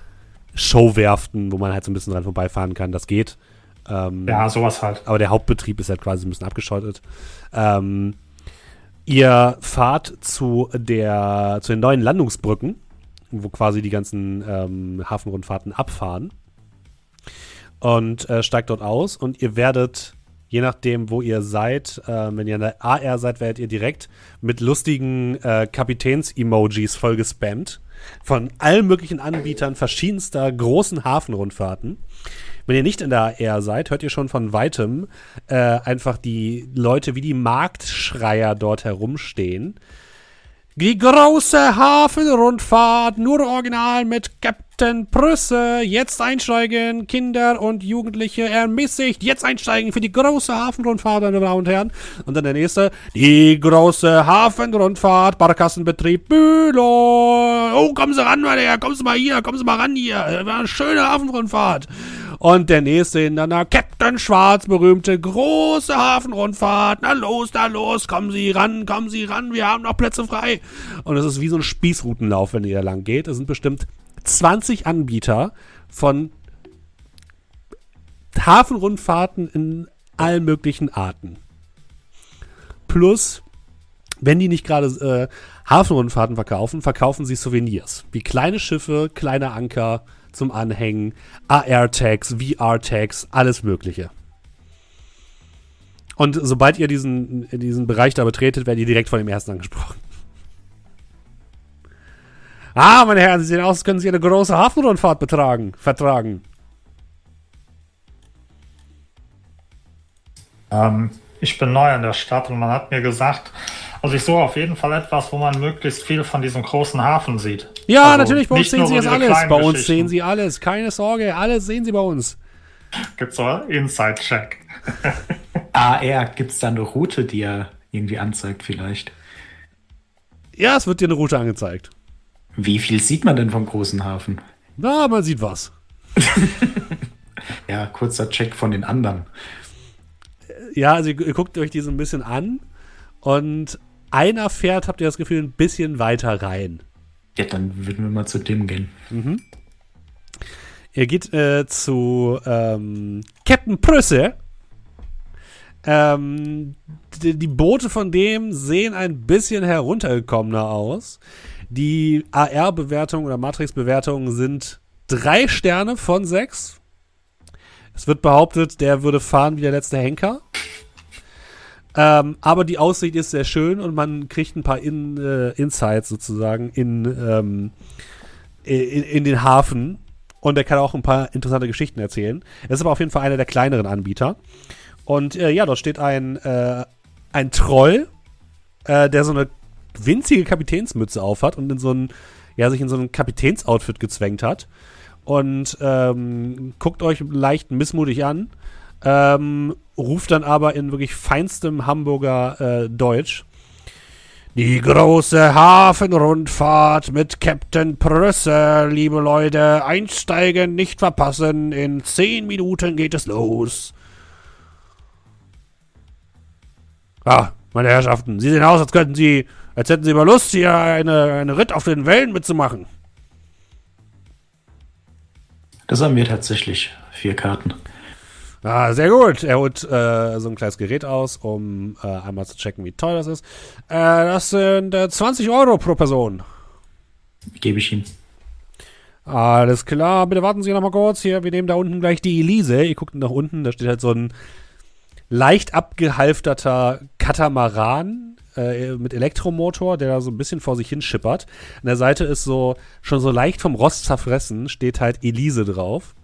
Showwerften, wo man halt so ein bisschen dran vorbeifahren kann. Das geht. Ähm, ja, sowas halt. Aber der Hauptbetrieb ist halt quasi ein bisschen abgeschottet. Ähm, ihr fahrt zu, der, zu den neuen Landungsbrücken, wo quasi die ganzen ähm, Hafenrundfahrten abfahren. Und äh, steigt dort aus und ihr werdet je nachdem, wo ihr seid, äh, wenn ihr in der AR seid, werdet ihr direkt mit lustigen äh, Kapitäns-Emojis voll gespammt. Von allen möglichen Anbietern verschiedenster großen Hafenrundfahrten. Wenn ihr nicht in der AR seid, hört ihr schon von weitem äh, einfach die Leute wie die Marktschreier dort herumstehen die große Hafenrundfahrt, nur original mit Captain Prüsse. Jetzt einsteigen, Kinder und Jugendliche ermäßigt. Jetzt einsteigen für die große Hafenrundfahrt, meine Damen und Herren. Und dann der nächste. Die große Hafenrundfahrt, Barkassenbetrieb Bülow. Oh, kommen Sie ran, meine Herren, kommen Sie mal hier, kommen Sie mal ran hier. Eine schöne Hafenrundfahrt. Und der nächste hintereinander, Captain Schwarz, berühmte große Hafenrundfahrt. Na los, na los, kommen Sie ran, kommen Sie ran, wir haben noch Plätze frei. Und es ist wie so ein Spießrutenlauf, wenn ihr da lang geht. Es sind bestimmt 20 Anbieter von Hafenrundfahrten in allen möglichen Arten. Plus, wenn die nicht gerade äh, Hafenrundfahrten verkaufen, verkaufen sie Souvenirs. Wie kleine Schiffe, kleine Anker, zum Anhängen, AR-Tags, VR-Tags, alles Mögliche. Und sobald ihr diesen, diesen Bereich da betretet, werdet ihr direkt von dem ersten angesprochen. Ah, meine Herren, Sie sehen aus, als können Sie eine große Hafenrundfahrt betragen, vertragen. Ähm, ich bin neu in der Stadt und man hat mir gesagt, also ich suche auf jeden Fall etwas, wo man möglichst viel von diesem großen Hafen sieht. Ja, also natürlich, bei uns sehen Sie das alles. Bei uns sehen Sie alles. Keine Sorge, alles sehen Sie bei uns. Gibt's so Inside-Check. AR, gibt es da eine Route, die er irgendwie anzeigt vielleicht? Ja, es wird dir eine Route angezeigt. Wie viel sieht man denn vom großen Hafen? Na, man sieht was. ja, kurzer Check von den anderen. Ja, also ihr, ihr guckt euch die so ein bisschen an und einer fährt, habt ihr das Gefühl, ein bisschen weiter rein. Ja, dann würden wir mal zu dem gehen. Mhm. Ihr geht äh, zu ähm, Captain Prüsse. Ähm, die, die, Boote von dem sehen ein bisschen heruntergekommener aus. Die AR-Bewertung oder Matrix-Bewertungen sind drei Sterne von sechs. Es wird behauptet, der würde fahren wie der letzte Henker. Ähm, aber die Aussicht ist sehr schön und man kriegt ein paar in, äh, Insights sozusagen in, ähm, in, in, den Hafen. Und er kann auch ein paar interessante Geschichten erzählen. Er ist aber auf jeden Fall einer der kleineren Anbieter. Und äh, ja, dort steht ein, äh, ein Troll, äh, der so eine winzige Kapitänsmütze aufhat und in so ein, ja, sich in so ein Kapitänsoutfit gezwängt hat. Und ähm, guckt euch leicht missmutig an ähm, ruft dann aber in wirklich feinstem Hamburger äh, Deutsch. Die große Hafenrundfahrt mit Captain Prösse, liebe Leute. Einsteigen, nicht verpassen. In zehn Minuten geht es los. Ah, meine Herrschaften, Sie sehen aus, als könnten Sie, als hätten Sie mal Lust, hier eine, eine Ritt auf den Wellen mitzumachen. Das haben wir tatsächlich. Vier Karten. Ah, sehr gut. Er holt äh, so ein kleines Gerät aus, um äh, einmal zu checken, wie teuer das ist. Äh, das sind 20 äh, Euro pro Person. Gebe ich ihm. Alles klar, bitte warten Sie noch mal kurz hier. Wir nehmen da unten gleich die Elise. Ihr guckt nach unten, da steht halt so ein leicht abgehalfterter Katamaran äh, mit Elektromotor, der da so ein bisschen vor sich hin schippert. An der Seite ist so schon so leicht vom Rost zerfressen, steht halt Elise drauf.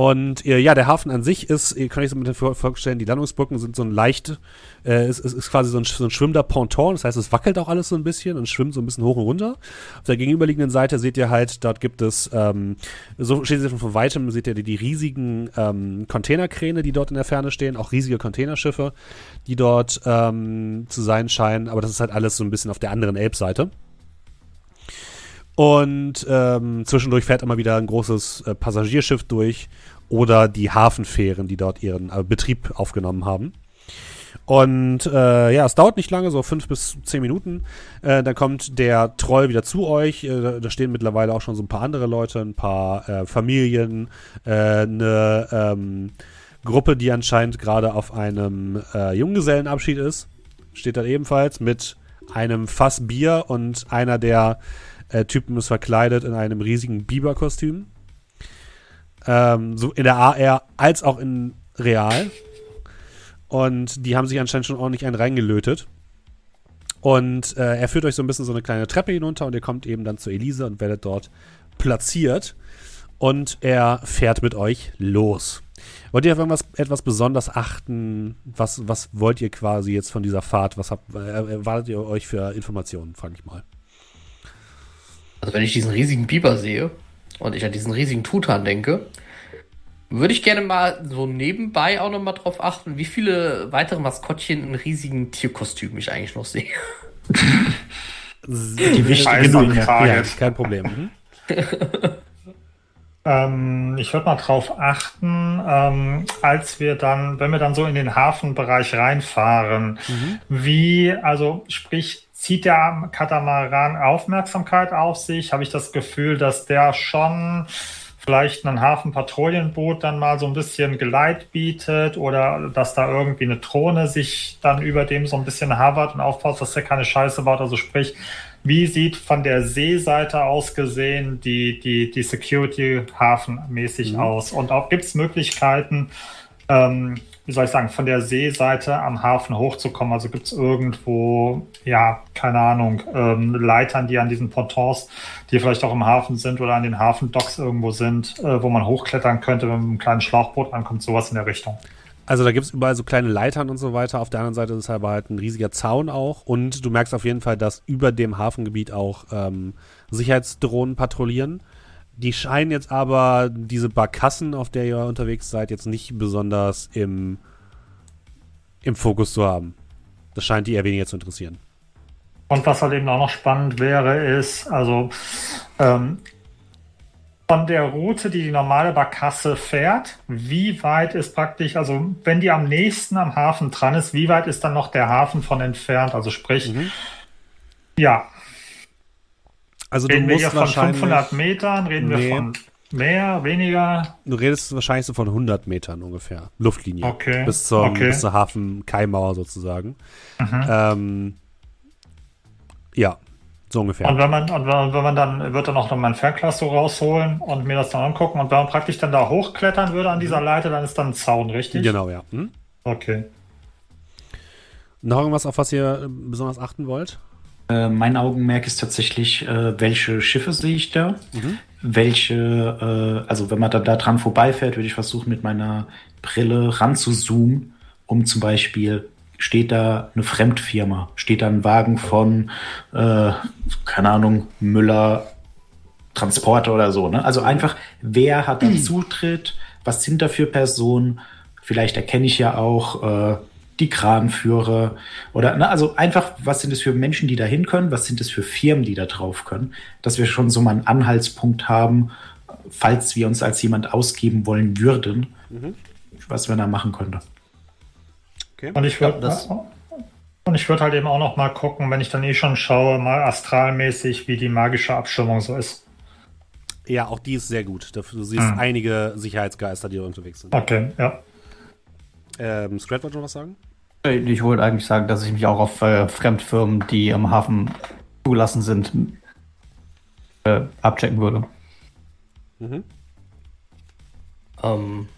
Und äh, ja, der Hafen an sich ist, ihr könnt euch so mit vorstellen, die Landungsbrücken sind so ein leicht, äh, es, es ist quasi so ein, so ein schwimmender Ponton, das heißt, es wackelt auch alles so ein bisschen und schwimmt so ein bisschen hoch und runter. Auf der gegenüberliegenden Seite seht ihr halt, dort gibt es, ähm, so steht ihr von weitem, seht ihr die, die riesigen ähm, Containerkräne, die dort in der Ferne stehen, auch riesige Containerschiffe, die dort ähm, zu sein scheinen, aber das ist halt alles so ein bisschen auf der anderen Elbseite. Und ähm, zwischendurch fährt immer wieder ein großes äh, Passagierschiff durch oder die Hafenfähren, die dort ihren äh, Betrieb aufgenommen haben. Und äh, ja, es dauert nicht lange, so fünf bis zehn Minuten. Äh, dann kommt der Troll wieder zu euch. Äh, da stehen mittlerweile auch schon so ein paar andere Leute, ein paar äh, Familien, äh, eine ähm, Gruppe, die anscheinend gerade auf einem äh, Junggesellenabschied ist. Steht da ebenfalls mit einem Fass Bier und einer der äh, Typen ist verkleidet in einem riesigen Biberkostüm. Ähm, so in der AR als auch in Real. Und die haben sich anscheinend schon ordentlich einen reingelötet. Und äh, er führt euch so ein bisschen so eine kleine Treppe hinunter und ihr kommt eben dann zu Elise und werdet dort platziert. Und er fährt mit euch los. Wollt ihr auf irgendwas etwas besonders achten? Was, was wollt ihr quasi jetzt von dieser Fahrt? Was habt, äh, erwartet ihr euch für Informationen, frage ich mal. Also wenn ich diesen riesigen Biber sehe und ich an diesen riesigen Tutan denke, würde ich gerne mal so nebenbei auch noch mal drauf achten, wie viele weitere Maskottchen in riesigen Tierkostümen ich eigentlich noch sehe. Die wichtige Frage. Ja, kein Problem. Mhm. ähm, ich würde mal drauf achten, ähm, als wir dann, wenn wir dann so in den Hafenbereich reinfahren, mhm. wie, also sprich, zieht der Katamaran Aufmerksamkeit auf sich? Habe ich das Gefühl, dass der schon vielleicht ein Hafenpatrouillenboot dann mal so ein bisschen Geleit bietet oder dass da irgendwie eine Drohne sich dann über dem so ein bisschen havert und aufpasst, dass der keine Scheiße baut. Also sprich, wie sieht von der Seeseite aus gesehen die, die, die Security hafenmäßig mhm. aus? Und auch gibt es Möglichkeiten, ähm, wie soll ich sagen, von der Seeseite am Hafen hochzukommen. Also gibt es irgendwo, ja, keine Ahnung, ähm, Leitern, die an diesen Pontons, die vielleicht auch im Hafen sind oder an den Hafendocks irgendwo sind, äh, wo man hochklettern könnte, wenn man mit einem kleinen Schlauchboot ankommt, sowas in der Richtung. Also da gibt es überall so kleine Leitern und so weiter. Auf der anderen Seite ist es aber halt ein riesiger Zaun auch. Und du merkst auf jeden Fall, dass über dem Hafengebiet auch ähm, Sicherheitsdrohnen patrouillieren. Die scheinen jetzt aber diese Barkassen, auf der ihr unterwegs seid, jetzt nicht besonders im, im Fokus zu haben. Das scheint die eher weniger zu interessieren. Und was halt eben auch noch spannend wäre, ist, also ähm, von der Route, die die normale Barkasse fährt, wie weit ist praktisch, also wenn die am nächsten am Hafen dran ist, wie weit ist dann noch der Hafen von entfernt? Also sprich, mhm. ja, also reden du musst wir hier von 500 Metern, reden nee. wir von mehr, weniger? Du redest wahrscheinlich so von 100 Metern ungefähr, Luftlinie. Okay. Bis, zum, okay. bis zur Hafen-Kaimauer sozusagen. Mhm. Ähm, ja, so ungefähr. Und wenn man, und wenn man dann, wird dann auch noch mein Fernglas so rausholen und mir das dann angucken und wenn man praktisch dann da hochklettern würde an dieser mhm. Leiter, dann ist dann ein Zaun, richtig? Genau, ja. Hm? Okay. Noch irgendwas, auf was ihr besonders achten wollt? Äh, mein Augenmerk ist tatsächlich, äh, welche Schiffe sehe ich da? Mhm. Welche, äh, also wenn man da, da dran vorbeifährt, würde ich versuchen, mit meiner Brille ranzuzoomen, um zum Beispiel, steht da eine Fremdfirma, steht da ein Wagen von, äh, keine Ahnung, Müller Transporter oder so. Ne? Also einfach, wer hat da Zutritt, was sind da für Personen? Vielleicht erkenne ich ja auch, äh, die Kranführer oder ne, also einfach, was sind es für Menschen, die da hin können, was sind es für Firmen, die da drauf können, dass wir schon so mal einen Anhaltspunkt haben, falls wir uns als jemand ausgeben wollen würden, mhm. was wir da machen könnten. Okay. Und ich würde und ich würde halt eben auch noch mal gucken, wenn ich dann eh schon schaue, mal astralmäßig, wie die magische Abschirmung so ist. Ja, auch die ist sehr gut. Du siehst hm. einige Sicherheitsgeister, die unterwegs sind. Okay, ja. Ähm, Scrat wollte noch was sagen? Ich wollte eigentlich sagen, dass ich mich auch auf äh, Fremdfirmen, die im Hafen zugelassen sind, äh, abchecken würde. Mhm. Ähm,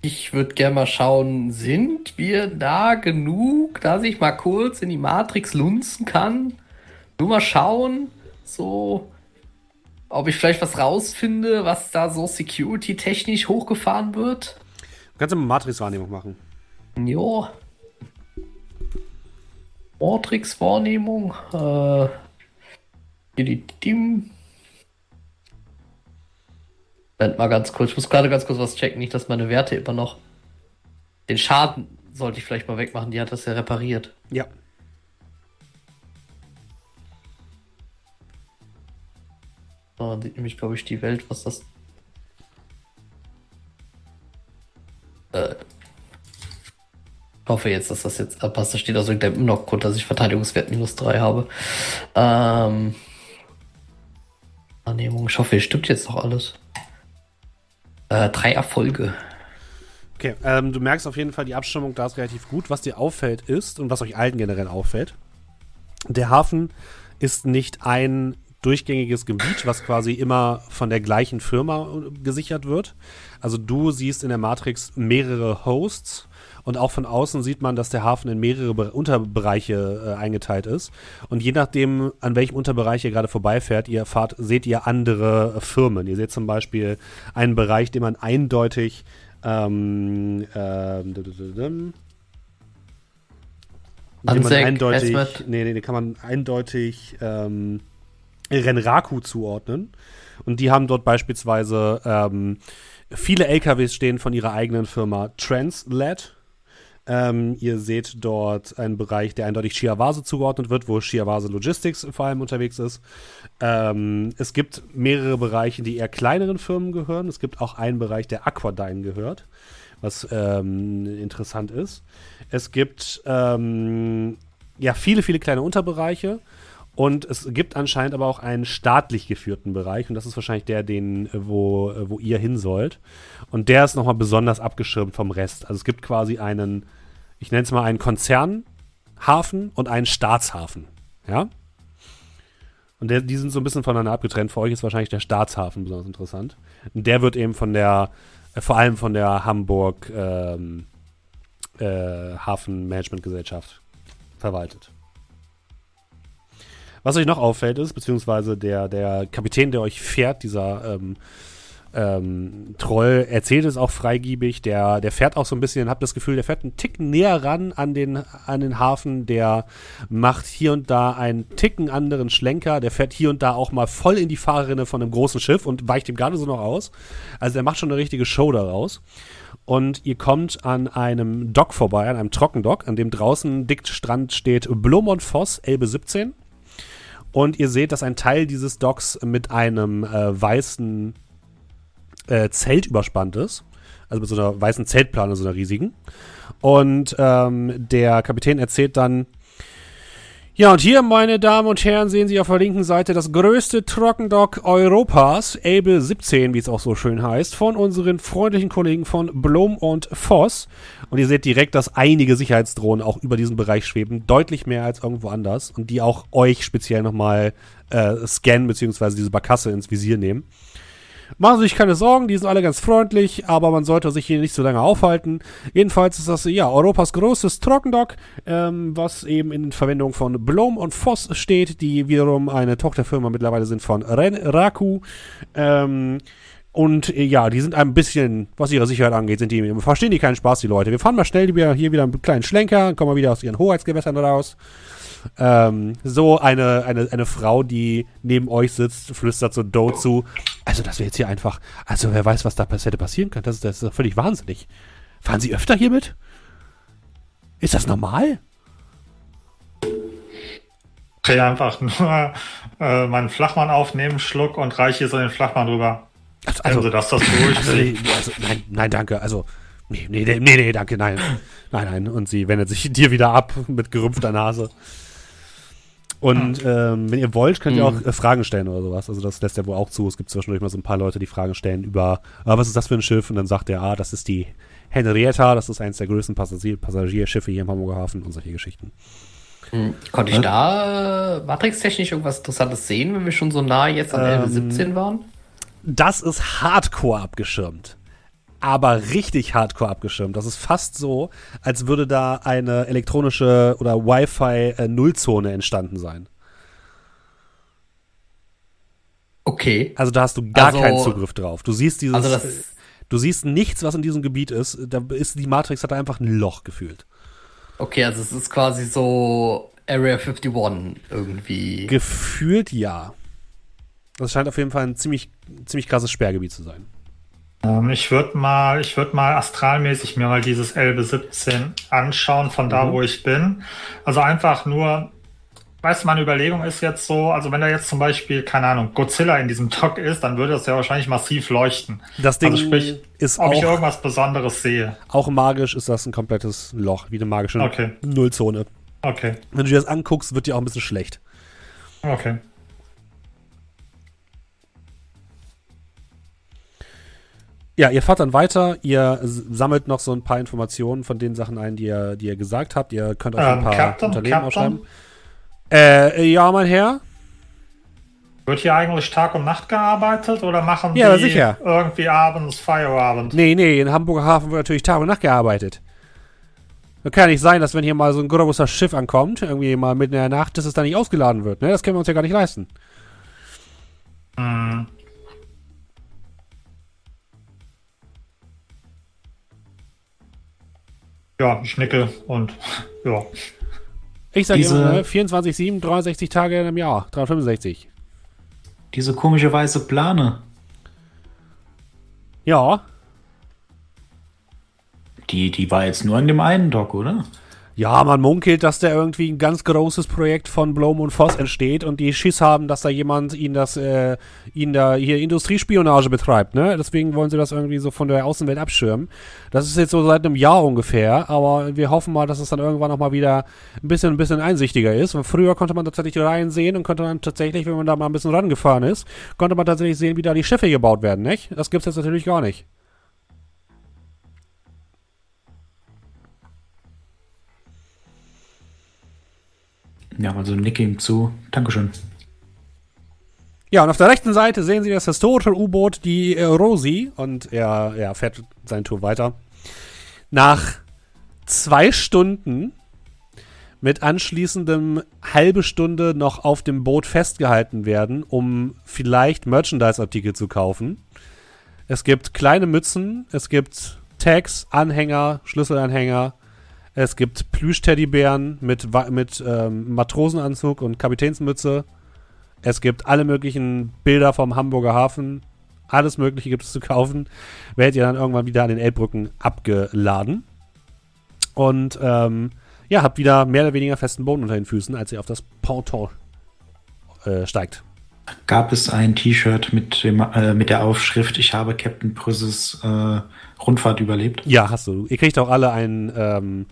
ich würde gerne mal schauen, sind wir da genug, dass ich mal kurz in die Matrix lunzen kann? Nur mal schauen, so, ob ich vielleicht was rausfinde, was da so security-technisch hochgefahren wird. Du kannst eine Matrix-Wahrnehmung machen. Jo. Matrix-Wahrnehmung. Äh, Moment mal ganz kurz. Ich muss gerade ganz kurz was checken. Nicht, dass meine Werte immer noch. Den Schaden sollte ich vielleicht mal wegmachen. Die hat das ja repariert. Ja. So, dann sieht nämlich, glaube ich, die Welt, was das. Äh, hoffe jetzt, dass das jetzt abpasst. Da steht aus irgendeinem Log-Grund, dass ich Verteidigungswert minus 3 habe. Ähm. Annehmung. Ich hoffe, es stimmt jetzt noch alles. Äh, drei Erfolge. Okay, ähm, du merkst auf jeden Fall, die Abstimmung da ist relativ gut. Was dir auffällt ist, und was euch allen generell auffällt, der Hafen ist nicht ein durchgängiges Gebiet, was quasi immer von der gleichen Firma gesichert wird. Also du siehst in der Matrix mehrere Hosts und auch von außen sieht man, dass der Hafen in mehrere Be Unterbereiche äh, eingeteilt ist. Und je nachdem, an welchem Unterbereich ihr gerade vorbeifährt, ihr fahrt, seht ihr andere Firmen. Ihr seht zum Beispiel einen Bereich, den man eindeutig ähm, äh, den man eindeutig, nee, nee, den kann man eindeutig ähm, Renraku zuordnen. Und die haben dort beispielsweise ähm, viele LKWs stehen von ihrer eigenen Firma Transled. Ähm, ihr seht dort einen Bereich, der eindeutig Shiawase zugeordnet wird, wo Shiawase Logistics vor allem unterwegs ist. Ähm, es gibt mehrere Bereiche, die eher kleineren Firmen gehören. Es gibt auch einen Bereich, der Aquadyne gehört, was ähm, interessant ist. Es gibt ähm, ja viele, viele kleine Unterbereiche. Und es gibt anscheinend aber auch einen staatlich geführten Bereich und das ist wahrscheinlich der, den, wo, wo ihr hin sollt. Und der ist nochmal besonders abgeschirmt vom Rest. Also es gibt quasi einen ich nenne es mal einen Konzernhafen und einen Staatshafen. Ja? Und der, die sind so ein bisschen voneinander abgetrennt. Für euch ist wahrscheinlich der Staatshafen besonders interessant. Und der wird eben von der, äh, vor allem von der Hamburg ähm, äh, Hafenmanagementgesellschaft verwaltet. Was euch noch auffällt ist, beziehungsweise der, der Kapitän, der euch fährt, dieser ähm, ähm, Troll erzählt es auch freigiebig. Der, der fährt auch so ein bisschen, hab das Gefühl, der fährt einen Tick näher ran an den, an den Hafen. Der macht hier und da einen Ticken anderen Schlenker. Der fährt hier und da auch mal voll in die Fahrrinne von einem großen Schiff und weicht ihm gerade so noch aus. Also der macht schon eine richtige Show daraus. Und ihr kommt an einem Dock vorbei, an einem Trockendock, an dem draußen dick Strand steht Blomont Voss, Elbe 17. Und ihr seht, dass ein Teil dieses Docks mit einem äh, weißen äh, Zelt überspannt ist. Also mit so einer weißen Zeltplane, so einer riesigen. Und ähm, der Kapitän erzählt dann, ja, und hier, meine Damen und Herren, sehen Sie auf der linken Seite das größte Trockendock Europas, Able 17, wie es auch so schön heißt, von unseren freundlichen Kollegen von Blom und Voss. Und ihr seht direkt, dass einige Sicherheitsdrohnen auch über diesen Bereich schweben, deutlich mehr als irgendwo anders und die auch euch speziell nochmal äh, scannen, beziehungsweise diese Barkasse ins Visier nehmen. Machen Sie sich keine Sorgen, die sind alle ganz freundlich, aber man sollte sich hier nicht so lange aufhalten. Jedenfalls ist das ja Europas größtes Trockendock, ähm, was eben in Verwendung von Blom und Voss steht, die wiederum eine Tochterfirma mittlerweile sind von Renraku. Ähm, und äh, ja, die sind ein bisschen, was ihre Sicherheit angeht, sind die, verstehen die keinen Spaß, die Leute. Wir fahren mal schnell hier wieder einen kleinen Schlenker, kommen wir wieder aus ihren Hoheitsgewässern raus. Ähm, so eine, eine, eine Frau, die neben euch sitzt, flüstert so Doe zu. Also, das wäre jetzt hier einfach. Also, wer weiß, was da hätte passieren könnte. Das ist, das ist völlig wahnsinnig. Fahren Sie öfter hier mit? Ist das normal? Ich will einfach nur äh, meinen Flachmann aufnehmen, Schluck und reiche hier so den Flachmann rüber. Also, also Sie das, das durch? Also, also, nein, nein, danke. Also, nee, nee, nee, nee, danke, nein. Nein, nein. Und sie wendet sich dir wieder ab mit gerümpfter Nase. Und ähm, wenn ihr wollt, könnt ihr auch mhm. äh, Fragen stellen oder sowas. Also das lässt er wohl auch zu. Es gibt zwischendurch mal so ein paar Leute, die Fragen stellen über, ah, was ist das für ein Schiff? Und dann sagt er, ah, das ist die Henrietta, das ist eines der größten Passagier Passagierschiffe hier im Hamburger Hafen und solche Geschichten. Mhm. Konnte ich da äh, matrixtechnisch irgendwas Interessantes sehen, wenn wir schon so nah jetzt an ähm, 17 waren? Das ist hardcore abgeschirmt aber richtig hardcore abgeschirmt. Das ist fast so, als würde da eine elektronische oder Wi-Fi-Nullzone entstanden sein. Okay. Also da hast du gar also, keinen Zugriff drauf. Du siehst dieses. Also du siehst nichts, was in diesem Gebiet ist. Da ist die Matrix hat einfach ein Loch gefühlt. Okay, also es ist quasi so Area 51 irgendwie. Gefühlt ja. Das scheint auf jeden Fall ein ziemlich, ziemlich krasses Sperrgebiet zu sein. Ähm, ich würde mal, ich würde mal astralmäßig mir mal dieses Elbe 17 anschauen, von da, mhm. wo ich bin. Also einfach nur, weißt du, meine Überlegung ist jetzt so, also wenn da jetzt zum Beispiel, keine Ahnung, Godzilla in diesem Dock ist, dann würde das ja wahrscheinlich massiv leuchten. Das Ding also sprich, ist ob auch, ich irgendwas Besonderes sehe. Auch magisch ist das ein komplettes Loch, wie eine magische okay. Nullzone. Okay. Wenn du dir das anguckst, wird dir auch ein bisschen schlecht. Okay. Ja, ihr fahrt dann weiter, ihr sammelt noch so ein paar Informationen von den Sachen ein, die ihr, die ihr gesagt habt. Ihr könnt euch ähm, ein paar Captain, Unternehmen Captain? aufschreiben. Äh, ja, mein Herr. Wird hier eigentlich Tag und Nacht gearbeitet oder machen ja, die sicher. irgendwie abends Feierabend? Nee, nee, in Hamburger Hafen wird natürlich Tag und Nacht gearbeitet. Das kann ja nicht sein, dass wenn hier mal so ein großer Schiff ankommt, irgendwie mal mitten in der Nacht, dass es da nicht ausgeladen wird. Ne? Das können wir uns ja gar nicht leisten. Hm. Ja, ich nicke und ja. Ich sage immer, ne, 24, 7, 63 Tage im Jahr, 365. Diese komische weiße Plane. Ja. Die, die war jetzt nur an dem einen Dock, oder? Ja, man munkelt, dass da irgendwie ein ganz großes Projekt von Blom und Voss entsteht und die Schiss haben, dass da jemand ihnen das, äh, ihnen da hier Industriespionage betreibt, ne? Deswegen wollen sie das irgendwie so von der Außenwelt abschirmen. Das ist jetzt so seit einem Jahr ungefähr, aber wir hoffen mal, dass es dann irgendwann nochmal wieder ein bisschen, ein bisschen einsichtiger ist. Und früher konnte man tatsächlich Reihen sehen und konnte dann tatsächlich, wenn man da mal ein bisschen rangefahren ist, konnte man tatsächlich sehen, wie da die Schiffe gebaut werden, nicht? Das gibt's jetzt natürlich gar nicht. Ja, also nicke ihm zu. Dankeschön. Ja, und auf der rechten Seite sehen Sie das historische U-Boot, die äh, Rosi, und er, er fährt seine Tour weiter. Nach zwei Stunden mit anschließendem halbe Stunde noch auf dem Boot festgehalten werden, um vielleicht Merchandise-Artikel zu kaufen. Es gibt kleine Mützen, es gibt Tags, Anhänger, Schlüsselanhänger, es gibt Plüsch-Teddybären mit, mit ähm, Matrosenanzug und Kapitänsmütze. Es gibt alle möglichen Bilder vom Hamburger Hafen. Alles Mögliche gibt es zu kaufen. Werdet ihr dann irgendwann wieder an den Elbbrücken abgeladen. Und ähm, ja, habt wieder mehr oder weniger festen Boden unter den Füßen, als ihr auf das Ponton äh, steigt. Gab es ein T-Shirt mit, äh, mit der Aufschrift, ich habe Captain Prüsses äh, Rundfahrt überlebt? Ja, hast du. Ihr kriegt auch alle ein ähm,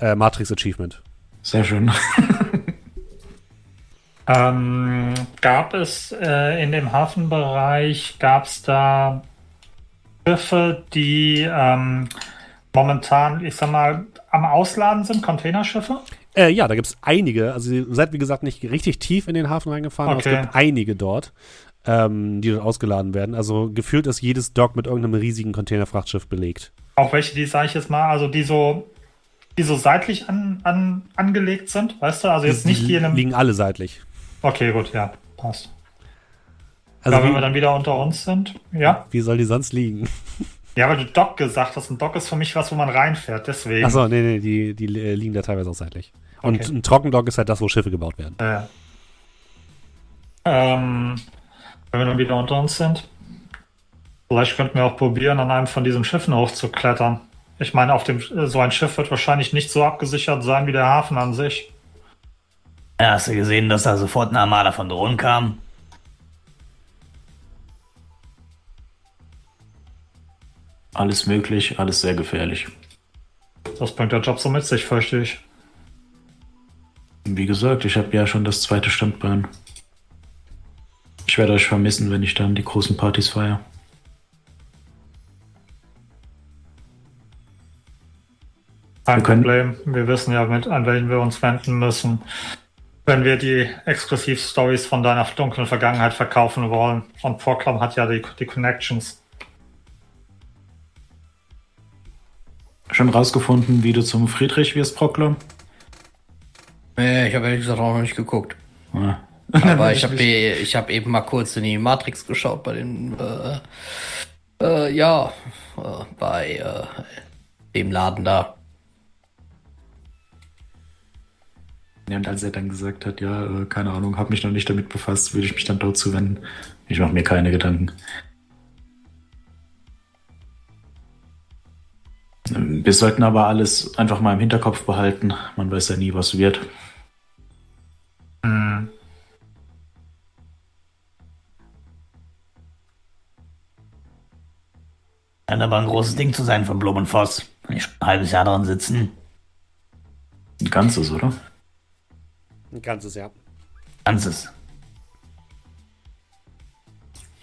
äh, Matrix Achievement. Sehr schön. ähm, gab es äh, in dem Hafenbereich, gab es da Schiffe, die ähm, momentan, ich sag mal, am Ausladen sind, Containerschiffe? Äh, ja, da gibt es einige. Also ihr seid, wie gesagt, nicht richtig tief in den Hafen reingefahren, okay. aber es gibt einige dort, ähm, die dort ausgeladen werden. Also gefühlt ist jedes Dock mit irgendeinem riesigen Containerfrachtschiff belegt. Auch welche, die, sage ich jetzt mal, also die so die so seitlich an, an, angelegt sind, weißt du? Also jetzt die nicht einem. Liegen alle seitlich. Okay, gut, ja, passt. Also ja, wenn wir dann wieder unter uns sind, ja. Wie soll die sonst liegen? Ja, weil du Dock gesagt hast. Ein Dock ist für mich was, wo man reinfährt, deswegen. Achso, nee, nee, die, die liegen da teilweise auch seitlich. Und okay. ein Trockendock ist halt das, wo Schiffe gebaut werden. Ja. Ähm, wenn wir dann wieder unter uns sind. Vielleicht könnten wir auch probieren, an einem von diesen Schiffen hochzuklettern. Ich meine, auf dem so ein Schiff wird wahrscheinlich nicht so abgesichert sein wie der Hafen an sich. Ja, hast du gesehen, dass da sofort eine Armada von Drohnen kam? Alles möglich, alles sehr gefährlich. Das bringt der Job so mit sich, fürchte ich. Wie gesagt, ich habe ja schon das zweite Standbein. Ich werde euch vermissen, wenn ich dann die großen Partys feiere. Kein Problem. Wir wissen ja, mit, an wen wir uns wenden müssen, wenn wir die Exklusiv-Stories von deiner dunklen Vergangenheit verkaufen wollen. Und Proclam hat ja die, die Connections. Schon rausgefunden, wie du zum Friedrich wirst, Proclam? Nee, ich habe ehrlich gesagt auch noch nicht geguckt. Ja. Aber ich habe ich hab eben mal kurz in die Matrix geschaut bei den, äh, äh, ja, äh, bei äh, dem Laden da. Ja, und als er dann gesagt hat, ja, äh, keine Ahnung, habe mich noch nicht damit befasst, würde ich mich dann dort zuwenden. Ich mache mir keine Gedanken. Wir sollten aber alles einfach mal im Hinterkopf behalten. Man weiß ja nie, was wird. Mhm. Kann aber ein großes Ding zu sein von Blumenfoss. Wenn ich ein halbes Jahr dran sitzen. Ein ganzes, oder? Ein ganzes Jahr. Ganzes.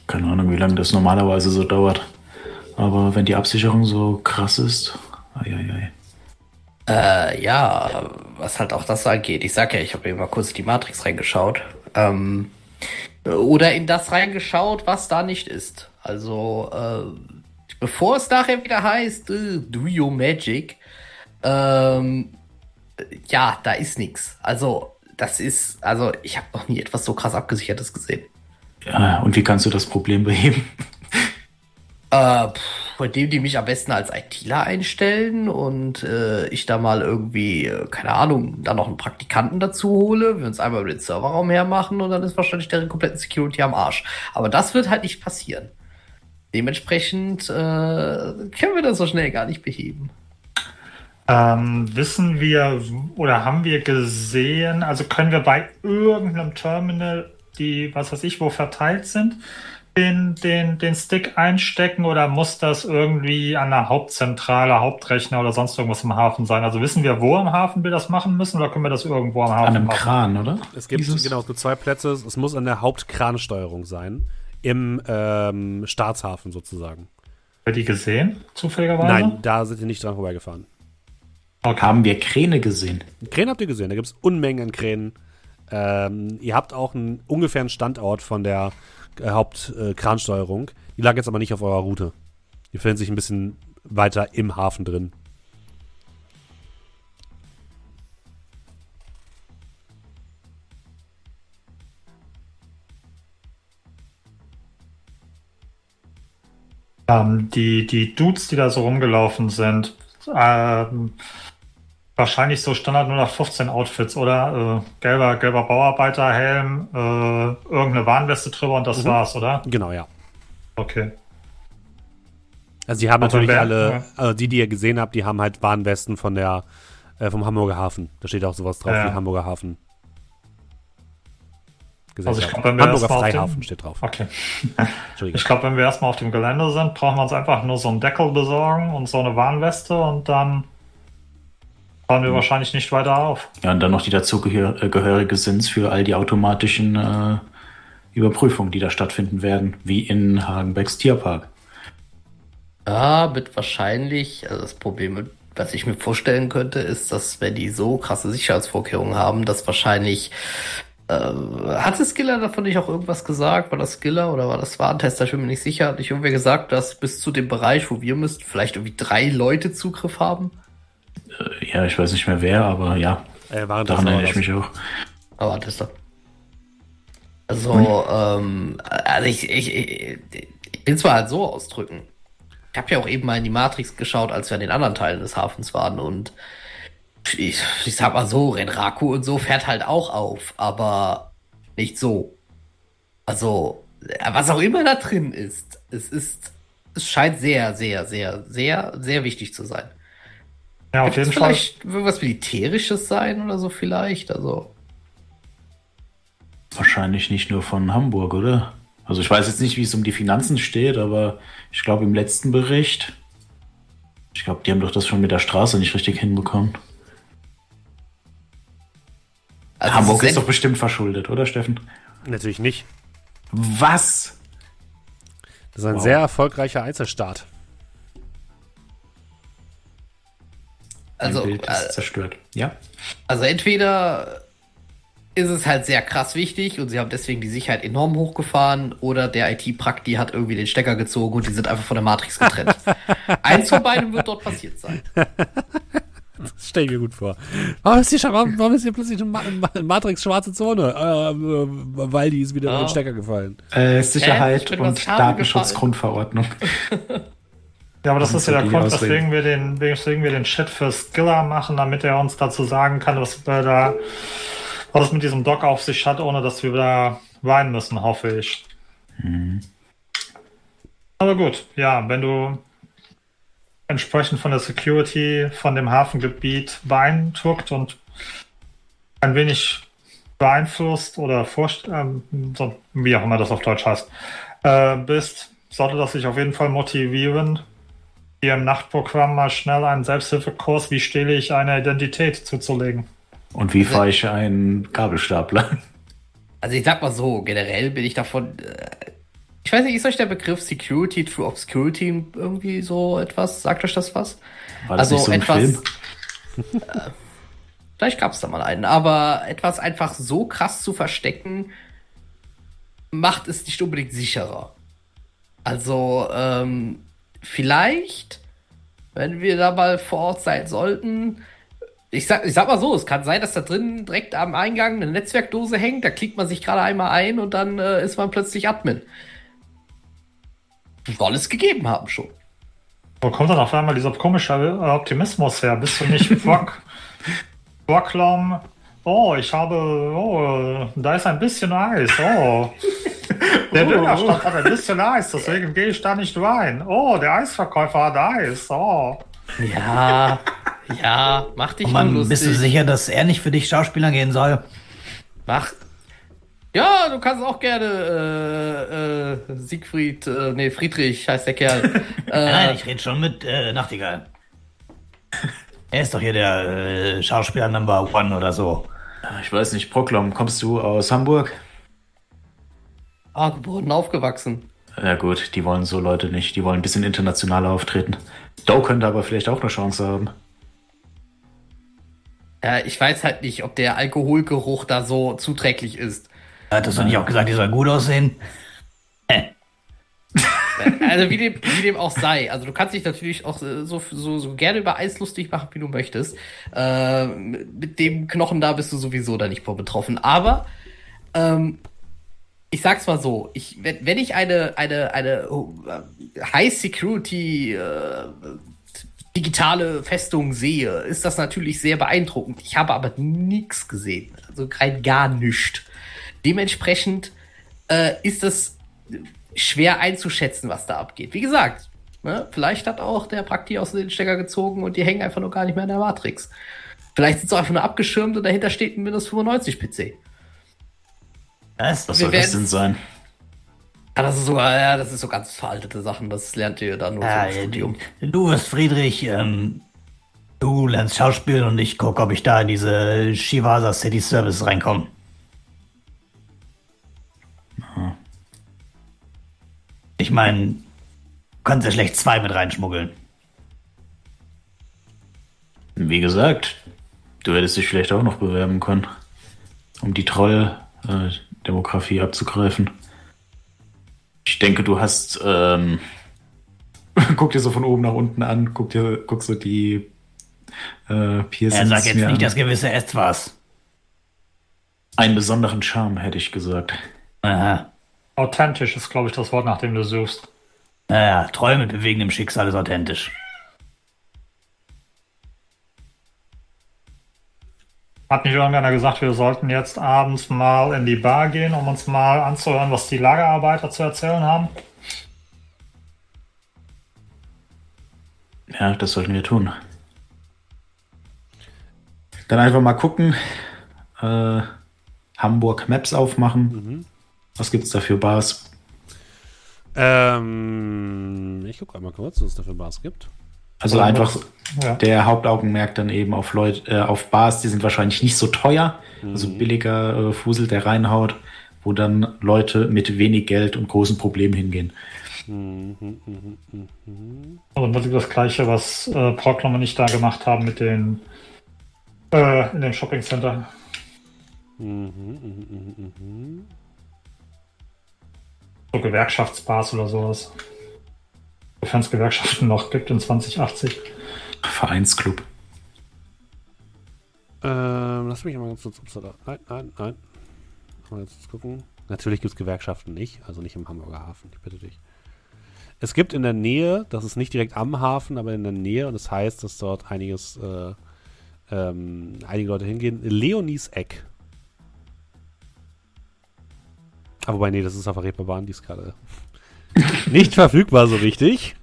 Keine Ahnung, wie lange das normalerweise so dauert. Aber wenn die Absicherung so krass ist, ei, Äh, ja, was halt auch das angeht. Ich sag ja, ich habe eben mal kurz die Matrix reingeschaut. Ähm, Oder in das reingeschaut, was da nicht ist. Also, äh, bevor es nachher wieder heißt, äh, do your magic, ähm, ja, da ist nichts. Also, das ist, also, ich habe noch nie etwas so krass abgesichertes gesehen. Ja, und wie kannst du das Problem beheben? Äh, dem die mich am besten als ITler einstellen und äh, ich da mal irgendwie, äh, keine Ahnung, da noch einen Praktikanten dazu hole, wir uns einmal über den Serverraum hermachen und dann ist wahrscheinlich der kompletten Security am Arsch. Aber das wird halt nicht passieren. Dementsprechend äh, können wir das so schnell gar nicht beheben. Ähm, wissen wir oder haben wir gesehen, also können wir bei irgendeinem Terminal, die, was weiß ich, wo verteilt sind, den, den, den Stick einstecken oder muss das irgendwie an der Hauptzentrale, Hauptrechner oder sonst irgendwas im Hafen sein? Also wissen wir, wo am Hafen wir das machen müssen oder können wir das irgendwo am Hafen An einem machen? Kran, oder? Es gibt Dieses? genau es gibt zwei Plätze. Es muss an der Hauptkransteuerung sein. Im ähm, Staatshafen sozusagen. Habt ihr die gesehen, zufälligerweise? Nein, da sind wir nicht dran vorbeigefahren. Okay. Haben wir Kräne gesehen? Kräne habt ihr gesehen, da gibt es Unmengen an Kränen. Ähm, ihr habt auch einen ungefähren Standort von der äh, Hauptkransteuerung. Äh, die lag jetzt aber nicht auf eurer Route. Die befinden sich ein bisschen weiter im Hafen drin. Ähm, die, die Dudes, die da so rumgelaufen sind, ähm, wahrscheinlich so Standard 0815 Outfits, oder? Äh, gelber, gelber Bauarbeiterhelm, äh, irgendeine Warnweste drüber und das mhm. war's, oder? Genau, ja. Okay. Also die haben Aber natürlich wer, alle, ja. also die, die ihr gesehen habt, die haben halt Warnwesten von der, äh, vom Hamburger Hafen. Da steht auch sowas drauf ja. wie Hamburger Hafen. Also ich glaub, wenn wir Hamburger Freihafen dem, steht drauf. Okay. ich glaube, wenn wir erstmal auf dem Gelände sind, brauchen wir uns einfach nur so einen Deckel besorgen und so eine Warnweste und dann fahren wir wahrscheinlich nicht weiter auf. Ja, und dann noch die dazugehörige Sins für all die automatischen äh, Überprüfungen, die da stattfinden werden, wie in Hagenbecks Tierpark. Ja, wird wahrscheinlich, also das Problem, was ich mir vorstellen könnte, ist, dass wenn die so krasse Sicherheitsvorkehrungen haben, dass wahrscheinlich äh, hatte Skiller davon nicht auch irgendwas gesagt? War das Skiller oder war das Warentester? Ich bin mir nicht sicher. Hat nicht irgendwer gesagt, dass bis zu dem Bereich, wo wir müssten, vielleicht irgendwie drei Leute Zugriff haben? Äh, ja, ich weiß nicht mehr wer, aber ja. Äh, daran erinnere ich mich auch. Aber Warentester. Also, ähm, also ich, ich, ich, ich bin zwar halt so ausdrücken. Ich habe ja auch eben mal in die Matrix geschaut, als wir an den anderen Teilen des Hafens waren und ich, ich sag mal so, Renraku und so fährt halt auch auf, aber nicht so. Also, was auch immer da drin ist, es ist, es scheint sehr, sehr, sehr, sehr, sehr wichtig zu sein. Ja, auf jeden Fall. Vielleicht irgendwas Militärisches sein oder so vielleicht, also. Wahrscheinlich nicht nur von Hamburg, oder? Also ich weiß jetzt nicht, wie es um die Finanzen steht, aber ich glaube im letzten Bericht, ich glaube, die haben doch das schon mit der Straße nicht richtig hinbekommen. Also Hamburg ist doch bestimmt verschuldet, oder Steffen? Natürlich nicht. Was? Das ist ein wow. sehr erfolgreicher Einzelstaat. Also, Bild ist äh, zerstört. Ja. Also entweder ist es halt sehr krass wichtig und sie haben deswegen die Sicherheit enorm hochgefahren oder der IT-Prakti hat irgendwie den Stecker gezogen und die sind einfach von der Matrix getrennt. Eins von beiden wird dort passiert sein. Das stelle ich mir gut vor. Warum ist hier, warum, warum ist hier plötzlich eine Matrix schwarze Zone? Äh, weil die ist wieder ja. in den Stecker gefallen. Äh, Sicherheit und Datenschutzgrundverordnung. Ja, aber das ist ja der Grund, weswegen wir, den, weswegen wir den Chat für Skiller machen, damit er uns dazu sagen kann, was, wir da, was es mit diesem Dock auf sich hat, ohne dass wir da weinen müssen, hoffe ich. Mhm. Aber gut, ja, wenn du entsprechend von der Security von dem Hafengebiet beeindruckt und ein wenig beeinflusst oder vorst ähm, so, wie auch immer das auf Deutsch heißt, äh, bist, sollte das sich auf jeden Fall motivieren, dir im Nachtprogramm mal schnell einen Selbsthilfekurs, wie stehle ich eine Identität zuzulegen. Und wie fahre ich einen Kabelstapler? Also ich sag mal so, generell bin ich davon, äh, ich weiß nicht, ist euch der Begriff Security through Obscurity irgendwie so etwas? Sagt euch das was? War das also nicht so ein etwas. Film? äh, vielleicht gab es da mal einen, aber etwas einfach so krass zu verstecken, macht es nicht unbedingt sicherer. Also, ähm, vielleicht, wenn wir da mal vor Ort sein sollten, ich sag, ich sag mal so, es kann sein, dass da drin direkt am Eingang eine Netzwerkdose hängt, da klickt man sich gerade einmal ein und dann äh, ist man plötzlich Admin. Soll es gegeben haben schon. Wo kommt dann auf einmal dieser komische Optimismus her? Bist du nicht Brock, Brocklom? Oh, ich habe, oh, da ist ein bisschen Eis. Oh, der oh. Dönerstand hat ein bisschen Eis, deswegen gehe ich da nicht rein. Oh, der Eisverkäufer hat Eis. Oh. Ja, ja, mach dich oh Mann, lustig. Bist du sicher, dass er nicht für dich Schauspieler gehen soll? Mach. Ja, du kannst auch gerne äh, äh, Siegfried, äh, nee, Friedrich heißt der Kerl. äh, Nein, ich rede schon mit äh, Nachtigall. Er ist doch hier der äh, Schauspieler Number One oder so. Ich weiß nicht, Proklom, kommst du aus Hamburg? Ah, geboren, aufgewachsen. Ja gut, die wollen so Leute nicht. Die wollen ein bisschen internationaler auftreten. Doe könnte aber vielleicht auch eine Chance haben. Ja, ich weiß halt nicht, ob der Alkoholgeruch da so zuträglich ist. Hattest du nicht auch gesagt, die soll gut aussehen? also wie dem, wie dem auch sei. Also du kannst dich natürlich auch so, so, so gerne über Eis lustig machen, wie du möchtest. Äh, mit dem Knochen da bist du sowieso da nicht vor betroffen. Aber ähm, ich sag's mal so, ich, wenn, wenn ich eine, eine, eine oh, High Security äh, digitale Festung sehe, ist das natürlich sehr beeindruckend. Ich habe aber nichts gesehen. Also rein gar nichts. Dementsprechend äh, ist es schwer einzuschätzen, was da abgeht. Wie gesagt, ne, vielleicht hat auch der Prakti aus den Stecker gezogen und die hängen einfach nur gar nicht mehr in der Matrix. Vielleicht sind sie einfach nur abgeschirmt und dahinter steht ein Windows 95 PC. Was? Was soll das denn sein? Ja, das ist sogar, ja, das ist so ganz veraltete Sachen. Das lernt ihr dann nur ja, im Studium. Du wirst Friedrich, ähm, du lernst Schauspiel und ich gucke, ob ich da in diese Shivasa City Service reinkomme. Ich meine, kannst ja schlecht zwei mit reinschmuggeln. Wie gesagt, du hättest dich vielleicht auch noch bewerben können, um die Troll-Demografie abzugreifen. Ich denke, du hast. Ähm, guck dir so von oben nach unten an, guck dir, guck so die äh, Piercings. Er sagt jetzt nicht das gewisse S was. Einen besonderen Charme, hätte ich gesagt. Aha. Authentisch ist, glaube ich, das Wort, nach dem du suchst. Naja, Träume bewegen im Schicksal ist authentisch. Hat nicht irgendeiner gesagt, wir sollten jetzt abends mal in die Bar gehen, um uns mal anzuhören, was die Lagerarbeiter zu erzählen haben? Ja, das sollten wir tun. Dann einfach mal gucken. Äh, Hamburg Maps aufmachen. Mhm. Was gibt es da für Bars? Ähm, ich gucke einmal kurz, was es da für Bars gibt. Also Oder einfach ja. der Hauptaugenmerk dann eben auf Leute, äh, auf Bars, die sind wahrscheinlich nicht so teuer, mhm. also billiger äh, Fusel, der reinhaut, wo dann Leute mit wenig Geld und großen Problemen hingehen. Mhm, mh, mh, mh. Also das ist das gleiche, was äh, Proclam und ich da gemacht haben mit den äh, in dem Shopping Center. Mhm, mh, mh, mh. So Gewerkschaftsbars oder sowas. Sofern es Gewerkschaften noch gibt in 2080. Vereinsclub. Ähm, lass mich mal ganz kurz. Nein, nein, nein. Mal jetzt gucken. Natürlich gibt es Gewerkschaften nicht, also nicht im Hamburger Hafen, ich bitte dich. Es gibt in der Nähe, das ist nicht direkt am Hafen, aber in der Nähe, und das heißt, dass dort einiges, äh, ähm, einige Leute hingehen. Leonies Eck Ah, wobei, nee, das ist auf der Reeperbahn, die ist gerade nicht verfügbar so richtig.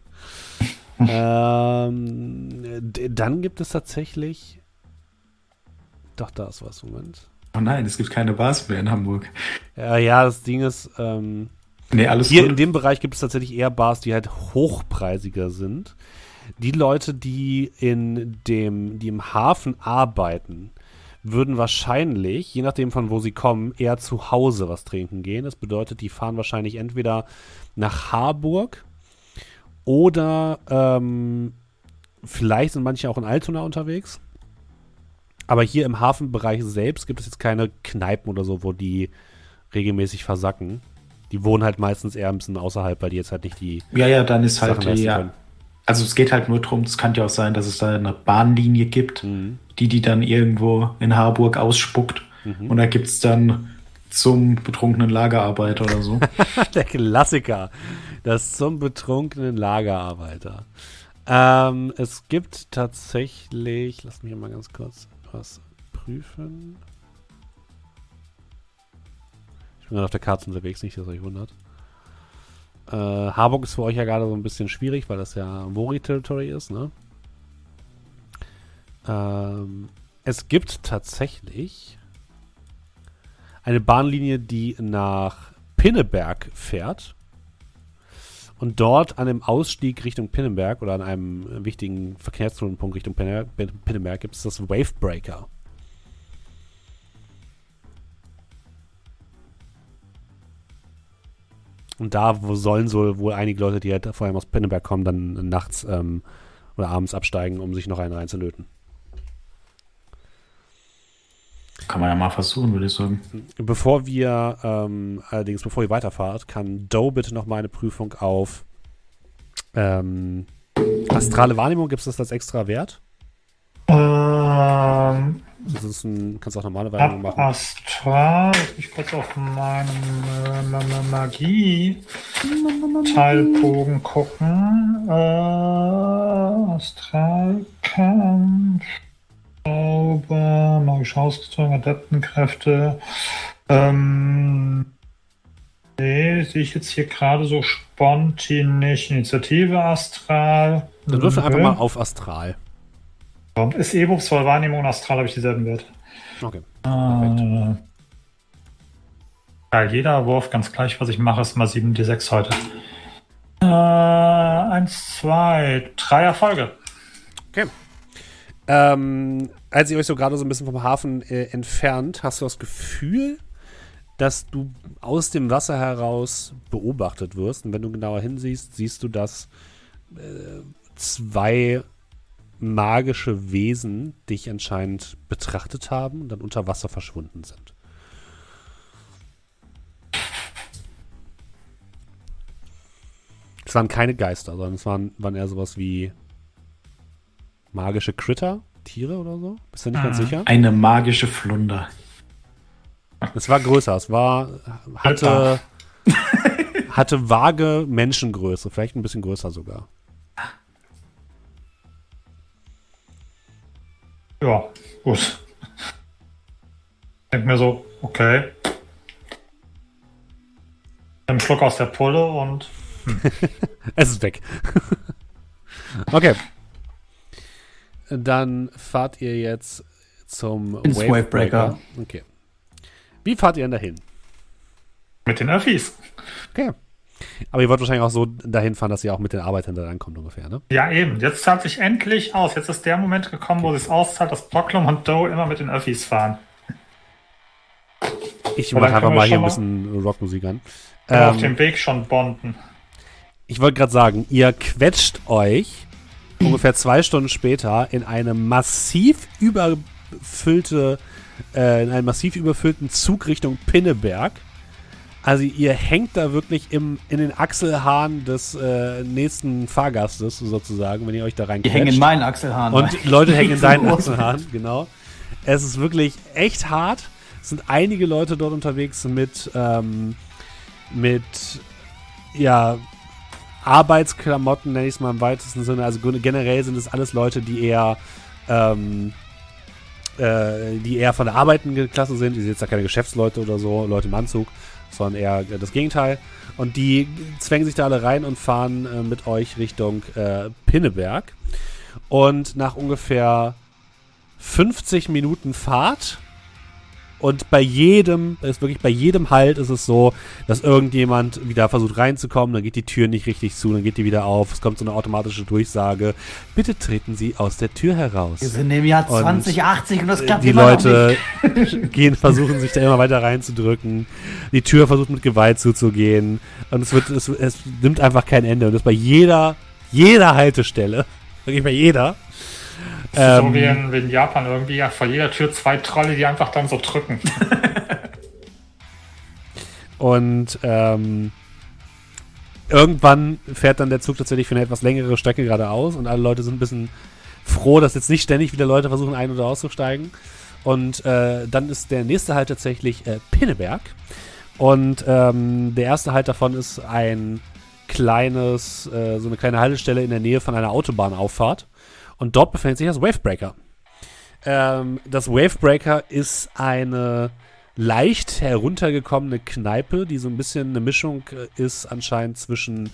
ähm, dann gibt es tatsächlich. Doch, da ist was, Moment. Oh nein, es gibt keine Bars mehr in Hamburg. Ja, ja das Ding ist, ähm, nee, alles hier gut. in dem Bereich gibt es tatsächlich eher Bars, die halt hochpreisiger sind. Die Leute, die in dem, die im Hafen arbeiten, würden wahrscheinlich, je nachdem von wo sie kommen, eher zu Hause was trinken gehen. Das bedeutet, die fahren wahrscheinlich entweder nach Harburg oder ähm, vielleicht sind manche auch in Altona unterwegs. Aber hier im Hafenbereich selbst gibt es jetzt keine Kneipen oder so, wo die regelmäßig versacken. Die wohnen halt meistens eher ein bisschen außerhalb, weil die jetzt halt nicht die. Ja, ja, dann ist halt die, ja. Also es geht halt nur darum, es kann ja auch sein, dass es da eine Bahnlinie gibt, mhm. die die dann irgendwo in Harburg ausspuckt. Mhm. Und da gibt es dann zum betrunkenen Lagerarbeiter oder so. Der Klassiker. Das zum betrunkenen Lagerarbeiter. Ähm, es gibt tatsächlich, lass mich mal ganz kurz was prüfen. Ich bin gerade auf der Karte unterwegs, nicht, dass euch wundert. Äh, Harburg ist für euch ja gerade so ein bisschen schwierig, weil das ja Mori-Territory ist, ne? Ähm, es gibt tatsächlich eine Bahnlinie, die nach Pinneberg fährt. Und dort an dem Ausstieg Richtung Pinneberg oder an einem wichtigen Verkehrsknotenpunkt Richtung Pinneberg gibt es das Wavebreaker. Und da sollen so wohl einige Leute, die halt vor allem aus Pinneberg kommen, dann nachts ähm, oder abends absteigen, um sich noch einen reinzulöten. Kann man ja mal versuchen, würde ich sagen. Bevor wir, ähm, allerdings, bevor ihr weiterfahrt, kann Doe bitte noch mal eine Prüfung auf ähm, astrale Wahrnehmung. Gibt es das als extra Wert? Ähm, das ist ein, kannst du auch normale Wahrnehmung machen. Astral, ich kurz auf meinen äh, Magie-Teilbogen gucken. Äh, Astralkampf. Zauber, magische Ausrüstung, Adeptenkräfte. Ähm, nee, sehe ich jetzt hier gerade so spontan nicht. Initiative Astral. Dann würfel einfach mal auf Astral. Ist E-Buch voll Wahrnehmung und Astral habe ich dieselben Werte. Okay. Äh, ja, jeder Wurf, ganz gleich, was ich mache, ist mal 7d6 heute. Äh, eins, zwei, drei Erfolge. Okay. Ähm, als ihr euch so gerade so ein bisschen vom Hafen äh, entfernt, hast du das Gefühl, dass du aus dem Wasser heraus beobachtet wirst. Und wenn du genauer hinsiehst, siehst du, dass äh, zwei magische Wesen dich anscheinend betrachtet haben und dann unter Wasser verschwunden sind. Es waren keine Geister, sondern es waren, waren eher sowas wie magische Critter, Tiere oder so? Bist du nicht ah, ganz sicher? Eine magische Flunder. Es war größer, es war, hatte, hatte vage Menschengröße, vielleicht ein bisschen größer sogar. Ja, gut. Ich denke mir so, okay. Ein Schluck aus der Pulle und. Hm. es ist weg. okay. Dann fahrt ihr jetzt zum Ins Wavebreaker. Wavebreaker. Okay. Wie fahrt ihr denn dahin? Mit den Öffis. Okay. Aber ihr wollt wahrscheinlich auch so dahin fahren, dass ihr auch mit den Arbeitern da rankommt ungefähr, ne? Ja, eben. Jetzt zahlt sich endlich aus. Jetzt ist der Moment gekommen, wo es auszahlt, dass Brocklum und Doe immer mit den Öffis fahren. Ich mache einfach mal hier ein bisschen Rockmusik an. Ähm, auf dem Weg schon bonden. Ich wollte gerade sagen, ihr quetscht euch ungefähr zwei Stunden später in eine massiv überfüllte, äh, in einen massiv überfüllten Zug Richtung Pinneberg. Also ihr hängt da wirklich im, in den Achselhahn des äh, nächsten Fahrgastes sozusagen, wenn ihr euch da rein Die hängen in meinen Achselhahn. Und rein. Leute hängen in deinen Achselhahn, genau. Es ist wirklich echt hart. Es sind einige Leute dort unterwegs mit, ähm, mit, ja, Arbeitsklamotten, nenne ich es mal im weitesten Sinne. Also generell sind es alles Leute, die eher, ähm, äh, die eher von der arbeitenden Klasse sind. Die sind jetzt ja keine Geschäftsleute oder so, Leute im Anzug, sondern eher das Gegenteil. Und die zwängen sich da alle rein und fahren äh, mit euch Richtung äh, Pinneberg. Und nach ungefähr 50 Minuten Fahrt und bei jedem, ist wirklich bei jedem Halt ist es so, dass irgendjemand wieder versucht reinzukommen, dann geht die Tür nicht richtig zu, dann geht die wieder auf, es kommt so eine automatische Durchsage, bitte treten Sie aus der Tür heraus. Wir sind im Jahr 2080 und, und das klappt die immer Leute gehen, versuchen sich da immer weiter reinzudrücken, die Tür versucht mit Gewalt zuzugehen. Und es wird, es, es nimmt einfach kein Ende. Und das bei jeder, jeder Haltestelle, wirklich bei jeder, ähm, so wie in, wie in, Japan irgendwie, ja, vor jeder Tür zwei Trolle, die einfach dann so drücken. Und ähm, irgendwann fährt dann der Zug tatsächlich für eine etwas längere Strecke geradeaus und alle Leute sind ein bisschen froh, dass jetzt nicht ständig wieder Leute versuchen ein- oder auszusteigen. Und äh, dann ist der nächste Halt tatsächlich äh, Pinneberg. Und ähm, der erste Halt davon ist ein kleines, äh, so eine kleine Haltestelle in der Nähe von einer Autobahnauffahrt. Und dort befindet sich das Wavebreaker. Ähm, das Wavebreaker ist eine leicht heruntergekommene Kneipe, die so ein bisschen eine Mischung äh, ist anscheinend zwischen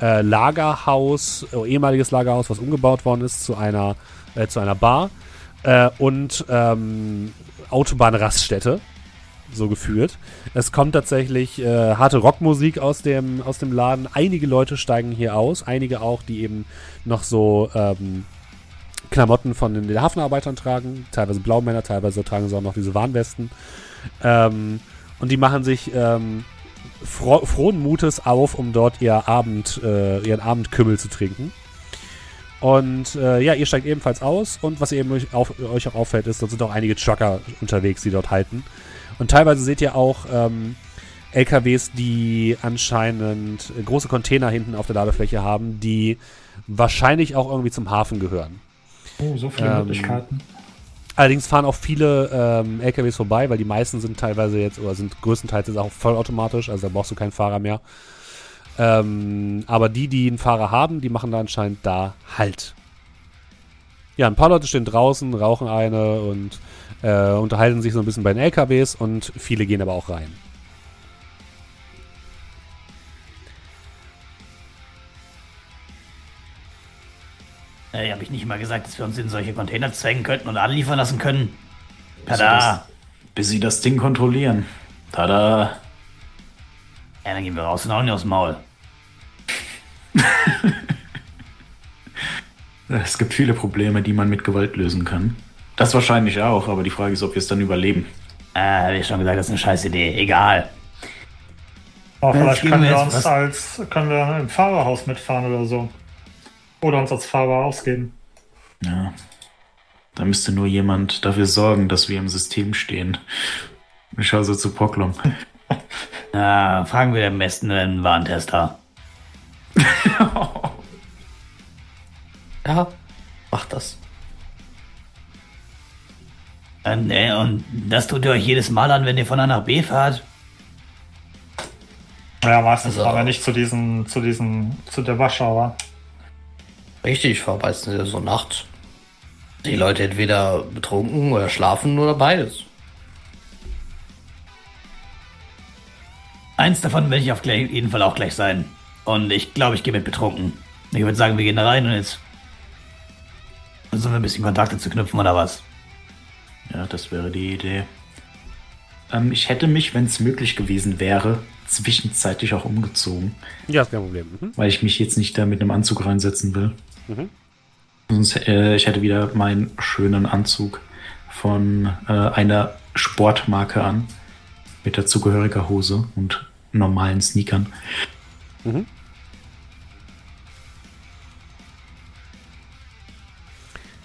äh, Lagerhaus, äh, ehemaliges Lagerhaus, was umgebaut worden ist, zu einer, äh, zu einer Bar äh, und ähm, Autobahnraststätte, so geführt. Es kommt tatsächlich äh, harte Rockmusik aus dem, aus dem Laden. Einige Leute steigen hier aus, einige auch, die eben noch so ähm, Klamotten von den Hafenarbeitern tragen, teilweise Blaumänner, teilweise tragen sie auch noch diese Warnwesten. Ähm, und die machen sich ähm, fro frohen Mutes auf, um dort ihr Abend, äh, ihren Abendkümmel zu trinken. Und äh, ja, ihr steigt ebenfalls aus und was eben euch, auf, euch auch auffällt, ist, dort sind auch einige Trucker unterwegs, die dort halten. Und teilweise seht ihr auch ähm, LKWs, die anscheinend große Container hinten auf der Ladefläche haben, die wahrscheinlich auch irgendwie zum Hafen gehören. Oh, so viele ähm, Möglichkeiten. Allerdings fahren auch viele ähm, LKWs vorbei, weil die meisten sind teilweise jetzt oder sind größtenteils jetzt auch vollautomatisch, also da brauchst du keinen Fahrer mehr. Ähm, aber die, die einen Fahrer haben, die machen da anscheinend da Halt. Ja, ein paar Leute stehen draußen, rauchen eine und äh, unterhalten sich so ein bisschen bei den LKWs und viele gehen aber auch rein. Ey, habe ich nicht mal gesagt, dass wir uns in solche Container zwängen könnten und anliefern lassen können? Tada! Bis sie das Ding kontrollieren. Tada! Ja, dann gehen wir raus und hauen aus dem Maul. es gibt viele Probleme, die man mit Gewalt lösen kann. Das wahrscheinlich auch, aber die Frage ist, ob wir es dann überleben. Ah, habe ich schon gesagt, das ist eine scheiß Idee. Egal. Aber vielleicht können wir, wir uns als können wir im Fahrerhaus mitfahren oder so. Oder uns als Fahrer ausgeben. Ja. Da müsste nur jemand dafür sorgen, dass wir im System stehen. Ich schaue so zu Poklom. Na, fragen wir am besten einen Warntester. ja, mach das. Und, äh, und das tut ihr euch jedes Mal an, wenn ihr von A nach B fahrt? Ja, meistens also, fahren wir nicht zu diesen, zu diesen, zu der Waschauer. Richtig, ich fahre meistens so nachts. Die Leute entweder betrunken oder schlafen oder beides. Eins davon werde ich auf jeden Fall auch gleich sein. Und ich glaube, ich gehe mit betrunken. Ich würde sagen, wir gehen da rein und jetzt versuchen wir ein bisschen Kontakte zu knüpfen oder was. Ja, das wäre die Idee. Ähm, ich hätte mich, wenn es möglich gewesen wäre, zwischenzeitlich auch umgezogen. Ja, ist kein Problem. Mhm. Weil ich mich jetzt nicht da mit einem Anzug reinsetzen will. Mhm. Sonst, äh, ich hätte wieder meinen schönen Anzug von äh, einer Sportmarke an. Mit dazugehöriger Hose und normalen Sneakern. Mhm.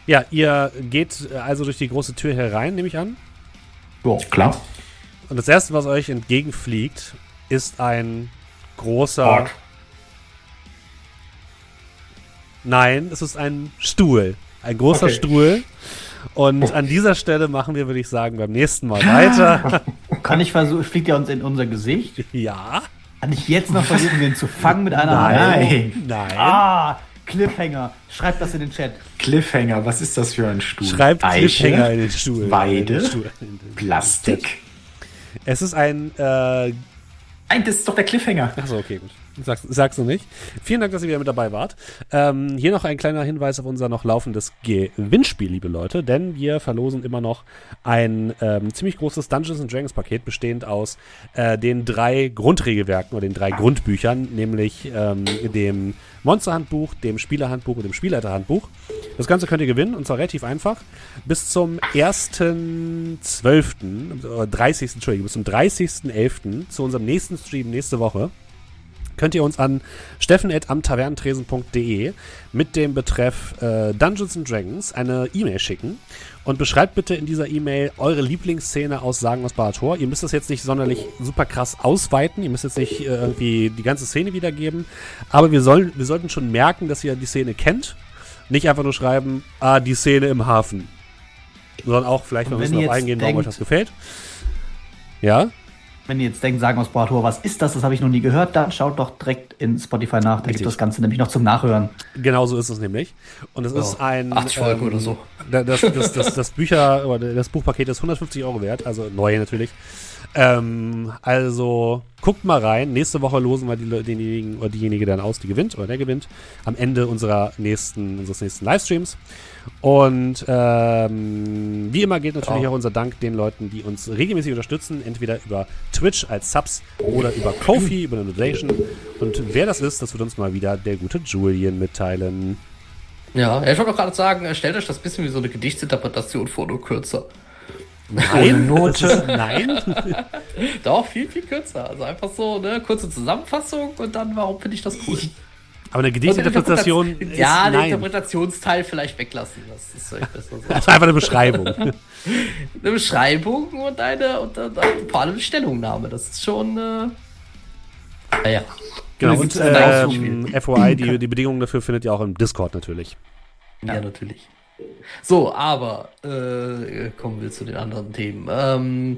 Ja, ihr geht also durch die große Tür herein, nehme ich an. Ja, klar. Und das erste, was euch entgegenfliegt, ist ein großer. Ork. Nein, es ist ein Stuhl. Ein großer okay. Stuhl. Und an dieser Stelle machen wir, würde ich sagen, beim nächsten Mal weiter. Kann ich versuchen, fliegt er uns in unser Gesicht? Ja. Kann ich jetzt noch versuchen, den zu fangen mit einer Hand? Nein. Nein. Ah, Cliffhanger. Schreibt das in den Chat. Cliffhanger, was ist das für ein Stuhl? Schreibt Eiche, Cliffhanger in den Stuhl. Weide, Plastik. Es ist ein. Äh, Nein, das ist doch der Cliffhanger. Achso, okay, gut. Sagst, sagst du nicht. Vielen Dank, dass ihr wieder mit dabei wart. Ähm, hier noch ein kleiner Hinweis auf unser noch laufendes Gewinnspiel, liebe Leute, denn wir verlosen immer noch ein ähm, ziemlich großes Dungeons Dragons Paket, bestehend aus äh, den drei Grundregelwerken oder den drei Grundbüchern, nämlich ähm, dem Monsterhandbuch, dem Spielerhandbuch und dem Spielleiterhandbuch. Das Ganze könnt ihr gewinnen und zwar relativ einfach. Bis zum 1.12., 30. Entschuldigung, bis zum 30.11. zu unserem nächsten Stream nächste Woche könnt ihr uns an steffen.amtavernentresen.de mit dem Betreff äh, Dungeons and Dragons eine E-Mail schicken und beschreibt bitte in dieser E-Mail eure Lieblingsszene aus Sagen aus Barator. Ihr müsst das jetzt nicht sonderlich super krass ausweiten, ihr müsst jetzt nicht äh, irgendwie die ganze Szene wiedergeben, aber wir, sollen, wir sollten schon merken, dass ihr die Szene kennt. Nicht einfach nur schreiben, ah, die Szene im Hafen. Sondern auch vielleicht noch ein bisschen darauf eingehen, warum euch das gefällt. Ja? Wenn ihr jetzt denkt, sagen aus Boator, was ist das? Das habe ich noch nie gehört. Dann schaut doch direkt in Spotify nach. Da gibt das Ganze nämlich noch zum Nachhören. Genau so ist es nämlich. Und es oh, ist ein. 80 Folgen ähm, oder so. Das, das, das, das, Bücher, das Buchpaket ist 150 Euro wert, also neu natürlich. Ähm, also guckt mal rein. Nächste Woche losen wir die, denjenigen oder diejenige dann aus, die gewinnt oder der gewinnt. Am Ende unserer nächsten, unseres nächsten Livestreams. Und ähm, wie immer geht natürlich oh. auch unser Dank den Leuten, die uns regelmäßig unterstützen, entweder über Twitch als Subs oder über Kofi, über eine Donation. Und wer das ist, das wird uns mal wieder der gute Julian mitteilen. Ja, ich wollte auch gerade sagen, stellt euch das ein bisschen wie so eine Gedichtsinterpretation vor, nur kürzer. Nein, Note. Nein. Doch, viel, viel kürzer. Also einfach so, eine kurze Zusammenfassung und dann, warum finde ich das cool. Aber eine Gedichtsinterpretation ist Ja, den Interpretationsteil vielleicht weglassen. Das ist vielleicht besser so. Also einfach eine Beschreibung. eine Beschreibung und eine, und, und, und vor allem eine Stellungnahme. Das ist schon. Äh, naja. Genau, und ähm, FOI, die, die Bedingungen dafür findet ihr auch im Discord natürlich. Ja, ja natürlich. So, aber äh, kommen wir zu den anderen Themen. Ähm,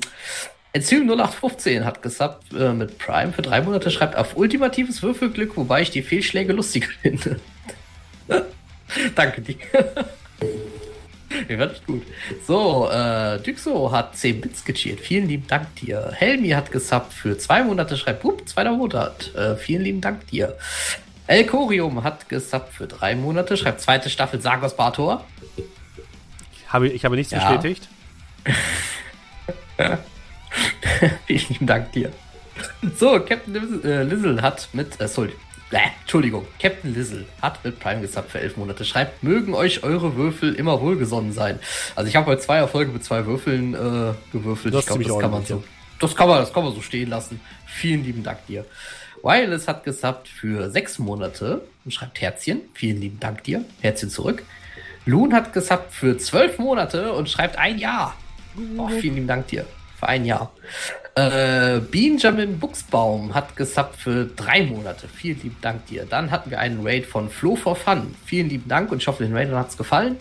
Enzym 0815 hat gesubbt äh, mit Prime für drei Monate, schreibt auf ultimatives Würfelglück, wobei ich die Fehlschläge lustig finde. Danke dir. Mir wird gut. So, äh, Dyxo hat 10 Bits gecheert. Vielen lieben Dank dir. Helmi hat gesubbt für zwei Monate, schreibt, up, zweiter Monat. Äh, vielen lieben Dank dir. El Corium hat gesubbt für drei Monate, schreibt zweite Staffel Sargos Bator. Ich habe, ich habe nichts ja. bestätigt. Vielen lieben Dank dir. So, Captain Lizzle äh, hat mit, äh, sorry, äh, Entschuldigung, Captain Lizzle hat mit Prime gesubbt für elf Monate. Schreibt, mögen euch eure Würfel immer wohlgesonnen sein. Also ich habe heute zwei Erfolge mit zwei Würfeln äh, gewürfelt. Das ich glaube, das kann man so. Das kann man, das kann man so stehen lassen. Vielen lieben Dank dir. Wireless hat gesubbt für sechs Monate und schreibt Herzchen. Vielen lieben Dank dir. Herzchen zurück. Loon hat gesubbt für zwölf Monate und schreibt ein Jahr. Oh, vielen lieben Dank dir für ein Jahr. Äh, Benjamin Buchsbaum hat gesubbt für drei Monate. Vielen lieben Dank dir. Dann hatten wir einen Raid von Flo for Fun. Vielen lieben Dank und ich hoffe, den Raidern hat es gefallen.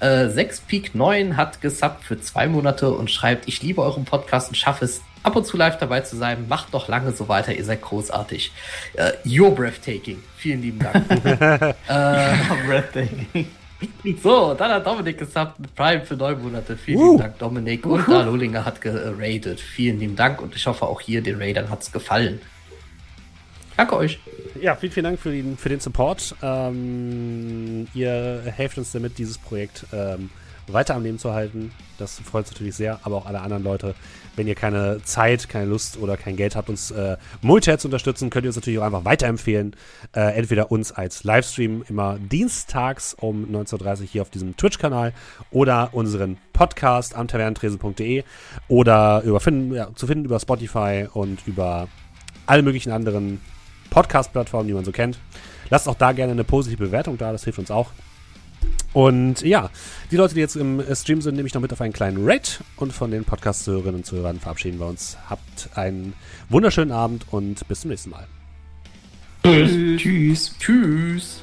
Äh, 6 Peak 9 hat gesubbt für zwei Monate und schreibt, ich liebe euren Podcast und schaffe es ab und zu live dabei zu sein. Macht doch lange so weiter, ihr seid großartig. Äh, you're breathtaking. Vielen lieben Dank. äh, breathtaking. So, dann hat Dominik mit Prime für neun Monate. Vielen uh. lieben Dank, Dominik. Und uh. Lolinger hat geradet. Vielen lieben Dank und ich hoffe auch hier den Raidern hat es gefallen. Danke euch. Ja, vielen, vielen Dank für den, für den Support. Ähm, ihr helft uns damit, dieses Projekt ähm, weiter am Leben zu halten. Das freut uns natürlich sehr, aber auch alle anderen Leute. Wenn ihr keine Zeit, keine Lust oder kein Geld habt, uns äh, monetär zu unterstützen, könnt ihr uns natürlich auch einfach weiterempfehlen. Äh, entweder uns als Livestream immer dienstags um 19.30 Uhr hier auf diesem Twitch-Kanal oder unseren Podcast am tavernentresen.de oder über, ja, zu finden über Spotify und über alle möglichen anderen Podcast-Plattformen, die man so kennt. Lasst auch da gerne eine positive Bewertung da, das hilft uns auch. Und ja, die Leute, die jetzt im Stream sind, nehme ich noch mit auf einen kleinen Raid. Und von den Podcast-Hörerinnen und Zuhörern verabschieden wir uns. Habt einen wunderschönen Abend und bis zum nächsten Mal. Tschüss. Tschüss. Tschüss.